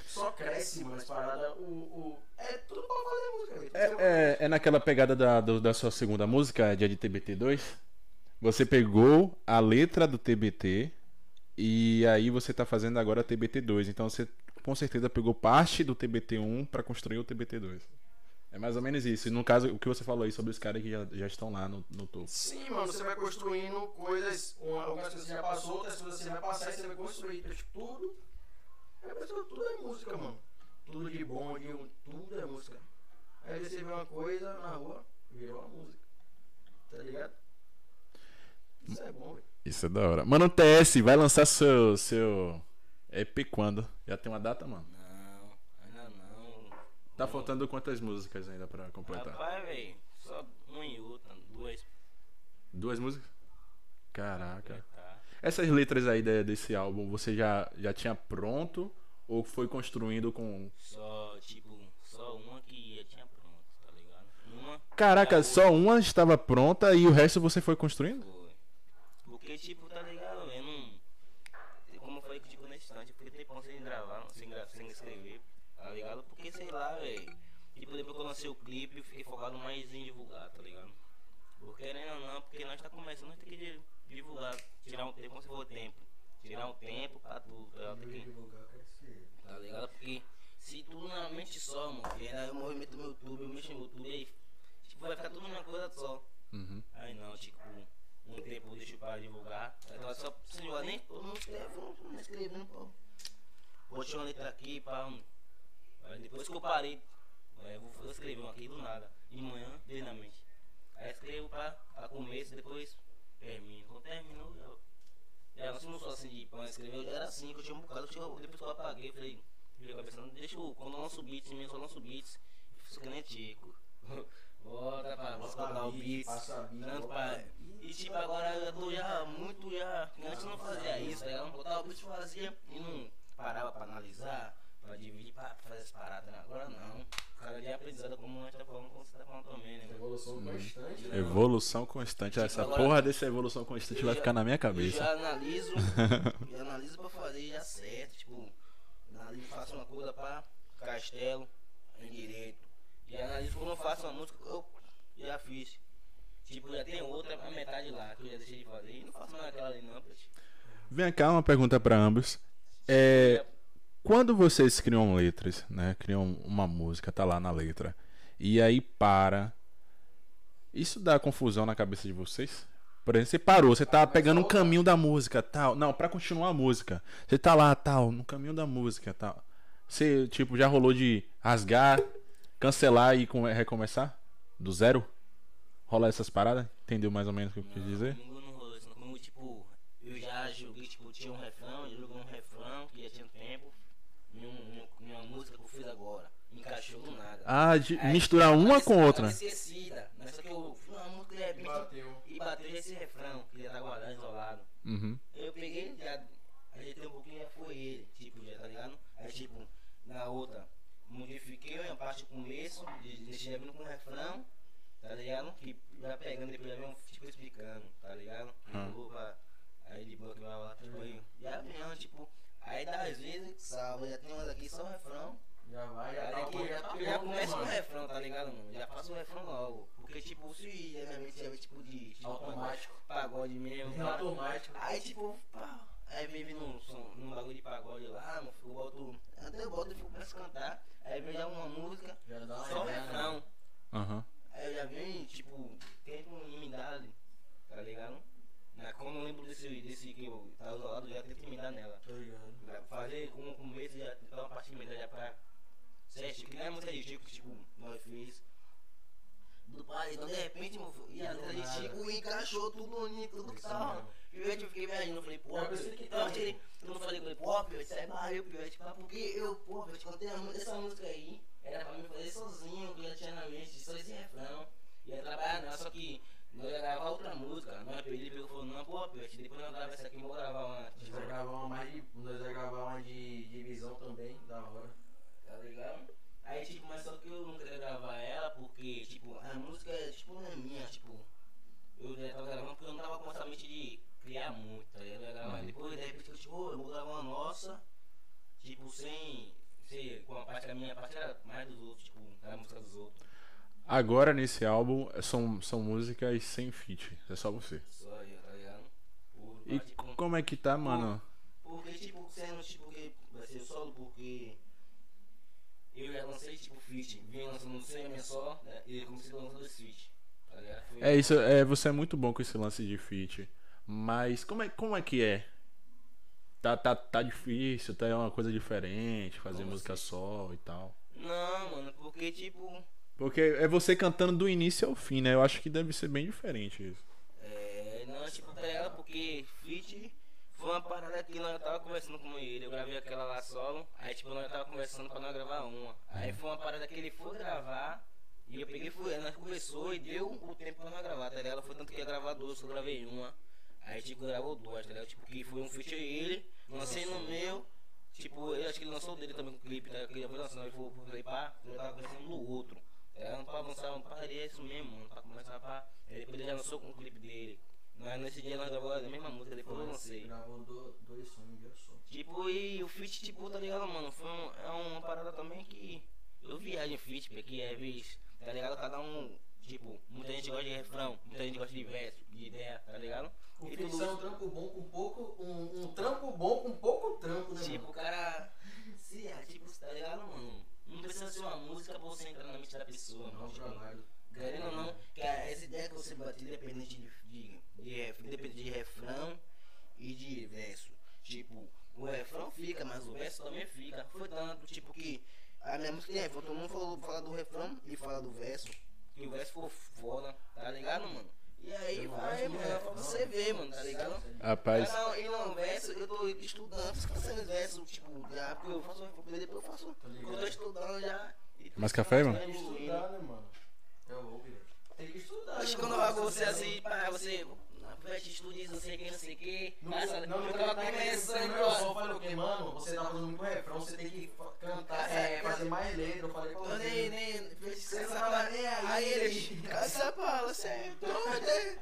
só cresce, mano, as paradas. O, o... É tudo pra fazer música, velho. É, é, é naquela pegada da, do- da sua segunda música, dia de TBT2? Você pegou a letra do TBT e aí você tá fazendo agora a TBT2. Então você com certeza pegou parte do TBT1 pra construir o TBT2. É mais ou menos isso. E no caso, o que você falou aí sobre os caras que já, já estão lá no, no topo. Sim, mano, você vai construindo coisas, uma- algumas coisas você já passou, outras coisas você vai passar e você vai construir. Então, tipo, tudo. É tudo é música, mano. Tudo de bom, de tudo é música. Aí você vê uma coisa na rua, virou uma música. Tá ligado? Isso é bom, velho. Isso é da hora. Mano, TS, vai lançar seu, seu EP quando? Já tem uma data, mano? Tá faltando quantas músicas ainda pra completar? Rapaz, velho, só um e outra, duas. Duas músicas? Caraca. Tá. Essas letras aí de- desse álbum, você já, já tinha pronto ou foi construindo com. Só, tipo, só uma que já tinha pronto, tá ligado? Uma. Caraca, só uma estava pronta e o resto você foi construindo? Foi. Porque, tipo, tá ligado? Eu não. Como eu falei contigo nesse instante, porque tem pão sem gravar, sem, gra... sem escrever, tá ligado? Porque sei lá, velho. Tipo, depois que eu lancei o clipe, eu fiquei focado mais em divulgar, tá ligado? Porque querendo ou não, porque nós tá começando, nós tem que di- divulgar, tirar um tempo, como se for tempo. Tirar um tempo pra tudo, tá ligado? Porque- Tá ligado? Porque se tudo na mente só, mano, e ainda eu movimento meu YouTube, eu mexo no YouTube, aí, tipo, vai ficar tudo numa coisa só. Uhum. Aí não, tipo, um tempo deixa eu para divulgar. Então só pra divulgar, nem todo mundo escreve, não, não escrevendo, pô. Botei uma letra aqui, pá. Aí depois que eu parei, é, eu vou eu escrevi aqui do nada, de manhã, veio na mente. Aí escrevo pra, pra começo, depois termino. Quando terminou, eu. Já não sou assim de eu já era assim, que eu tinha um bocado, eu depois que eu apaguei, eu falei, cabeça, não, deixa eu, quando eu lanço beats, eu só lanço beats, eu que nem tico. *laughs* Bota pra, dar o beats. Beat, Tanto pra. beat. E tipo, agora eu tô já muito já. Antes eu não fazia isso, tá ligado? Não botava o bicho fazia e não parava pra analisar, pra dividir, pra fazer as paradas? Agora não. O cara de aprendizado como nós tá falando, como você tá falando também, né? Evolução constante. né? Evolução constante. Essa Agora- porra dessa evolução constante Eu vai já- ficar na minha Eu cabeça. já analiso, *laughs* eu analiso pra fazer já certo, tipo, analiso, faço uma coisa pra castelo, em direito. E analiso quando eu faço uma música, eu já fiz. Tipo, já tem outra, a metade lá, que eu já deixei de fazer. E não faço mais aquela ali não. Vem cá, uma pergunta pra ambos. É, quando vocês criam letras, né? Criam uma música, tá lá na letra. E aí para. Isso dá confusão na cabeça de vocês? Por exemplo, você parou, você tá pegando um caminho da música, tal. Não, pra continuar a música. Você tá lá, tal, no caminho da música, tal. Você, tipo, já rolou de rasgar, cancelar e come- recomeçar? Do zero? Rola essas paradas? Entendeu mais ou menos o que eu quis dizer? Comigo não rolou isso, não. Comigo, tipo, eu já joguei, tipo, tinha um refrão, eu joguei um refrão que já tinha tempo. Em, um, em uma música que eu fiz agora. Encaixou do nada. Ah, de Aí, misturar uma com outra. esquecida. Mas só que eu fiz uma música de repente Bateu. e bateu esse refrão, que já tá guardado, isolado. Uhum. Eu peguei, já ajeitei um pouquinho, já foi ele, tipo, já tá ligado? Aí, tipo, na outra, modifiquei a parte do começo, de- deixei vindo com o refrão, tá ligado? Que já pegando, depois já vem um, tipo, explicando, tá ligado? Opa, aí de boa que vai lá, tipo, aí, já vem, tipo, aí das vezes, salva, já tem umas aqui só refrão, Já vai, já Aí tá bom, já, tá já bom, começo mano. no refrão, tá ligado, mano? Já faço o refrão logo. Porque, tipo, se minha mente já vem, tipo, de... Tipo, Automático. Pagode mesmo. É pá. automático. Aí, tipo, pá, aí vem vindo um, som, num bagulho de pagode lá, mano, eu boto... Até eu boto e fico começo a cantar. Aí vem já uma música, Já dá uma só ideia, né? refrão. Aham. Aí eu já venho, tipo, tento ali, tá ligado? Na, como eu lembro desse, desse que eu tava isolado, eu já tento imitar nela. Tô ligado. Pra fazer o começo já dar uma parte já pra sete, que não é música de Chico, que tipo, nós fez. Do pai, então de repente, meu filho, e a letra de. Chico encaixou tudo bonito, tudo que tava. Pivete, eu fiquei imaginando, eu falei, pô, Eu pensei que então eu tava. tirei, eu não falei ele, pô, Pivete, isso é barril, Pivete, porque eu, pô, Pivete, quando tem a essa música aí, era pra mim fazer sozinho, que eu já tinha na mente, só esse refrão, ia trabalhar nela, só que nós ia gravar outra música, não é ele pegou e falou, não, pô, Pivete, depois nós gravar essa aqui, vou gravar uma, Nós vai gravar uma mais de. Nós vai gravar uma de divisão também, da hora. tá ligado? Aí, tipo, mas só que eu não queria gravar ela porque, tipo, a música, tipo, não é minha, tipo, eu já tava gravando porque eu não tava com essa mente de criar muito, tá ligado? Eu ia gravar, depois, de repente, eu, tipo, ô, eu vou gravar uma nossa, tipo, sem, sei, com a parte da minha parte era mais dos outros, tipo, da música dos outros. Agora nesse álbum são, são músicas sem feat, é só você. Só eu, tá ligado? Por, E como é que tá, mano? Porque, tipo, sendo, tipo, que vai ser solo, porque eu já lancei, tipo, feat, vim lançando um semi só, né, e comecei lançando dois feat, tá É isso, é, você é muito bom com esse lance de feat. Mas como é, como é que é? Tá, tá, tá difícil, tá é uma coisa diferente, fazer Como música assim? só e tal. Não, mano, porque, tipo, Porque é você cantando do início ao fim, né? Eu acho que deve ser bem diferente isso. é, não, tipo, tá? Porque feat foi uma parada que nós tava conversando com ele, eu gravei aquela lá solo, aí, tipo, nós tava conversando pra nós gravar uma. Aí foi uma parada que ele foi gravar, e eu peguei, fui, nós conversou e deu o tempo pra nós gravar, tá ligado? Foi tanto que ia gravar duas, eu gravei uma. Aí, tipo, gravou duas, tá ligado? Tipo, que foi um feat ele, lancei no meu. Tipo, eu acho que ele lançou o dele também com o clipe, tá? Que ele foi lançando, ele foi falei, pá, eu tava pensando no outro. Tá ligado? Pra avançar, um parceria é isso mesmo, mano. Pra começar pra. Aí depois ele já lançou com o clipe dele. Mas nesse dia nós gravamos a mesma música, depois eu lancei. Gravou do- dois sons em um dia só. Tipo, e o feat, tipo, tá ligado, mano? Foi um- é uma parada também que eu viajo em feat, porque é vez, tá ligado? Cada um, tipo, muita gente gosta de refrão, muita gente gosta de verso, de ideia, tá ligado? O E tudo é um trampo bom com pouco. Um, um trampo bom com pouco trampo, né? Tipo, o cara. Se é, tipo, tá ligado, mano? Não precisa ser uma música pra você entrar na mente da pessoa, Não, trabalho. querendo ou não, que essa ideia que você bateu, independente de, de, de, independente de refrão e de verso. Tipo, o refrão fica, mas o verso também fica. Foi tanto, tipo, que a minha música refrão, todo mundo falou, fala do refrão e fala do verso. Que o verso ficou foda, tá ligado, mano? E aí Eu vai, mano, é pra você ver, mano, tá ligado? Rapaz, não, e não, verso, eu tô estudando, esquecendo verso, tipo, já, porque eu faço refrão, depois eu faço, ligado. eu tô estudando já. Mais café, irmão? Tem que estudar, né, mano? É louco, velho. Tem que estudar. Acho que quando eu mano? hago você assim, pá, você. Fast Studios, não sei o que, não sei o que. Não, Nossa, não, eu não, tava começando. Eu só falei o que, mano? Você tá fazendo muito refrão, você tem que cantar, é, fazer mais letra. Eu falei, Eu nem, nem, você tava nem aí. Aí ele, Essa bala, você doido.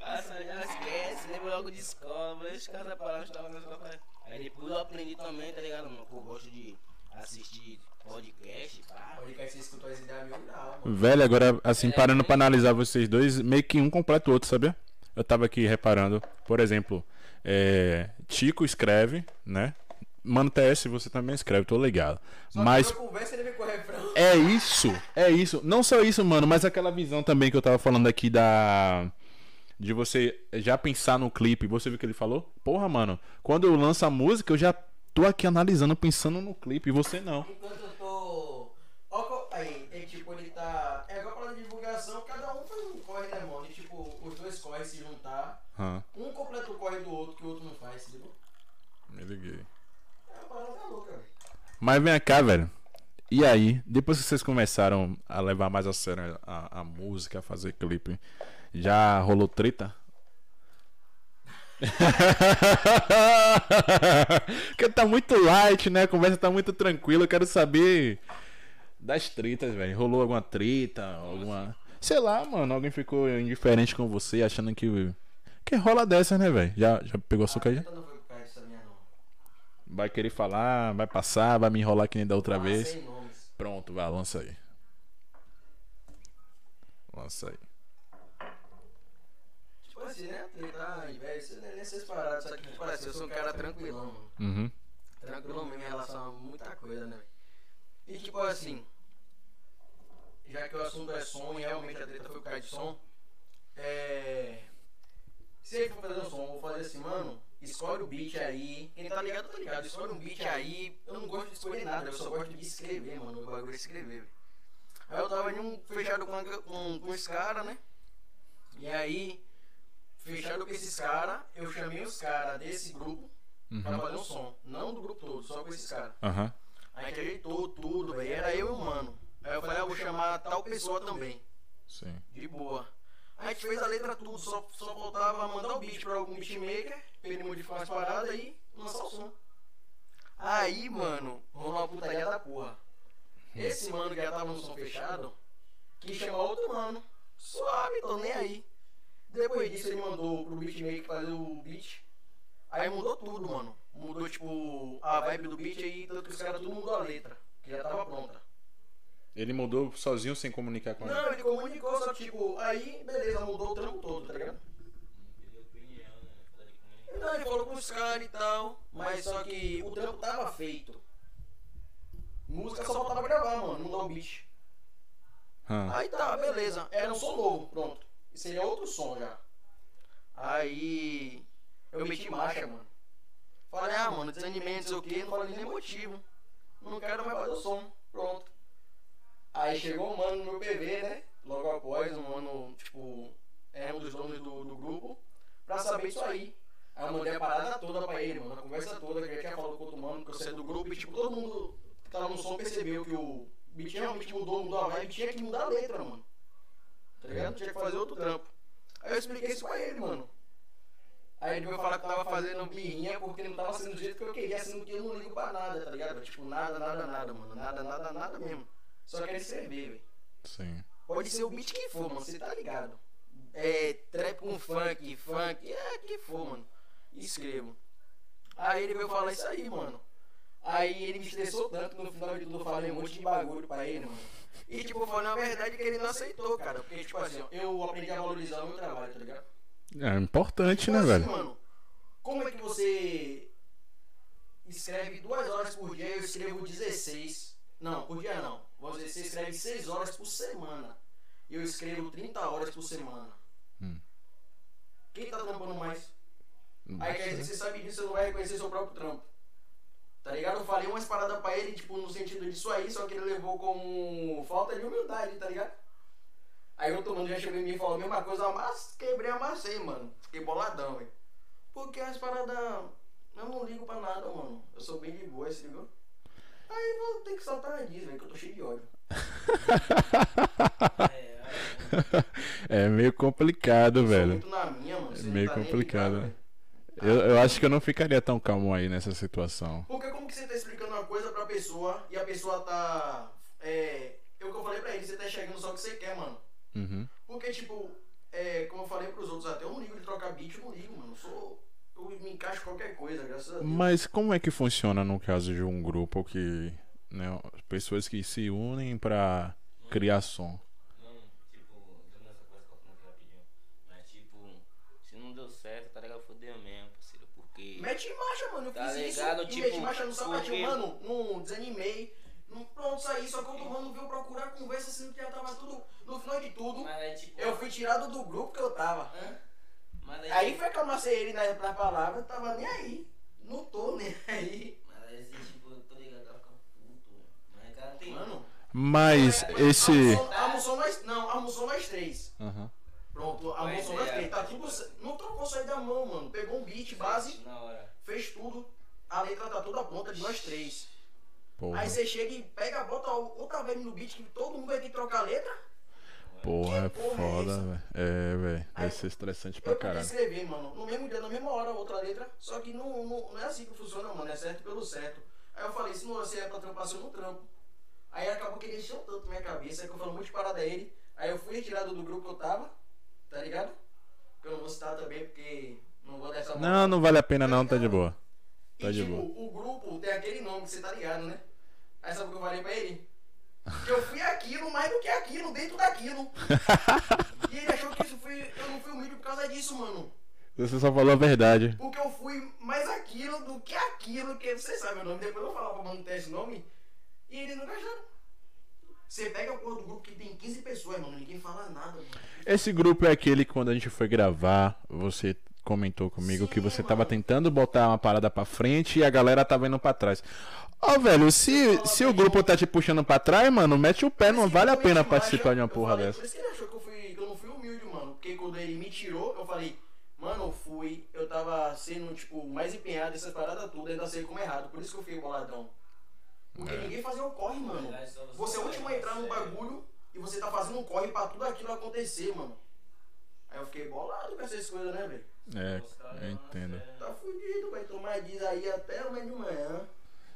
Nossa, *laughs* já esquece, lembro logo de escola, mas os caras pararam, estavam na escola. Aí depois eu aprendi também, tá ligado, mano? Eu gosto de assistir podcast, pá. Que você escutou as ideias mil mano. Velho, agora, assim, parando pra analisar vocês dois, meio que um completa o outro, sabia? Eu tava aqui reparando, por exemplo, é, Tico escreve, né? Mano TS, você também escreve, tô ligado. Só Mas quando eu converso, ele vem com o refrão. é isso, é isso. Não só isso, mano, mas aquela visão também que eu tava falando aqui da. De você já pensar no clipe. Você viu o que ele falou? Porra, mano, quando eu lanço a música, eu já tô aqui analisando, pensando no clipe, e você não. Enquanto eu tô. Ó, aí, é tipo, ele tá. É igual pra divulgação, cada um faz um corre, né, mano? E tipo, os dois corres se juntar. Um completa o corre do outro que o outro não faz, entendeu? me liguei. É uma parada louca, velho. Mas vem cá, velho. E aí, depois que vocês começaram a levar mais a sério a, a música, a fazer clipe, já rolou treta? Porque tá muito light, né? A conversa tá muito tranquila. Eu quero saber das tretas, velho. Rolou alguma treta? Alguma. Sei lá, mano. Alguém ficou indiferente com você, achando que. Que rola dessa, né, velho? Já, já pegou dessa minha, não. Vai querer falar, vai passar, vai me enrolar que nem da outra Ah, vez. Pronto, vai, lança aí. Lança aí. Tipo assim, né? Isso não é nessas paradas. Só que, tipo assim, eu sou um cara tranquilão, mano. Uhum. tranquilo mesmo em relação a muita coisa, né? E tipo assim, já que o assunto é som e realmente a treta foi por causa de som, é. Se ele for fazer um som, eu vou fazer assim, mano, escolhe o beat aí. Quem tá ligado, tá ligado. Escolhe um beat aí. Eu não gosto de escolher nada, eu só gosto de escrever, mano. O bagulho é escrever, velho. Aí eu tava em um fechado com, a- com, com esse cara, né? E aí, fechado com esses caras, eu chamei os caras desse grupo pra fazer um som. Não do grupo todo, só com esses caras. Aham. A gente ajeitou tudo, velho. Era eu e o mano. Aí eu falei, ah, vou chamar tal pessoa também. Sim. De boa. A gente fez a letra tudo, só, só faltava mandar o beat pra algum beatmaker, pra ele modificar umas paradas e lançar o som. Aí, mano, rolou uma putaria da porra. Esse mano que já tava no som fechado, quis chamar outro mano. Suave, tô nem aí. Depois disso ele mandou pro beatmaker fazer o beat. Aí mudou tudo, mano. Mudou tipo a vibe do beat aí, tanto que os caras tudo mudou a letra, que já tava pronta. Ele mudou sozinho sem comunicar com ele. Não, ele comunicou, só que tipo, aí beleza, mudou o trampo todo, tá ligado? Então ele falou com os caras e tal, mas só que o trampo tava feito. Música só faltava gravar, mano, mudar o beat. Ah. Aí tá, beleza. Era um som novo, pronto. Seria outro som já. Aí eu meti marcha, mano. Falei, ah, mano, desanimei, não sei o que, não falei nem motivo. Não quero mais fazer o som. Pronto. Aí chegou um mano no meu PV, né? Logo após, um mano, tipo, é um dos donos do, do grupo, pra saber isso aí. Aí eu mandei a parada toda pra ele, mano, a conversa toda, que eu já tinha falado com outro mano, que eu saí do grupo, e tipo, todo mundo que tava no som percebeu que o beat realmente mudou, mudou a vibe, tinha que mudar a letra, mano. Tá ligado? Tinha que fazer outro trampo. Aí eu expliquei isso pra ele, mano. Aí ele veio falar que eu tava fazendo birrinha porque não tava sendo do jeito que eu queria, sendo que eu não ligo pra nada, tá ligado? Tipo, nada, nada, nada, mano. Nada, nada, nada mesmo. Só quero escrever, velho. Sim. Pode ser o beat que for, mano, você tá ligado. É trap com funk, funk, é que for, mano. Escrevo. Aí ele veio falar isso aí, mano. Aí ele me estressou tanto que no final de tudo eu falei um monte de bagulho pra ele, mano. E tipo, falei na verdade que ele não aceitou, cara. Porque, tipo assim, eu aprendi a valorizar o meu trabalho, tá ligado? É importante, Tipo né, assim, velho? mano, como é que você escreve duas horas por dia e eu escrevo 16? Não, por dia não. Vamos dizer, você escreve 6 horas por semana. E eu escrevo 30 horas por semana. Hum. Quem tá trampando mais? Aí quer dizer, você sabe disso, você não vai reconhecer seu próprio trampo. Tá ligado? Eu falei umas paradas pra ele, tipo, no sentido disso aí, só que ele levou como falta de humildade, tá ligado? Aí outro mano já chegou em mim e falou a mesma coisa, mas quebrei, amassei, mano. Fiquei boladão, velho. Porque as paradas. Eu não ligo pra nada, mano. Eu sou bem de boa, se ligou? Aí vou ter que saltar na diz, velho, que eu tô cheio de ódio. *laughs* É, É meio complicado, Eu sou velho. muito na minha, mano. É meio tá nem complicado. Eu, eu acho que eu não ficaria tão calmo aí nessa situação. Porque como que você tá explicando uma coisa pra pessoa e a pessoa tá. É. É o que eu falei pra ele, você tá enxergando só o que você quer, mano. Uhum. Porque, tipo, é, como eu falei pros outros até, eu não ligo de trocar beat, eu não ligo, mano. Eu sou. Eu me encaixo em qualquer coisa, graças a Deus. Mas como é que funciona no caso de um grupo que. Né, pessoas que se unem pra criar som? Não, tipo, entrando nessa coisa cortando aqui rapidinho. Mas tipo, se não deu certo, tá ligado? Fodeu mesmo, parceiro. Porque. Mete marcha, mano. Eu Tá fiz ligado? isso. Tipo, e mete marcha no sapatinho, mano. Não desanimei. Não, pronto, saí. Só que outro mano veio procurar conversa, sendo que já tava tudo. No final de tudo, Mas aí, tipo. eu fui tirado do grupo que eu tava. Mas aí, Aí tipo, foi que eu amassei ele nas, nas palavras, tava nem aí. Não tô nem *laughs* aí. Mas aí, eu tô ligado, ela fica puto. mano. Mas cara, não tem. Mano. Mas esse. Almoçou, almoçou nós. Não, almoçou nós três. Aham. Pronto, Mas almoçou é, nós três. Tá tipo. Não trocou sair da mão, mano. Pegou um beat, base, Na hora. fez tudo. A letra tá toda pronta de nós três. Porra. Aí você chega e pega, bota outra vez no beat que todo mundo vai ter que trocar a letra. Porra, é Que porra é foda, velho. É, velho. Deve Aí- ser estressante pra Eu caralho. escrever, mano, no mesmo dia, na mesma hora, outra letra, só que não, não, não é assim que funciona, mano, é certo pelo certo. Aí eu falei, se não você é pra trampar, eu não trampo. Aí acabou que ele encheu tanto minha cabeça, aí que eu falei um monte de parada a ele. Aí eu fui retirado do grupo que eu tava, tá ligado? Que eu não vou citar também, porque não vou dar essa moral. Não, não vale a pena não, tá de boa. Tá e, de tipo, boa. o grupo tem aquele nome que você tá ligado, né? Aí sabe o que eu falei pra ele? Que eu fui aquilo, mais do que aquilo, dentro daquilo. *laughs* e ele achou que isso foi. Eu não fui humilde por causa disso, mano. Você só falou a verdade. Porque eu fui mais aquilo do que aquilo, que você sabe o nome. Depois eu vou falar pra manter esse nome. E eles não acharam. Você pega o do grupo que tem 15 pessoas, mano. Ninguém fala nada, mano. Esse grupo é aquele que quando a gente foi gravar, você comentou comigo Sim, que você tava mano. tentando botar uma parada pra frente e a galera tava indo pra trás. Ó, velho, se, se o grupo tá te puxando pra trás, mano, mete o pé, não vale a pena realmente participar de uma eu porra falei, dessa. Por isso que ele achou que eu, fui, que eu não fui humilde, mano. Porque quando ele me tirou, eu falei, mano, eu fui, eu tava sendo, tipo, mais empenhado nessas paradas tudo, ainda sei como errado. Por isso que eu fiquei boladão. Porque É. ninguém fazia um corre, mano. Você é o último a entrar no bagulho e você tá fazendo um corre pra tudo aquilo acontecer, mano. Aí eu fiquei bolado com essas coisas, né, velho? É, eu a entendo. sério. Tá fudido, vai tomar diz aí até o meio de manhã.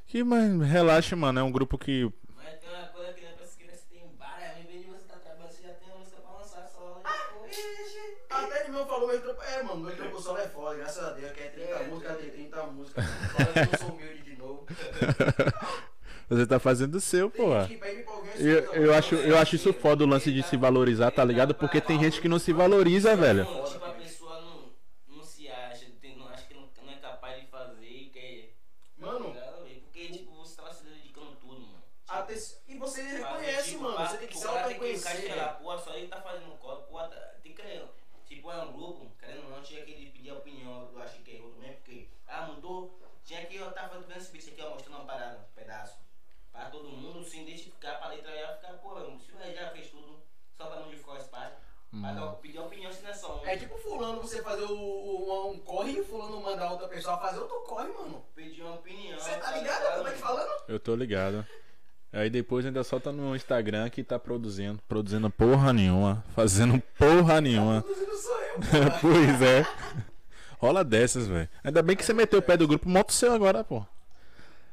Que, mas relaxa, mano, é um grupo que. Mas tem uma coisa que depois que você tem várias, em vez de você tá trabalhando, você já tem uma música pra lançar só. Até ele mesmo falou, meu trampo. É, mano, meu trampo solo é foda, graças a Deus. Que é 30 É, músicas, é. tem 30 músicas. Fala que eu não sou humilde de novo. *laughs* Você tá fazendo o seu, Tem porra. que pra alguém Eu, eu, acho, eu acho isso foda o lance de se valorizar, tá ligado? Porque tem gente que não se valoriza, velho. Não, tipo, a pessoa não, não se acha, tem, não acha que não, não é capaz de fazer e quer. Mano. Tá ligado, velho? Porque, tipo, você tava se dedicando tudo, mano. Até, e você Fazer, reconhece, tipo, mano. pra- Você tem que o se cara tem que auto-reconhecer. encaixar lá, velho. pô, só ele tá fazendo um corpo, pô, tá- tem que. Tipo, é um grupo, querendo ou não, tinha que ele pedir a opinião, eu achei que errou também, porque, ah, mudou, tinha que eu tava fazendo esse bicho aqui, ó, mostrando uma parada, um pedaço. Pra todo mundo identificar, pra letra já ficar, pô, se o Rei já fez tudo, só pra não modificar o espaço. Pra dar, pedir opinião se não é só um. É tipo fulano você fazer o, o- um corre e fulano mandar outra pessoa fazer outro corre, mano. Pedir uma opinião. Você tá ligado? Eu tô te falando? Eu tô ligado. Aí depois ainda solta no Instagram que tá produzindo. Produzindo porra nenhuma. Fazendo porra nenhuma. Produzindo sou eu, *laughs* pô. pois é. Rola dessas, velho. Ainda bem que você meteu o pé do grupo. Monta o seu agora, pô.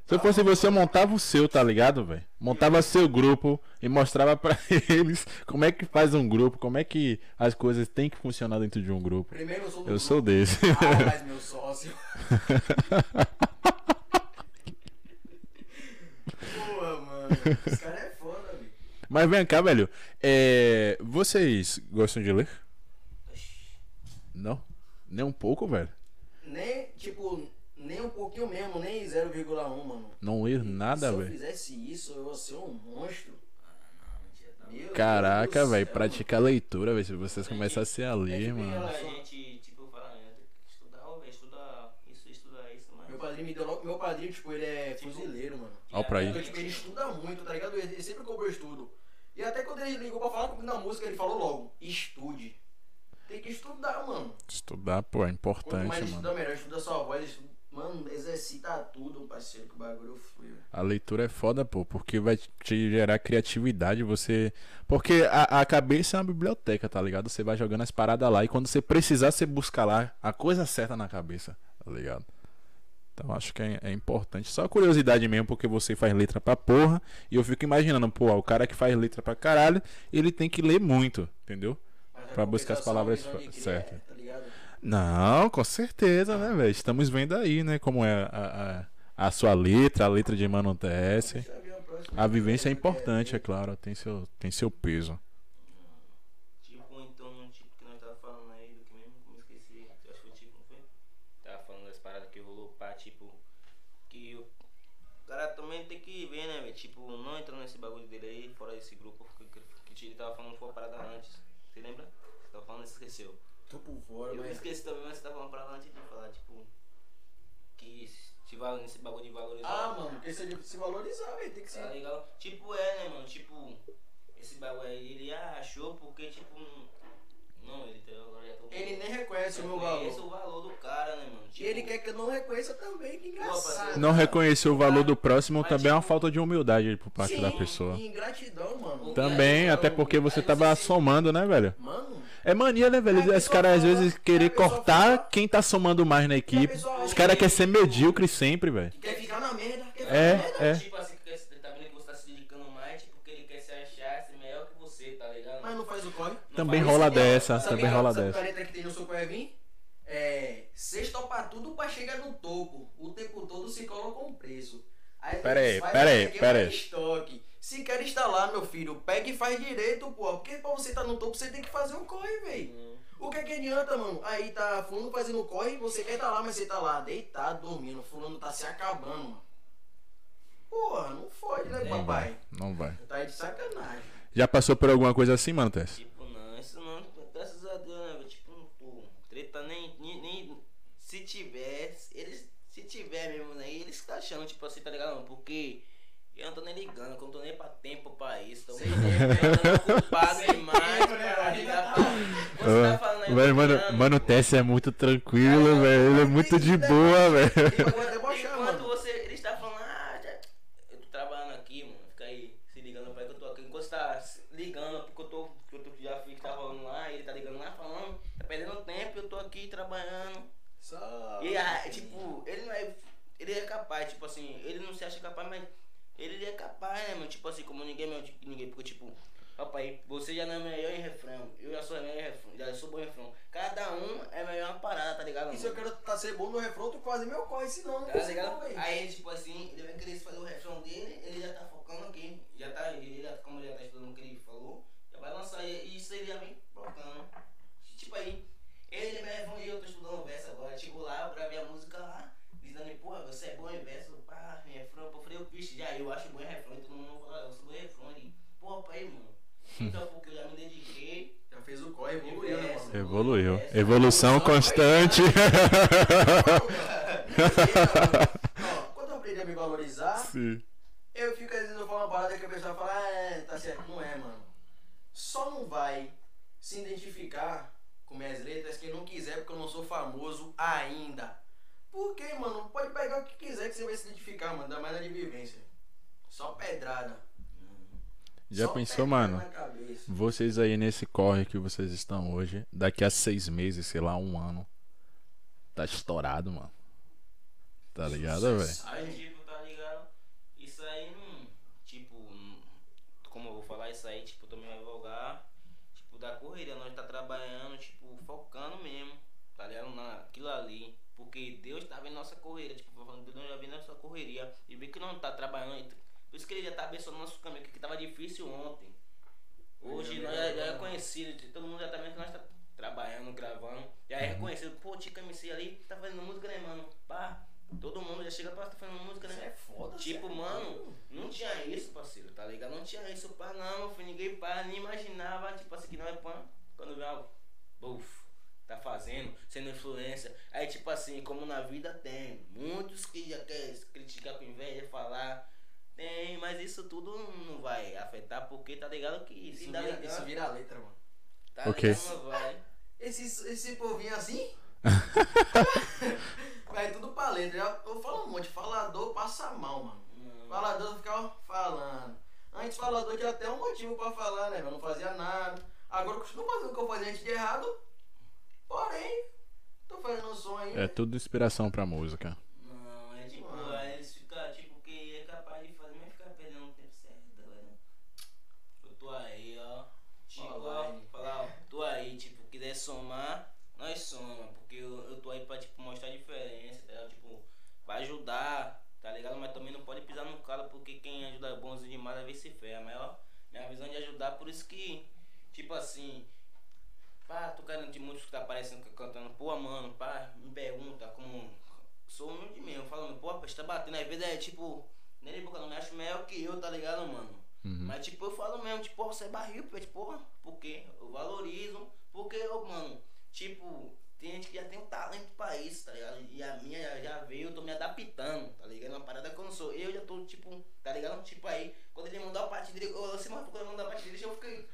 Se eu fosse você, eu montava o seu, tá ligado, velho? Montava seu grupo e mostrava pra *laughs* eles como é que faz um grupo, como é que as coisas têm que funcionar dentro de um grupo. Primeiro eu sou do Eu grupo. sou desse. Ah, mas *laughs* meu sócio. Boa, mano. Esse cara é foda, velho. Mas vem cá, velho. É... Vocês gostam de ler? Não? Nem um pouco, velho? Nem, tipo, nem um pouquinho mesmo, nem 0,1, mano. Não ler nada, Se eu velho. fizesse isso, eu ia ser um monstro. Meu Caraca, Deus do velho. Praticar leitura, velho. Se vocês começassem a ler, tipo mano. A gente, tipo, fala, né, tem que estudar, ó, velho, estuda isso, estuda isso, mas. Meu padrinho me deu logo. Meu padrinho, tipo, ele é fuzileiro, mano. Ó pra Então, aí. tipo, ele estuda muito, tá ligado? Ele sempre cobrou estudo. E até quando ele ligou pra falar comigo na música, ele falou logo: estude. Tem que estudar, mano. Estudar, pô, é Quanto importante, mais mano. estuda, melhor. Estuda sua voz. Estuda... Mano, exercita tudo, parceiro, que o bagulho flui. velho. A leitura é foda, pô, porque vai te gerar criatividade, você... Porque a, a cabeça é uma biblioteca, tá ligado? Você vai jogando as paradas lá e quando você precisar, você busca lá a coisa certa na cabeça, tá ligado? Então acho que é, é importante. Só curiosidade mesmo, porque você faz letra pra porra. E eu fico imaginando, pô, o cara que faz letra pra caralho, ele tem que ler muito, entendeu? Pra buscar as palavras cria, certas. Não, com certeza, né, velho? Estamos vendo aí, né, como é a, a, a sua letra, a letra de Mano TS. A vivência é importante, é claro, tem seu, tem seu peso. Tipo, então, tipo, que nós tava falando aí do que mesmo, me esqueci. Que foi tipo, não foi? Tava falando das paradas que tipo. Que o cara também tem que ver, né, velho? Tipo, não nesse bagulho dele aí, fora esse grupo tava falando foi parada antes. Você lembra? Tava falando e esqueceu. Tô por fora, Eu mas. esqueci também, mas você tava falando pra lá antes de falar, tipo. Que se vale nesse bagulho de valorizar. Ah, mano, porque se se valorizar, velho, tem que ser. Tá ligado? Tipo, é, né, mano? Tipo, esse bagulho aí, ele achou porque, tipo, não, ele tem agora já tô. Ele nem reconhece o meu Reconhece valor. o valor do cara, né, mano? E Tipo, ele quer que eu não reconheça também, que engraçado. Não reconhecer o valor do próximo Mas, também é uma tipo, falta de humildade por parte Sim, da pessoa. E ingratidão, mano. Também, até porque você tava se- somando, né, velho? Mano, É mania, né, velho? Esse cara às vezes querer cortar fala- quem tá somando mais na equipe. pessoa Os acha caras que- querem ser medíocre sempre, velho. que quer ficar na merda, quer ficar É, na merda. é. Tipo assim, que ele tá vendo que você tá se dedicando mais, tipo, que ele quer se achar, ser melhor que você, tá ligado? Mas não faz o corre. Não Também rola isso, dessa, Sabe também a- rola sabe dessa. letra que tem no seu? É. Cês topa tudo pra chegar no topo. O tempo todo se coloca um preço. Aí Pera aí, pera aí, pera aí. Se quer instalar, meu filho, pega e faz direito, pô. Porque pra você tá no topo, você tem que fazer um corre, velho. Hum. O que é que adianta, mano? Aí tá fulano fazendo corre, você quer tá lá, mas você tá lá deitado, dormindo. Fulano tá se acabando, mano. Porra, não fode, né, Não papai? vai, não vai. Tá aí de sacanagem. Já passou por alguma coisa assim, mano, Tess? Tipo, não, isso não, graças a Deus, né, velho? Tipo, pô, treta nem, nem, nem- se tivesse, eles, se tiver mesmo, né, eles tá achando, tipo assim, tá ligado? Não, porque eu não tô nem ligando, que eu não tô nem pra tempo pra isso, tô muito ocupado demais pra ligar pra... Você tá falando aí, tô mano, mano, pô. Tess é muito tranquilo, velho. Ele é muito de boa, velho. Enquanto você, ele está falando, ah, já, eu tô trabalhando aqui, mano, fica aí se ligando pra ele que eu tô aqui. Enquanto você tá se ligando, porque eu tô, que eu tô, já fiz que tá rolando lá, ele tá ligando lá, falando, tá perdendo tempo, eu tô aqui trabalhando. Só. E ah, tipo, ele não é, ele é capaz, tipo assim, ele não se acha capaz, mas ele é capaz, né, mano, tipo assim, como ninguém é melhor que ninguém, porque tipo, papai, você já não é melhor em refrão, eu já sou melhor em refrão, já sou bom em refrão. Cada um é melhor uma parada, tá ligado? E se eu mano? quero tá ser bom no refrão, tu quase meu corre, senão não Tá ligado? Aí, tipo assim, ele vai querer fazer o refrão dele, ele já tá focando aqui. Já tá, ele já, como ele já tá estudando o que ele falou, já vai lançar e isso ele já vem colocando. Tipo aí, ele mesmo e eu tô estudando verso agora. Tipo lá, eu gravei a música lá, dizendo, porra, você é bom em verso, refrão. Eu falei, eu vixe, já eu acho bom refrão, e todo mundo fala, eu sou bom refrão. Ele, porra, pai, mano. Então, porque eu já me dediquei. Já fez o corre, evoluiu, né, mano? Evoluiu. Evolução constante. Ó, Quando eu aprendi a me valorizar, Sim. eu fico às vezes eu falo uma parada que a pessoa fala, ah, é, tá certo, não é, mano. Só não vai se identificar com minhas letras quem não quiser, porque eu não sou famoso ainda. Por quê, mano? Pode pegar o que quiser que você vai se identificar, mano. Ainda mais na de vivência. Só pedrada. Já Só pensou, pedrada mano? Vocês aí nesse corre que vocês estão hoje, daqui a seis meses, sei lá, um ano, tá estourado, mano. Tá ligado, velho? Aí, tipo, tá ligado? Isso aí não. Tipo, como eu vou falar isso aí, tipo, também vai vogar. Tipo, da correria, nós tá trabalhando, tipo, focando mesmo, tá ligado? Naquilo ali. Porque Deus tá vendo nossa correria, tipo, Deus já vendo nossa correria. E vê que não tá trabalhando. Por isso que ele já tá abençoando nosso caminho, que tava difícil ontem. Hoje nós já, já é conhecido, todo mundo já tá vendo que nós tá trabalhando, gravando. Já é reconhecido, pô, Tica MC ali tá fazendo música, né, mano? Pá, todo mundo já chega pra tá fazendo música, Isso é né? foda, Tipo, é mano, não tinha isso, parceiro, tá ligado? Não tinha isso, pá, não, meu filho, ninguém pá, nem imaginava, tipo assim, que não é pã, quando vem algo, buf, tá fazendo, sendo influência. Aí, tipo assim, como na vida tem, muitos que já querem criticar com inveja, falar. Tem, mas isso tudo não vai afetar, porque tá ligado que Isso vira, ligado, isso vira a letra, mano. Tá ligado, não vai. Esse, esse povinho assim? *laughs* *laughs* Vai tudo pra letra. Eu falo um monte, falador passa mal, mano. Falador ficava falando. Antes falador tinha até um motivo pra falar, né? Eu não fazia nada. Agora eu costumo fazer o que eu fazia antes de errado. Porém, tô fazendo um som. É tudo inspiração pra música. Não, é tipo, aí eles ficam, tipo, que é capaz de fazer, mas ficar perdendo um tempo certo, galera. Eu tô aí, ó. Tipo, ó, falar, ó, tô aí, tipo, quiser somar, nós soma, porque eu, eu tô aí pra, tipo, mostrar a diferença, tá ligado? Tipo, pra ajudar, tá ligado? Mas também não pode pisar no calo, porque quem ajuda bonzinho demais às vezes se ferra. Mas, ó, minha visão de ajudar, por isso que, tipo assim, Pá, tô querendo de músico que tá aparecendo can- cantando, pô, mano, pá, me pergunta como. Sou humilde mesmo, falando, pô, tá batendo, às vezes é tipo, nem boca não me acho melhor que eu, tá ligado, mano? Uhum. Mas tipo, eu falo mesmo, tipo, você é barril, pô, tipo, por quê? Eu valorizo, porque eu, mano, tipo, tem gente que já tem um talento pra isso, tá ligado? E a minha já, já veio, eu tô me adaptando, tá ligado? Uma parada que eu não sou. Eu já tô, tipo, tá ligado? Tipo aí, quando ele mandou a parte dele, eu assim, mas quando ele mandou a parte dele, eu fiquei.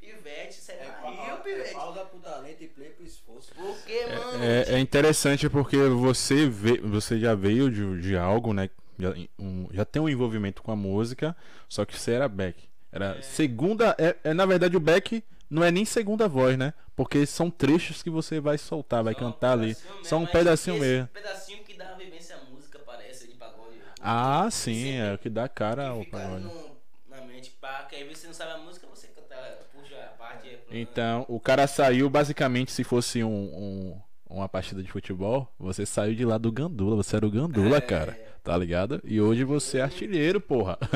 Pivete, você é, barril, pivete. pausa pro talento e play pro esforço. Por que, mano? É, é interessante porque você vê, você já veio de, de algo, né? Já, um- já tem um envolvimento com a música, só que você era back. Era segunda. É, é, na verdade o back não é nem segunda voz, né? Porque são trechos que você vai soltar, vai Só um cantar ali. pedacinho Só um mas pedacinho esse mesmo. pedacinho que dá a vivência à música, parece, de pagode. Ah, sim, é o que dá cara que ao pagode. no- na mente, pá, que aí você não sabe a música, você canta, puxa a parte. é, Então, o cara saiu basicamente se fosse um, um- uma partida de futebol, você saiu de lá do Gandula, você era o Gandula, É. cara. Tá ligado? E hoje você é artilheiro, porra. *laughs*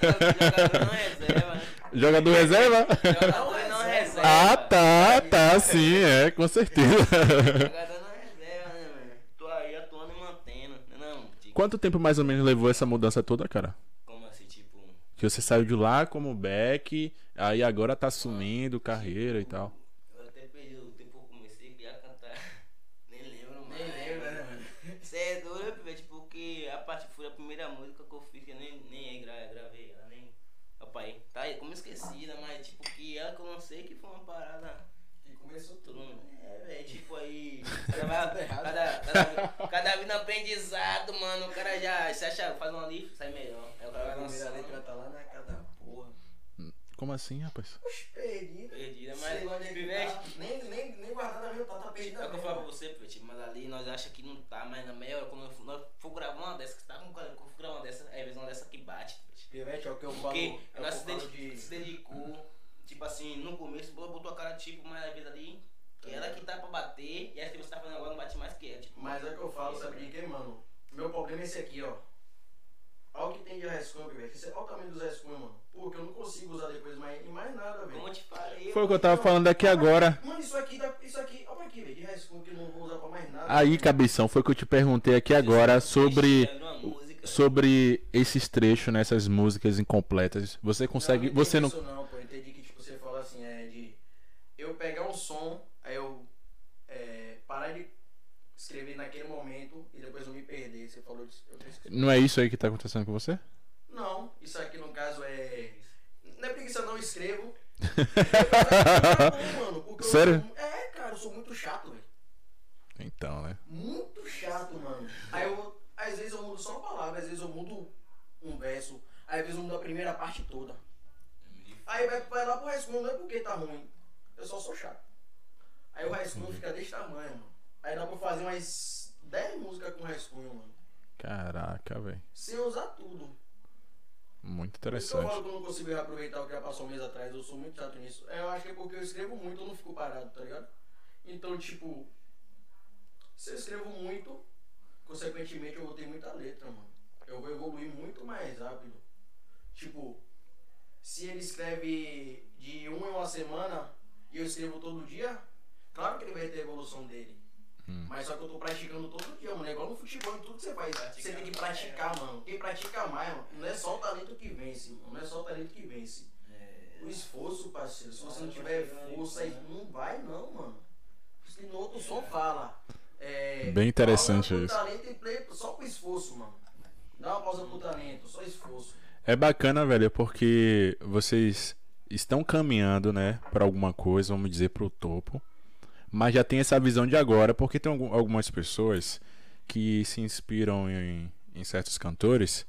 Jogador reserva, né? Jogador reserva? Jogador não reserva. Ah, tá, tá, sim, é, com certeza. Jogador não reserva, né, mano? Tô aí atuando e mantendo. né, Não, Quanto tempo mais ou menos levou essa mudança toda, cara? Que você saiu de lá como back, aí agora tá assumindo carreira e tal. Eu até perdi o tempo que eu comecei a cantar. *laughs* Nem lembro, mais. Nem lembra, né, mano? Você é doido, pivete, porque a parte foi a primeira música que eu fiz, que eu nem, nem gra, gravei ela, nem. Aí, tá aí, como esquecida, mas tipo, que ela que eu lancei que foi uma parada. E começou Todo tudo. mundo. É, velho, tipo aí. Cada, cada, cada, vida no aprendizado, mano. O cara já se acha, faz uma ali, sai melhor. Aí o cara A vai primeira lançando. letra tá lá na cada porra. Como assim, rapaz? Oxe, perdido. Perdida, Sei mas onde é que tá. Nem, nem, nem guardada mesmo, tá, tá perdida É o que eu falo pra você, Pivete, mas ali nós achamos que não tá, mas na meia hora, quando eu- nós for gravar uma dessa, que você tá com quando eu for gravar uma dessa, é a visão dessa que bate, Pivete. Pivete é o que eu falo. Porque é nós se, de... se dedicou, tipo assim, no começo, botou a cara tipo, mas a vida ali, que ela que tá pra bater, e essa que você tá fazendo agora não bate mais que ela, tipo. Mas é o que eu falo, sabe de quê, mano? Meu problema é esse aqui, ó. Olha o que tem de rascunho, velho. É olha o tamanho dos rascunhos, mano. Porque eu não consigo usar depois mais, em mais nada, Como eu velho. te falei, Foi o que eu tava falando aqui agora. Mano, isso aqui, dá- isso aqui, olha aqui, velho. De rascunho que eu não vou usar pra mais nada. Aí, cabeção, foi o que eu te perguntei aqui agora sobre sobre esses trechos nessas músicas incompletas. Você consegue, não você não entendi Isso não, pô. Eu entendi que tipo, você fala assim, é de eu pegar um som, aí eu é, parar de escrever naquele momento e depois não me perder. Você falou disso. Eu não é isso aí que tá acontecendo com você? Não, isso aqui no caso é. Não é preguiça, não, eu escrevo. *laughs* Não, mano, porque eu Sério? sou- É, cara, eu sou muito chato, velho. Então, né? Muito chato, mano. Aí eu. Às vezes eu mudo só uma palavra, às vezes eu mudo um verso, às vezes eu mudo a primeira parte toda. Aí vai, vai lá pro rascunho, não é porque tá ruim. Eu só sou chato. Aí o rascunho fica desse tamanho, mano. Aí dá pra fazer umas 10 músicas com rascunho, mano. Caraca, velho. Sem usar tudo. Muito Por isso eu interessante. falo que eu não consigo reaproveitar o que já passou um mês atrás. Eu sou muito chato nisso. É, Eu acho que é porque eu escrevo muito, eu não fico parado, tá ligado? Então, tipo, se eu escrevo muito, consequentemente eu vou ter muita letra, mano. Eu vou evoluir muito mais rápido. Tipo, se ele escreve de um em uma semana e eu escrevo todo dia, claro que ele vai ter a evolução dele. Mas só que eu tô praticando todo dia, mano. É igual no futebol, em tudo que você faz. Você tem que praticar, mano. Quem pratica mais, mano. Não é só o talento que vence, mano. Não é só o talento que vence. O esforço, parceiro. Se você não tiver força, aí não vai não, mano. Se no outro som fala. É, Bem interessante isso. talento e play só pro esforço, mano. Dá uma pausa pro talento, só esforço. É bacana, velho, porque vocês estão caminhando, né, pra alguma coisa, vamos dizer, pro topo. Mas já tem essa visão de agora, porque tem algum- algumas pessoas que se inspiram em, em certos cantores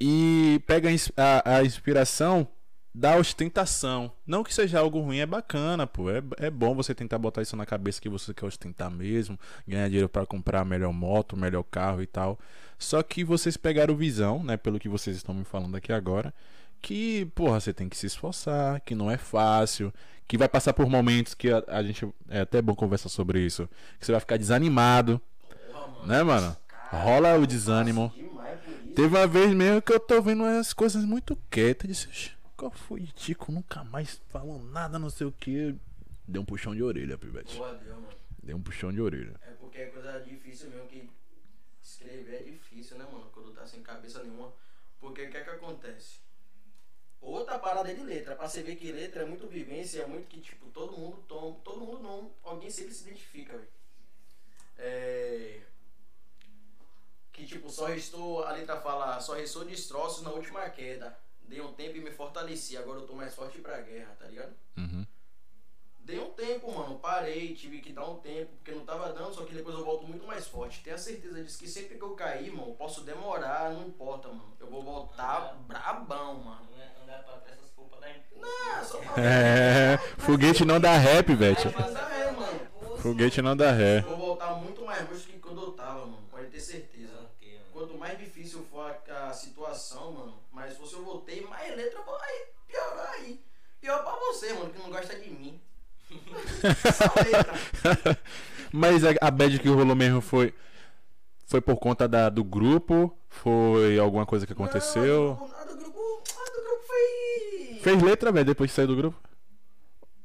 e pega a ins- a, a inspiração da ostentação. Não que seja algo ruim, é bacana, pô. É, é bom você tentar botar isso na cabeça que você quer ostentar mesmo, ganhar dinheiro para comprar a melhor moto, o melhor carro e tal. Só que vocês pegaram visão, né, pelo que vocês estão me falando aqui agora, que, porra, você tem que se esforçar, que não é fácil, que vai passar por momentos que a, a gente é até bom conversar sobre isso, que você vai ficar desanimado, né, mano? Rola o desânimo. Teve uma vez mesmo que eu tô vendo as coisas muito quietas. Disse, "Oxe, qual foi, Tico? Nunca mais falou nada, não sei o que. Deu um puxão de orelha, Pivete. Porra, deu, mano. Deu um puxão de orelha. É porque é coisa difícil mesmo que escrever é difícil, né, mano? Quando tá sem cabeça nenhuma. Porque o que é que acontece? Outra parada de letra, pra você ver que letra é muito vivência, é muito que, tipo, todo mundo toma, todo mundo não, alguém sempre se identifica, velho. É. Que tipo, só restou, a letra fala, só restou destroços na última queda. Dei um tempo e me fortaleci, agora eu tô mais forte pra guerra, tá ligado? Uhum. Dei um tempo, mano. Parei, tive que dar um tempo, porque não tava dando, só que depois eu volto muito mais forte. Tenha certeza disso que sempre que eu cair, mano, posso demorar, não importa, mano. Eu vou voltar brabão, mano. Não é andar pra trás essas culpas da empresa. Não, só pra É, *laughs* foguete não dá. Mas é, mano. Foguete não dá ré. Vou voltar muito mais roxo que quando eu tava, mano. Pode ter certeza. Quanto mais difícil for a, a situação, mano, mais força eu voltei, mais letra vai piorar aí. Pior pra você, mano, que não gosta de mim. *laughs* Mas a, a bad que rolou mesmo foi. Foi por conta da, do grupo? Foi alguma coisa que aconteceu? Não, a do grupo, a do grupo foi. Fez letra, velho, depois de sair do grupo?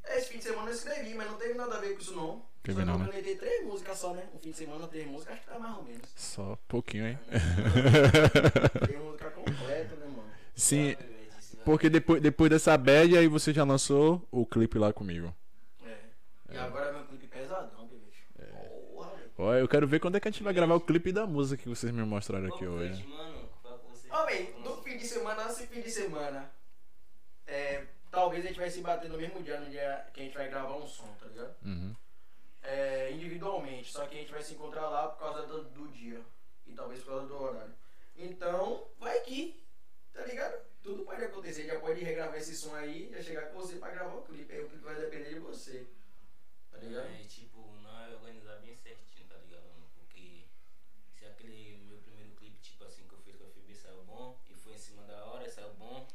Esse fim de semana eu escrevi, mas não teve nada a ver com isso não. Teve não, né? eu planejei três músicas só, né? Um fim de semana, três músicas, acho que tá mais ou menos. Só pouquinho, hein? *laughs* Tem música completa, né, mano? Sim, porque depois, depois dessa bad aí você já lançou o clipe lá comigo. É. E agora vem um clipe pesadão, bicho. Porra, velho. Ó, eu quero ver quando é que a gente vai gravar o clipe da música que vocês me mostraram aqui Ô, hoje. Mano, fala com bem, no fim de semana, esse fim de semana, é, talvez a gente vai se bater no mesmo dia, no dia que a gente vai gravar um som, tá ligado? Uhum. É, individualmente, só que a gente vai se encontrar lá por causa do, do dia e talvez por causa do horário. Então, vai que, tá ligado? Tudo pode acontecer, já pode regravar esse som aí, já chegar com você pra gravar o clipe, aí o clipe vai depender de você, tá ligado? É, tipo, não é organizar bem certinho, tá ligado? mano? Porque se aquele meu primeiro clipe, tipo assim, que eu fiz com a FB saiu bom, e foi em cima da hora, saiu bom,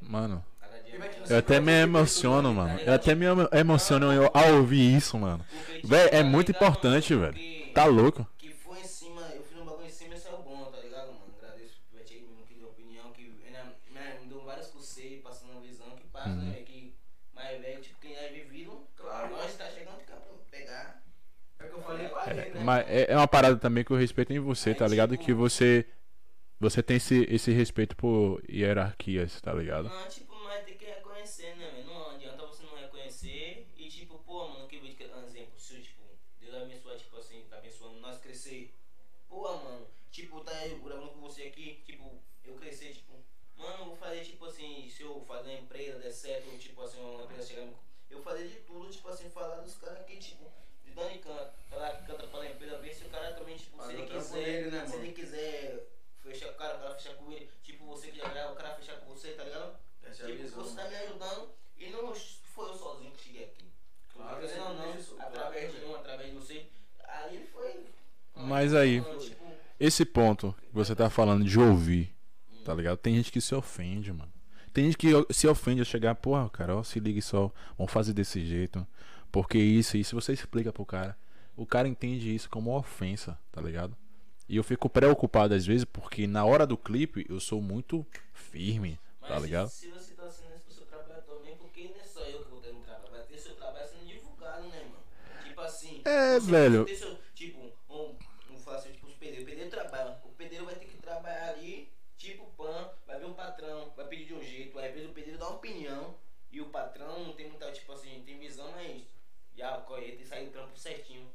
Mano, cada dia E vai te mais. eu até me emociono, mano. Eu até me emo- emociono eu- ao ouvir isso, mano. Porque, tipo, Véi, é tá muito ligado, importante, mano? velho. Porque- Tá louco? Que foi em cima, eu fiz um bagulho em cima e saiu bom, tá ligado, mano? Agradeço pro Pivete aí mesmo que deu opinião, que né, né, me deu vários conselhos, passando uma visão que passa, Uhum. né, velho? Que mais velho, tipo, quem é vivido, Claro. nós tá chegando cá pra pegar. É o que eu falei pra ele, né? Mas é é uma parada também que eu respeito em você, tá ligado? Que você. Você tem esse, esse respeito por hierarquias, tá ligado? Não, tipo, mas tem que reconhecer, né? Não adianta você não reconhecer e, tipo, pô, mano, que vídeo, um exemplo, se, tipo, Deus abençoar, tipo assim, tá abençoando nós crescer. Pô, mano, tipo, tá eu gravando com você aqui, tipo, eu crescer, tipo, mano, eu vou fazer, tipo assim, se eu fazer uma empresa der certo, tipo assim, uma empresa chegar no. Eu fazer de tudo, tipo assim, falar dos caras que, tipo, de Dani canta, falar que canta pra empresa, ver se o cara também, tipo, se Fazer ele né, se mano? ele quiser fechar com o cara, o cara fechar com ele, tipo, você que já grava, o cara fechar com você, tá ligado? Essa é Tipo, visão. você tá me ajudando e não foi eu sozinho que cheguei aqui. Claro, Querendo ou não, isso, através claro. de um, através de você. Aí foi. Mas aí- Tipo, Esse ponto que você tá falando de ouvir, tá ligado? Tem gente que se ofende, mano. Tem gente que se ofende a chegar, porra, cara, ó, se liga só, vamos fazer desse jeito. Porque isso, e se você explica pro cara, o cara entende isso como uma ofensa, tá ligado? E eu fico preocupado às vezes porque na hora do clipe eu sou muito firme, mas tá ligado? Se, você tá assinando isso pro seu trabalho também, porque não é só eu que vou ter um trabalho, vai ter seu trabalho sendo divulgado, né, mano? Tipo assim. É, velho. seu- tipo, um, um assim, tipo, os pedreiros. O pedreiro trabalha. O pedreiro vai ter que trabalhar ali, tipo, pan, vai ver um patrão, vai pedir de um jeito. Às vezes o pedreiro dá uma opinião e o patrão não tem muita, tipo assim, tem visão, mas já tem que sair do trampo certinho.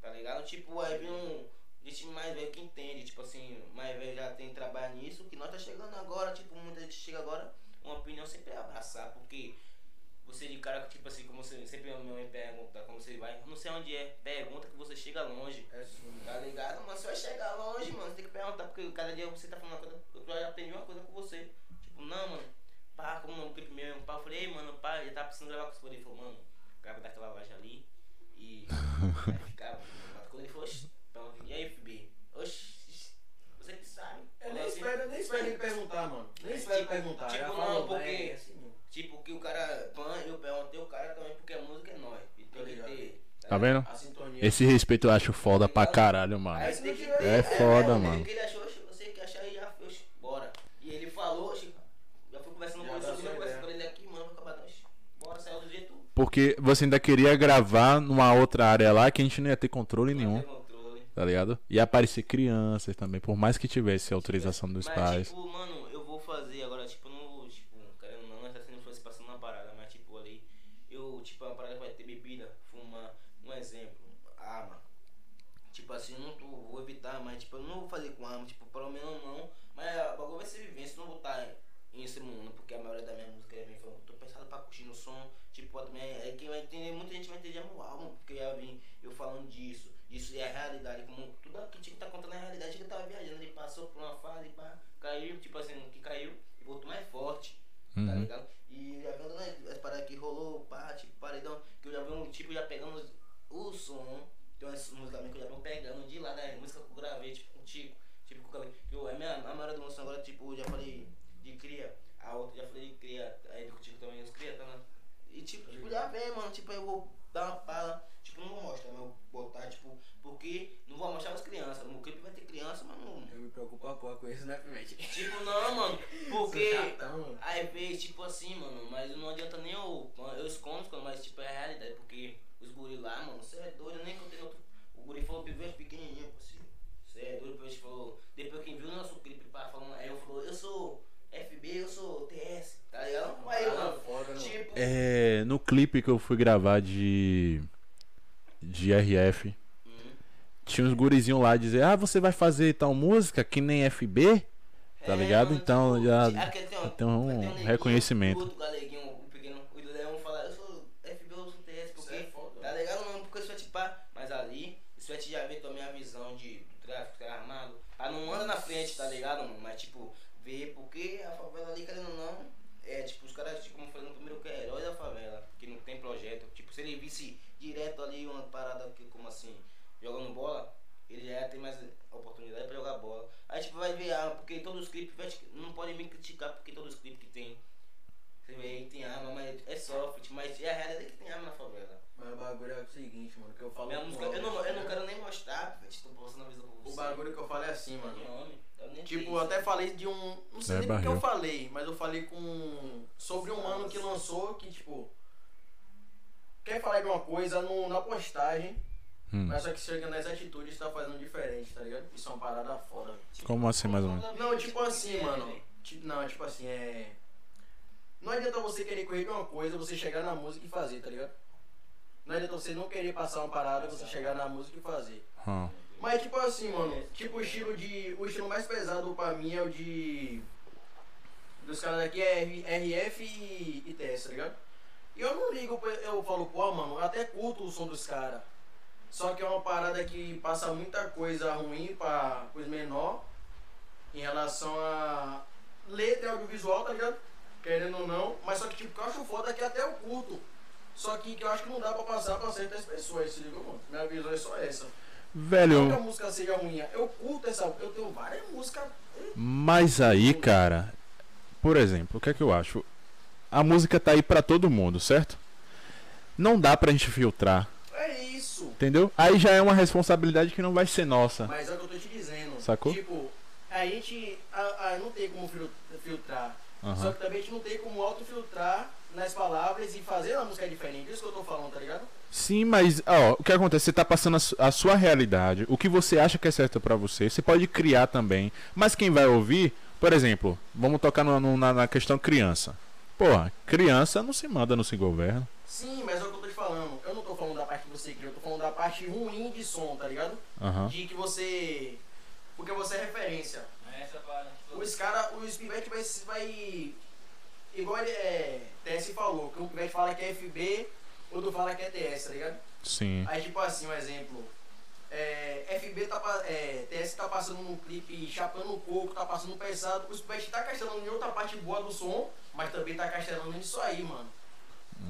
Tá ligado? Tipo, aí vem um. Gente mais velho que entende, tipo assim, mais velho já tem trabalho nisso, que nós tá chegando agora, tipo, muita gente chega agora, uma opinião sempre é abraçar, porque você de cara, tipo assim, como você sempre me pergunta, como você vai, não sei onde é, pergunta que você chega longe. É sim. Tá ligado? Mas você vai chegar longe, mano. Você tem que perguntar, porque cada dia você tá falando uma coisa. Eu já aprendi uma coisa com você. Tipo, não, mano. Pá, como não, clipe meu, pá, eu falei, ei, mano, pá, ele tá precisando gravar com você. Ele falou, mano, grava daquela loja ali. E. *laughs* Aí ficava. Quando ele falou, "Oxi, pronto, e aí, FB? Oxi, você que sabe. Eu nem Assim, espero, nem espero ele perguntar, mano. Nem espero Tipo- perguntar. tipo, Já não, falou, porque- é assim. Tipo, que o cara, pan, eu perguntei o cara também, porque a música é nós. E tem que ligado. ter. Tá vendo? A sintonia. Esse respeito eu acho foda pra caralho, mano. Tem que É foda, mano. O que ele achou, você que achar e já foi, bora. E ele falou, já fui conversando Já com ele, sua conversando com ele aqui, mano, acabar, bora, saiu do jeito. Porque você ainda queria gravar numa outra área lá que a gente não ia ter controle nenhum, tem. Tá ligado? Ia aparecer crianças também, por mais que tivesse autorização dos Mas, pais. tipo, mano, eu vou fazer agora, tipo, no, tipo, querendo não, nós tá sendo influência passando na parada, mas, tipo, ali, eu, tipo, é uma parada que vai ter bebida, fumar, um exemplo, arma. Tipo assim, eu não tô, vou evitar, mas, tipo, eu não vou fazer com arma, tipo, pelo menos não, mas o bagulho vai ser vivência, não vou estar em esse mundo, porque a maioria da minha música é bem, tô pensando pra curtir no som, tipo, também, é que vai entender, muita gente vai entender meu álbum, porque eu ia vir eu falando disso, isso é a realidade, como tudo aqui que tá contando a realidade que eu tava viajando, ele passou por uma fase, pá, caiu, tipo assim, que caiu e voltou mais forte, tá Uhum. ligado? E já vendo né, as paradas que rolou, pá, tipo, paredão, que eu já vi um tipo já pegando os- o som, tem umas músicas que eu já vi pegando de lá, né, música que eu gravei, tipo, contigo, tipo, com o cabelo, que eu, a, minha, a maioria do som agora, tipo, eu já falei de cria, a outra já falei de cria, aí contigo também, os cria, tá, né? E tipo, tipo, já vem, mano, tipo, eu vou dar uma pala, tipo, não vou mostrar, mas eu vou botar, tipo, porque não vou mostrar as crianças, no clipe vai ter criança, mas não. Eu me preocupo a porra com isso, né, Pimente? Tipo, não, mano, porque. Chatão. Aí vez, tipo assim, mano, mas não adianta nem eu. Eu escondo, mas tipo, é a realidade, porque os guri lá, mano, você é doido, eu nem contei outro. O guri falou pivete pequenininho, parceiro. Você é doido, depois falou. Depois quem viu o nosso clipe, pá, falando, aí eu falou, eu sou FB, eu sou TS, tá ligado? Aí eu, Ah, mano, foda, né? tipo. É, no clipe que eu fui gravar de de RF, tinha uns gurizinhos lá dizer: "Ah, você vai fazer tal música que nem FB?" Tá é, ligado? Então, tipo, já aquele tem um, tem um ter neguinho, reconhecimento. O outro galeguinho, o pequeno, o Leão fala, eu sou FB, eu sou TS, porque. é foda. Tá ligado? Não, porque isso vai te pá. Mas ali, isso vai te já ver também a visão de, tráfico, armado. Ah, não anda na frente, tá ligado, mano? Mas tipo, ver porque a favela ali, querendo ou não, é tipo, os caras, tipo, como eu falei no primeiro, que é herói da favela, que não tem projeto. Tipo, se ele visse direto ali uma parada que, como assim, jogando bola, ele já ter mais oportunidade pra jogar bola. Aí tipo, vai ver arma, porque todos os clipes, vai não pode me criticar porque todos os clipes que tem. Você vê aí tem arma, mas é soft, mas é a realidade que tem arma na favela. Mas o bagulho é o seguinte, mano, que eu falo Minha música, eu não, eu não né? quero nem mostrar, velho. Tô postando a visão pra você. O bagulho que eu falo é assim, mano. Nome, eu Tipo, eu até falei de um. Não sei É, nem porque barril. eu falei, mas eu falei com. Sobre um mano que lançou que, tipo. Quer falar de uma coisa no, na postagem, Hum. mas só que chega nas atitudes tá fazendo diferente, tá ligado? Isso é uma parada foda. Como assim, mais ou menos? Não, tipo assim, É, mano. velho. Ti- Não, tipo assim, é. Não adianta você querer corrigir uma coisa, você chegar na música e fazer, tá ligado? Não adianta você não querer passar uma parada, você chegar na música e fazer. Hum. Mas tipo assim, mano, tipo o estilo de. O estilo mais pesado pra mim é o de. Dos caras daqui é RF e, e TS, tá ligado? E eu não ligo, eu falo, pô, mano, eu até curto o som dos caras. Só que é uma parada que passa muita coisa ruim pra coisa menor em relação a letra e audiovisual, tá ligado? Querendo ou não. Mas só que tipo, que eu acho foda é que até eu curto. Só que, que eu acho que não dá pra passar pra certas pessoas, se liga, mano. Minha visão é só essa. Não que a Velho, música seja ruim, eu curto essa. Eu tenho várias músicas. mas aí, cara, por exemplo, o que é que eu acho? A música tá aí pra todo mundo, certo? Não dá pra gente filtrar, isso. entendeu? Aí já é uma responsabilidade que não vai ser nossa. Mas é o que eu tô te dizendo. Sacou? Tipo, a gente a, a, não tem como fil- filtrar. Aham. Só que também a gente não tem como autofiltrar nas palavras e fazer uma música diferente. Isso que eu tô falando, tá ligado? Sim, mas ó, o que acontece? Você tá passando a, su- a sua realidade, o que você acha que é certo pra você, você pode criar também. Mas quem vai ouvir, por exemplo, vamos tocar no- no- na, na questão criança. Porra, criança não se manda, não se governa. Sim, mas é o que eu tô te falando. Eu não tô falando da parte que você criou, eu tô falando da parte ruim de som, tá ligado? Aham. De que você. Porque você é referência. Essa parada. Os caras, os pivete vai, vai. igual ele é. TS falou, que o Pivete fala que é FB, outro fala que é TS, tá ligado? Sim. Aí tipo assim, um exemplo. É, FB tá, é, TS tá passando num clipe chapando o coco, tá passando pesado, o Pivete tá castelando em outra parte boa do som, mas também tá castelando nisso aí, mano.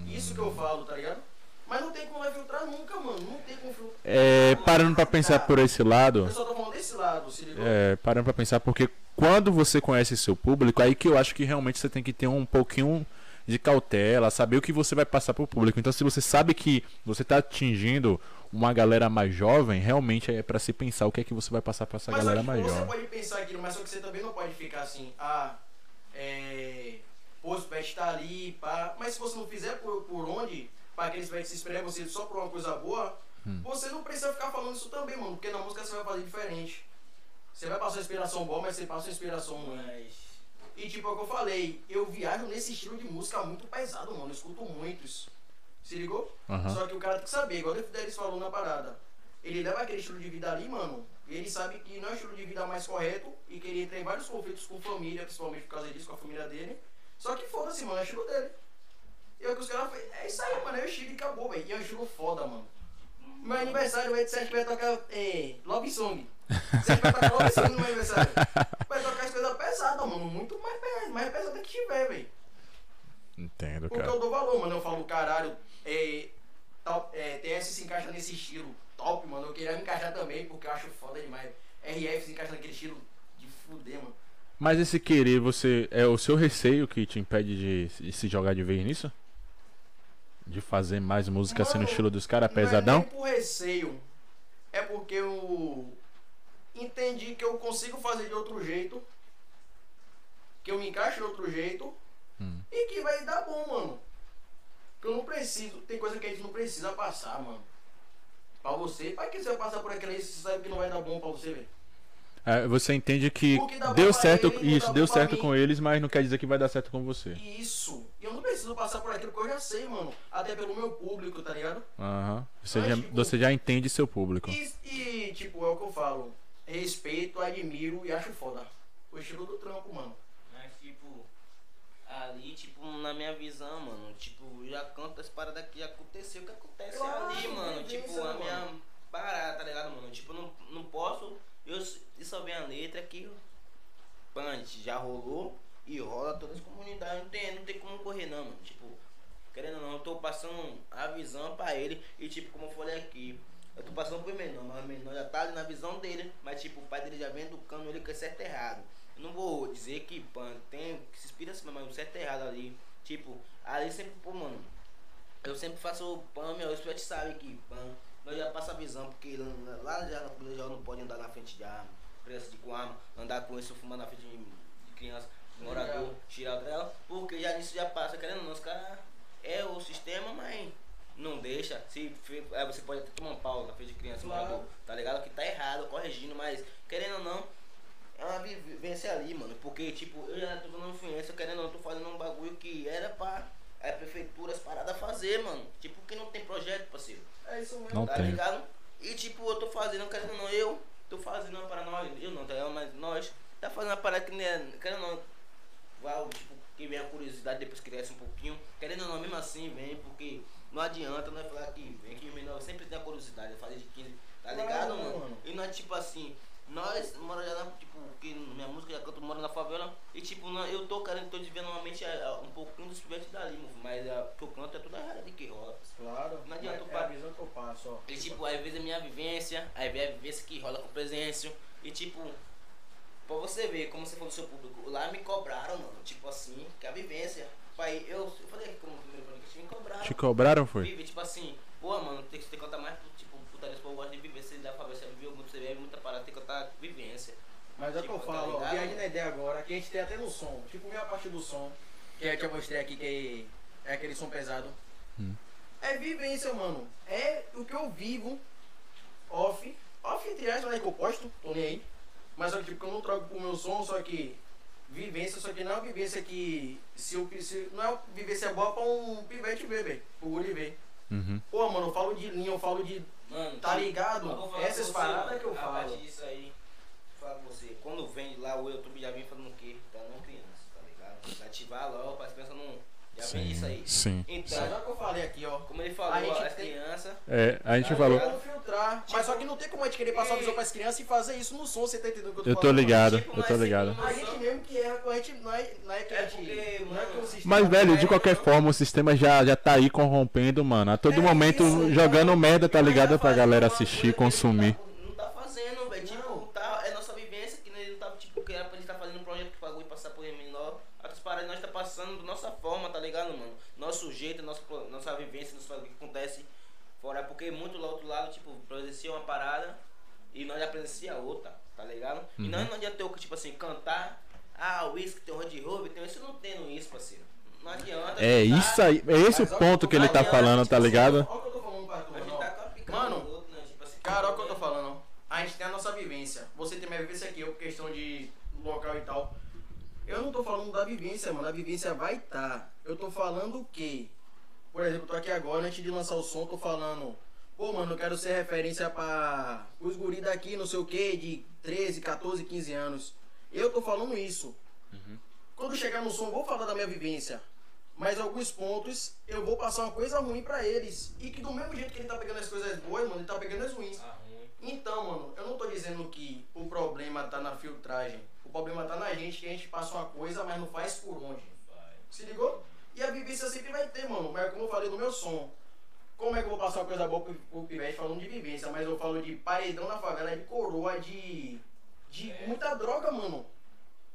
Isso que eu falo, tá ligado? Mas não tem como vai filtrar nunca, mano. Não tem como filtrar. É, parando pra pensar por esse lado, Eu só tô falando desse lado, se ligou? é, parando pra pensar, porque quando você conhece seu público, aí que eu acho que realmente você tem que ter um pouquinho de cautela, saber o que você vai passar pro público. Então, se você sabe que você tá atingindo uma galera mais jovem, realmente é pra se pensar o que é que você vai passar pra essa Mas galera mais você jovem. pode pensar aquilo, mas só que você também não pode ficar assim, ah, é. Pô, o pet tá ali, pá. Mas se você não fizer por, por onde, pra aqueles pets se esperem você só por uma coisa boa, Hum. você não precisa ficar falando isso também, mano. Porque na música você vai fazer diferente. Você vai passar uma inspiração boa, mas você passa uma inspiração ruim. Mas. E tipo, é o que eu falei, eu viajo nesse estilo de música muito pesado, mano. Eu escuto muito isso. Se ligou? Aham. Só que o cara tem que saber, igual o Fidelis falou na parada. Ele leva aquele estilo de vida ali, mano, e ele sabe que não é o estilo de vida mais correto e que ele entra em vários conflitos com família, principalmente por causa disso, com a família dele. Só que foda-se, mano, é o estilo dele. E é o que os caras. É isso aí, mano, é o estilo e acabou, velho. E é um estilo foda, mano. Meu aniversário, o Ed Sérgio vai tocar é, Love Song. Você vai tocar Love Song no meu aniversário. Vai tocar as coisas pesadas, mano. Muito mais, pe- mais pesada que tiver, velho. Entendo, Porque cara. eu dou valor, mano. Eu falo, caralho, é, top, é, TS se encaixa nesse estilo top, mano. Eu queria me encaixar também, porque eu acho foda demais. RF se encaixa naquele estilo de fuder, mano. Mas esse querer, você. É o seu receio que te impede de, de se jogar de vez nisso? De fazer mais música assim no Mano, estilo dos caras, Não é pesadão? por receio. É porque eu entendi que eu consigo fazer de outro jeito. Que eu me encaixo de outro jeito. Hum. E que vai dar bom, mano. Que eu não preciso. Tem coisa que a gente não precisa passar, mano. Pra você. Pra que você vai passar por aquilo aí se você sabe que não vai dar bom pra você, velho? É, você entende que deu certo. ele, Isso, deu certo mim. com eles, mas não quer dizer que vai dar certo com você. Isso. E eu não preciso passar por aquilo que eu já sei, mano. Até pelo meu público, tá ligado? Aham. Você, Mas, já, tipo- você já entende seu público. E, e, tipo, é o que eu falo. Respeito, admiro e acho foda. O estilo do trampo, mano. Mas, tipo, ali, tipo, na minha visão, mano, tipo, já canto as paradas que já aconteceu, o que acontece Claro, ali, mano. Tipo, a mano. minha parada, tá ligado, mano? Tipo, não, não posso. Eu s- só ver a letra que punch já rolou e rola todas as comunidades. Não tem, não tem como correr, não, mano. Tipo, querendo ou não, eu tô passando a visão pra ele e, tipo, como eu falei aqui. Eu tô passando pro menor, mas o menor já tá ali na visão dele, mas tipo, o pai dele já vem educando ele que é certo e errado. Eu não vou dizer que, pan, tem que se inspira assim, mas o certo e errado ali. Tipo, ali sempre, pô, mano, eu sempre faço o pan, meu, os sabem que pan, nós já passa a visão, porque lá- já, já não pode andar na frente de arma, criança de com arma, andar com isso, fumar na frente de, de criança, morador, tirar dela, porque já nisso já passa, querendo ou não, os caras é o sistema, mas não deixa. Se aí você pode até tomar um pau na frente de criança, Claro. morador, tá ligado? Que tá errado, corrigindo, mas querendo ou não, é uma vivência ali, mano. Porque, tipo, eu já tô dando influência, querendo ou não, tô fazendo um bagulho que era pra a prefeitura, as paradas fazer, mano. Tipo, que não tem projeto, parceiro. É isso mesmo. Não tá tem. ligado? E tipo, eu tô fazendo, querendo ou não, eu tô fazendo uma para nós, eu não, tá ligado? Mas nós tá fazendo uma parada que né, querendo ou não, vai, tipo, que vem a curiosidade depois que cresce um pouquinho, querendo ou não, mesmo assim vem, porque não adianta nós falar que vem que o menor sempre tem a curiosidade de fazer de 15, tá ligado, mano? mano? E nós, tipo assim, nós mora já na, tipo, que minha música já canto, mora na favela, e tipo, eu tô querendo, tô desviando uma mente a- a- um pouquinho dos pivetes dali, mano, mas a, que eu canto é toda a realidade que rola. Claro. Não adianta é, o é pai- a visão que eu passo, ó. E tipo, às vezes é minha vivência, às vezes é a vivência que rola com presença. E tipo, pra você ver como você falou do seu público, lá me cobraram, mano. Tipo assim, que a vivência. Pai, eu, eu falei como primeiro podcast, me cobraram. Te cobraram, foi? Vive, tipo assim, pô, mano, tem que tem que contar mais, tipo, putaria, eu gosto de viver, você dá pra ver, você viveu vive muita parada, tem que contar vivência. Mas é o que eu Tipo, tá falo, ó. ligado? Viagem na ideia agora, que a gente tem até no som. Tipo, minha parte do som, que é que eu mostrei aqui, que é aquele som pesado. Hum. É vivência, mano. É o que eu vivo off. Off entre aspas, né? Que eu posto, tô nem aí. Mas só que tipo, que eu não troco pro meu som, só que vivência, só que não é uma vivência que. Se eu se, não é uma vivência boa pra um pivete ver, velho. Pro guri ver. Uhum. Pô, mano, eu falo de linha, eu falo de. Mano, Tá ligado? Essas você, paradas mano, que eu falo. disso aí, fala pra você, quando vem lá o YouTube já vem falando o quê? Tá não criança, tá ligado? Ativar logo, pra as crianças Sim, isso aí. sim. Então, Mas já que eu falei aqui, ó. como ele falou, A gente as tem- crianças. É, a gente Tá falou. filtrar. Mas só que não tem como a gente querer passar a visão pras crianças e fazer isso no som, você tá entendendo o que eu tô Eu tô falando? ligado, Tipo, eu tô ligado. A gente mesmo que erra com a gente, não é, não é que a É gente. porque, não é que o mano, sistema. Mas, velho, de É, qualquer não. forma, o sistema já, já tá aí corrompendo, mano. A todo É momento isso, jogando merda, tá ligado? Pra galera assistir, consumir. Não tá, não tá fazendo, velho. Tipo, Não. tá, é nossa vivência, que ele não tá, tipo, que era pra gente tá fazendo um projeto que pagou e passar por menor. Outras paradas nós tá passando da nossa forma, tá ligado, mano? Nosso jeito, nosso, nossa vivência, nosso, o que acontece fora. Porque muito lá outro lado, tipo, presencia uma parada e nós já presencia outra, tá ligado? E Uhum. nós não adianta eu, tipo assim, cantar. Ah, o uísque tem um de roubo, tem isso não tem isso, parceiro. Não adianta. É cantar. isso aí, é esse o ponto que ele tá adianta, falando, tipo tá assim, ligado? Olha o que eu tô falando pra tu, A gente mano. tá a Mano, no outro, né? Tipo assim, Cara, olha o que eu tô falando. ó. A gente tem a nossa vivência. Você tem minha vivência aqui, eu por questão de local e tal. Eu não tô falando da vivência, mano. A vivência vai estar. Eu tô falando o quê? Por exemplo, eu tô aqui agora, antes de lançar o som, tô falando. Pô, mano, eu quero ser referência pra os guri daqui, não sei o quê, de 13, 14, 15 anos. Eu tô falando isso. Quando chegar no som, eu vou falar da minha vivência. Mas alguns pontos eu vou passar uma coisa ruim pra eles. E que do mesmo jeito que ele tá pegando as coisas boas, mano, ele tá pegando as ruins. Ah, ruim. Então, mano, eu não tô dizendo que o problema tá na filtragem. O problema tá na gente, que a gente passa uma coisa, mas não faz por onde. Se ligou? E a vivência sempre vai ter, mano. Mas como eu falei no meu som. Como é que eu vou passar uma coisa boa pro, pro Pivete falando de vivência? Mas eu falo de paredão na favela, de coroa, de. de muita droga, mano.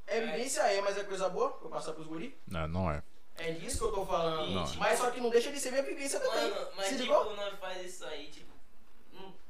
É vivência é, mas é coisa boa? Vou passar pros guri? Não, não é. É disso que eu tô falando. Não. Mas só que não deixa de ser minha vivência também. Mano, mas Se tipo, ligou? nós faz isso aí, tipo.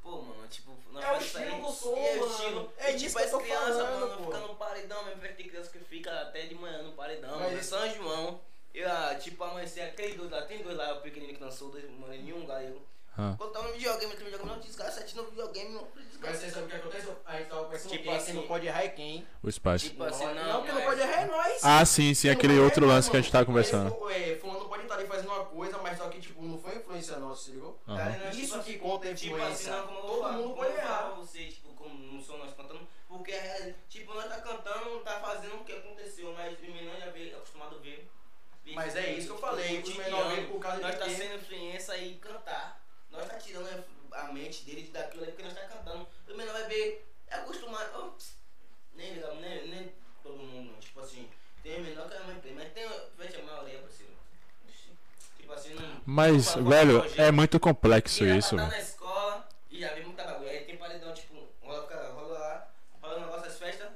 Não, pô, mano, tipo, nós É o estilo do som, é mano. estilo. É e, tipo, as crianças, falando, mano, pô. fica no paredão, mesmo vai ter criança que fica até de manhã no paredão. Mas isso- São João. Eu, ah, tipo, amanhecer aquele dois lá, tem dois lá, o pequenininho que dançou, dois moreninhos, um galego. Ah. Quando tava no videogame, videogame, não sete no videogame, não Mas você sabe o que acontece? A gente tava pensando Tipo quem, assim. não pode errar é quem. Os pais. Tipo assim, não. não, quem não mas- pode errar é nós. Ah, sim, sim, aquele outro é lance que a gente nós, tava conversando. É, fulano pode estar ali fazendo uma coisa, mas só que, tipo, não foi influência nossa, se ligou? Nós, Isso tipo que assim, conta a Tipo assim, influência. Todo mundo pode errar. pra você, tipo, como não sou nós cantando, porque, é, tipo, nós tá cantando, não tá fazendo o que aconteceu, mas os meninos já veio acostumado a ver. Mas é isso que eu falei, cotidiano. menores veem por causa Nós de tá quê? sendo influência aí cantar. Nós tá tirando a- a mente deles daquilo ali, porque nós tá cantando. O menor vai ver, é acostumado, oh, nem, liga, nem, nem todo mundo, tipo assim, tem menor que é mais mas tem, chamar a orelha pra cima. Tipo assim, não... Mas, não velho, é muito complexo E isso, tá na escola e já vi muita bagulho. Aí tem paredão, tipo, rola, rola lá, rola um negócio das festas,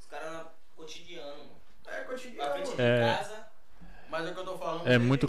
os caras no cotidiano, mano. É Pra cotidiano. de É. casa. Mas é o que eu tô falando. É muito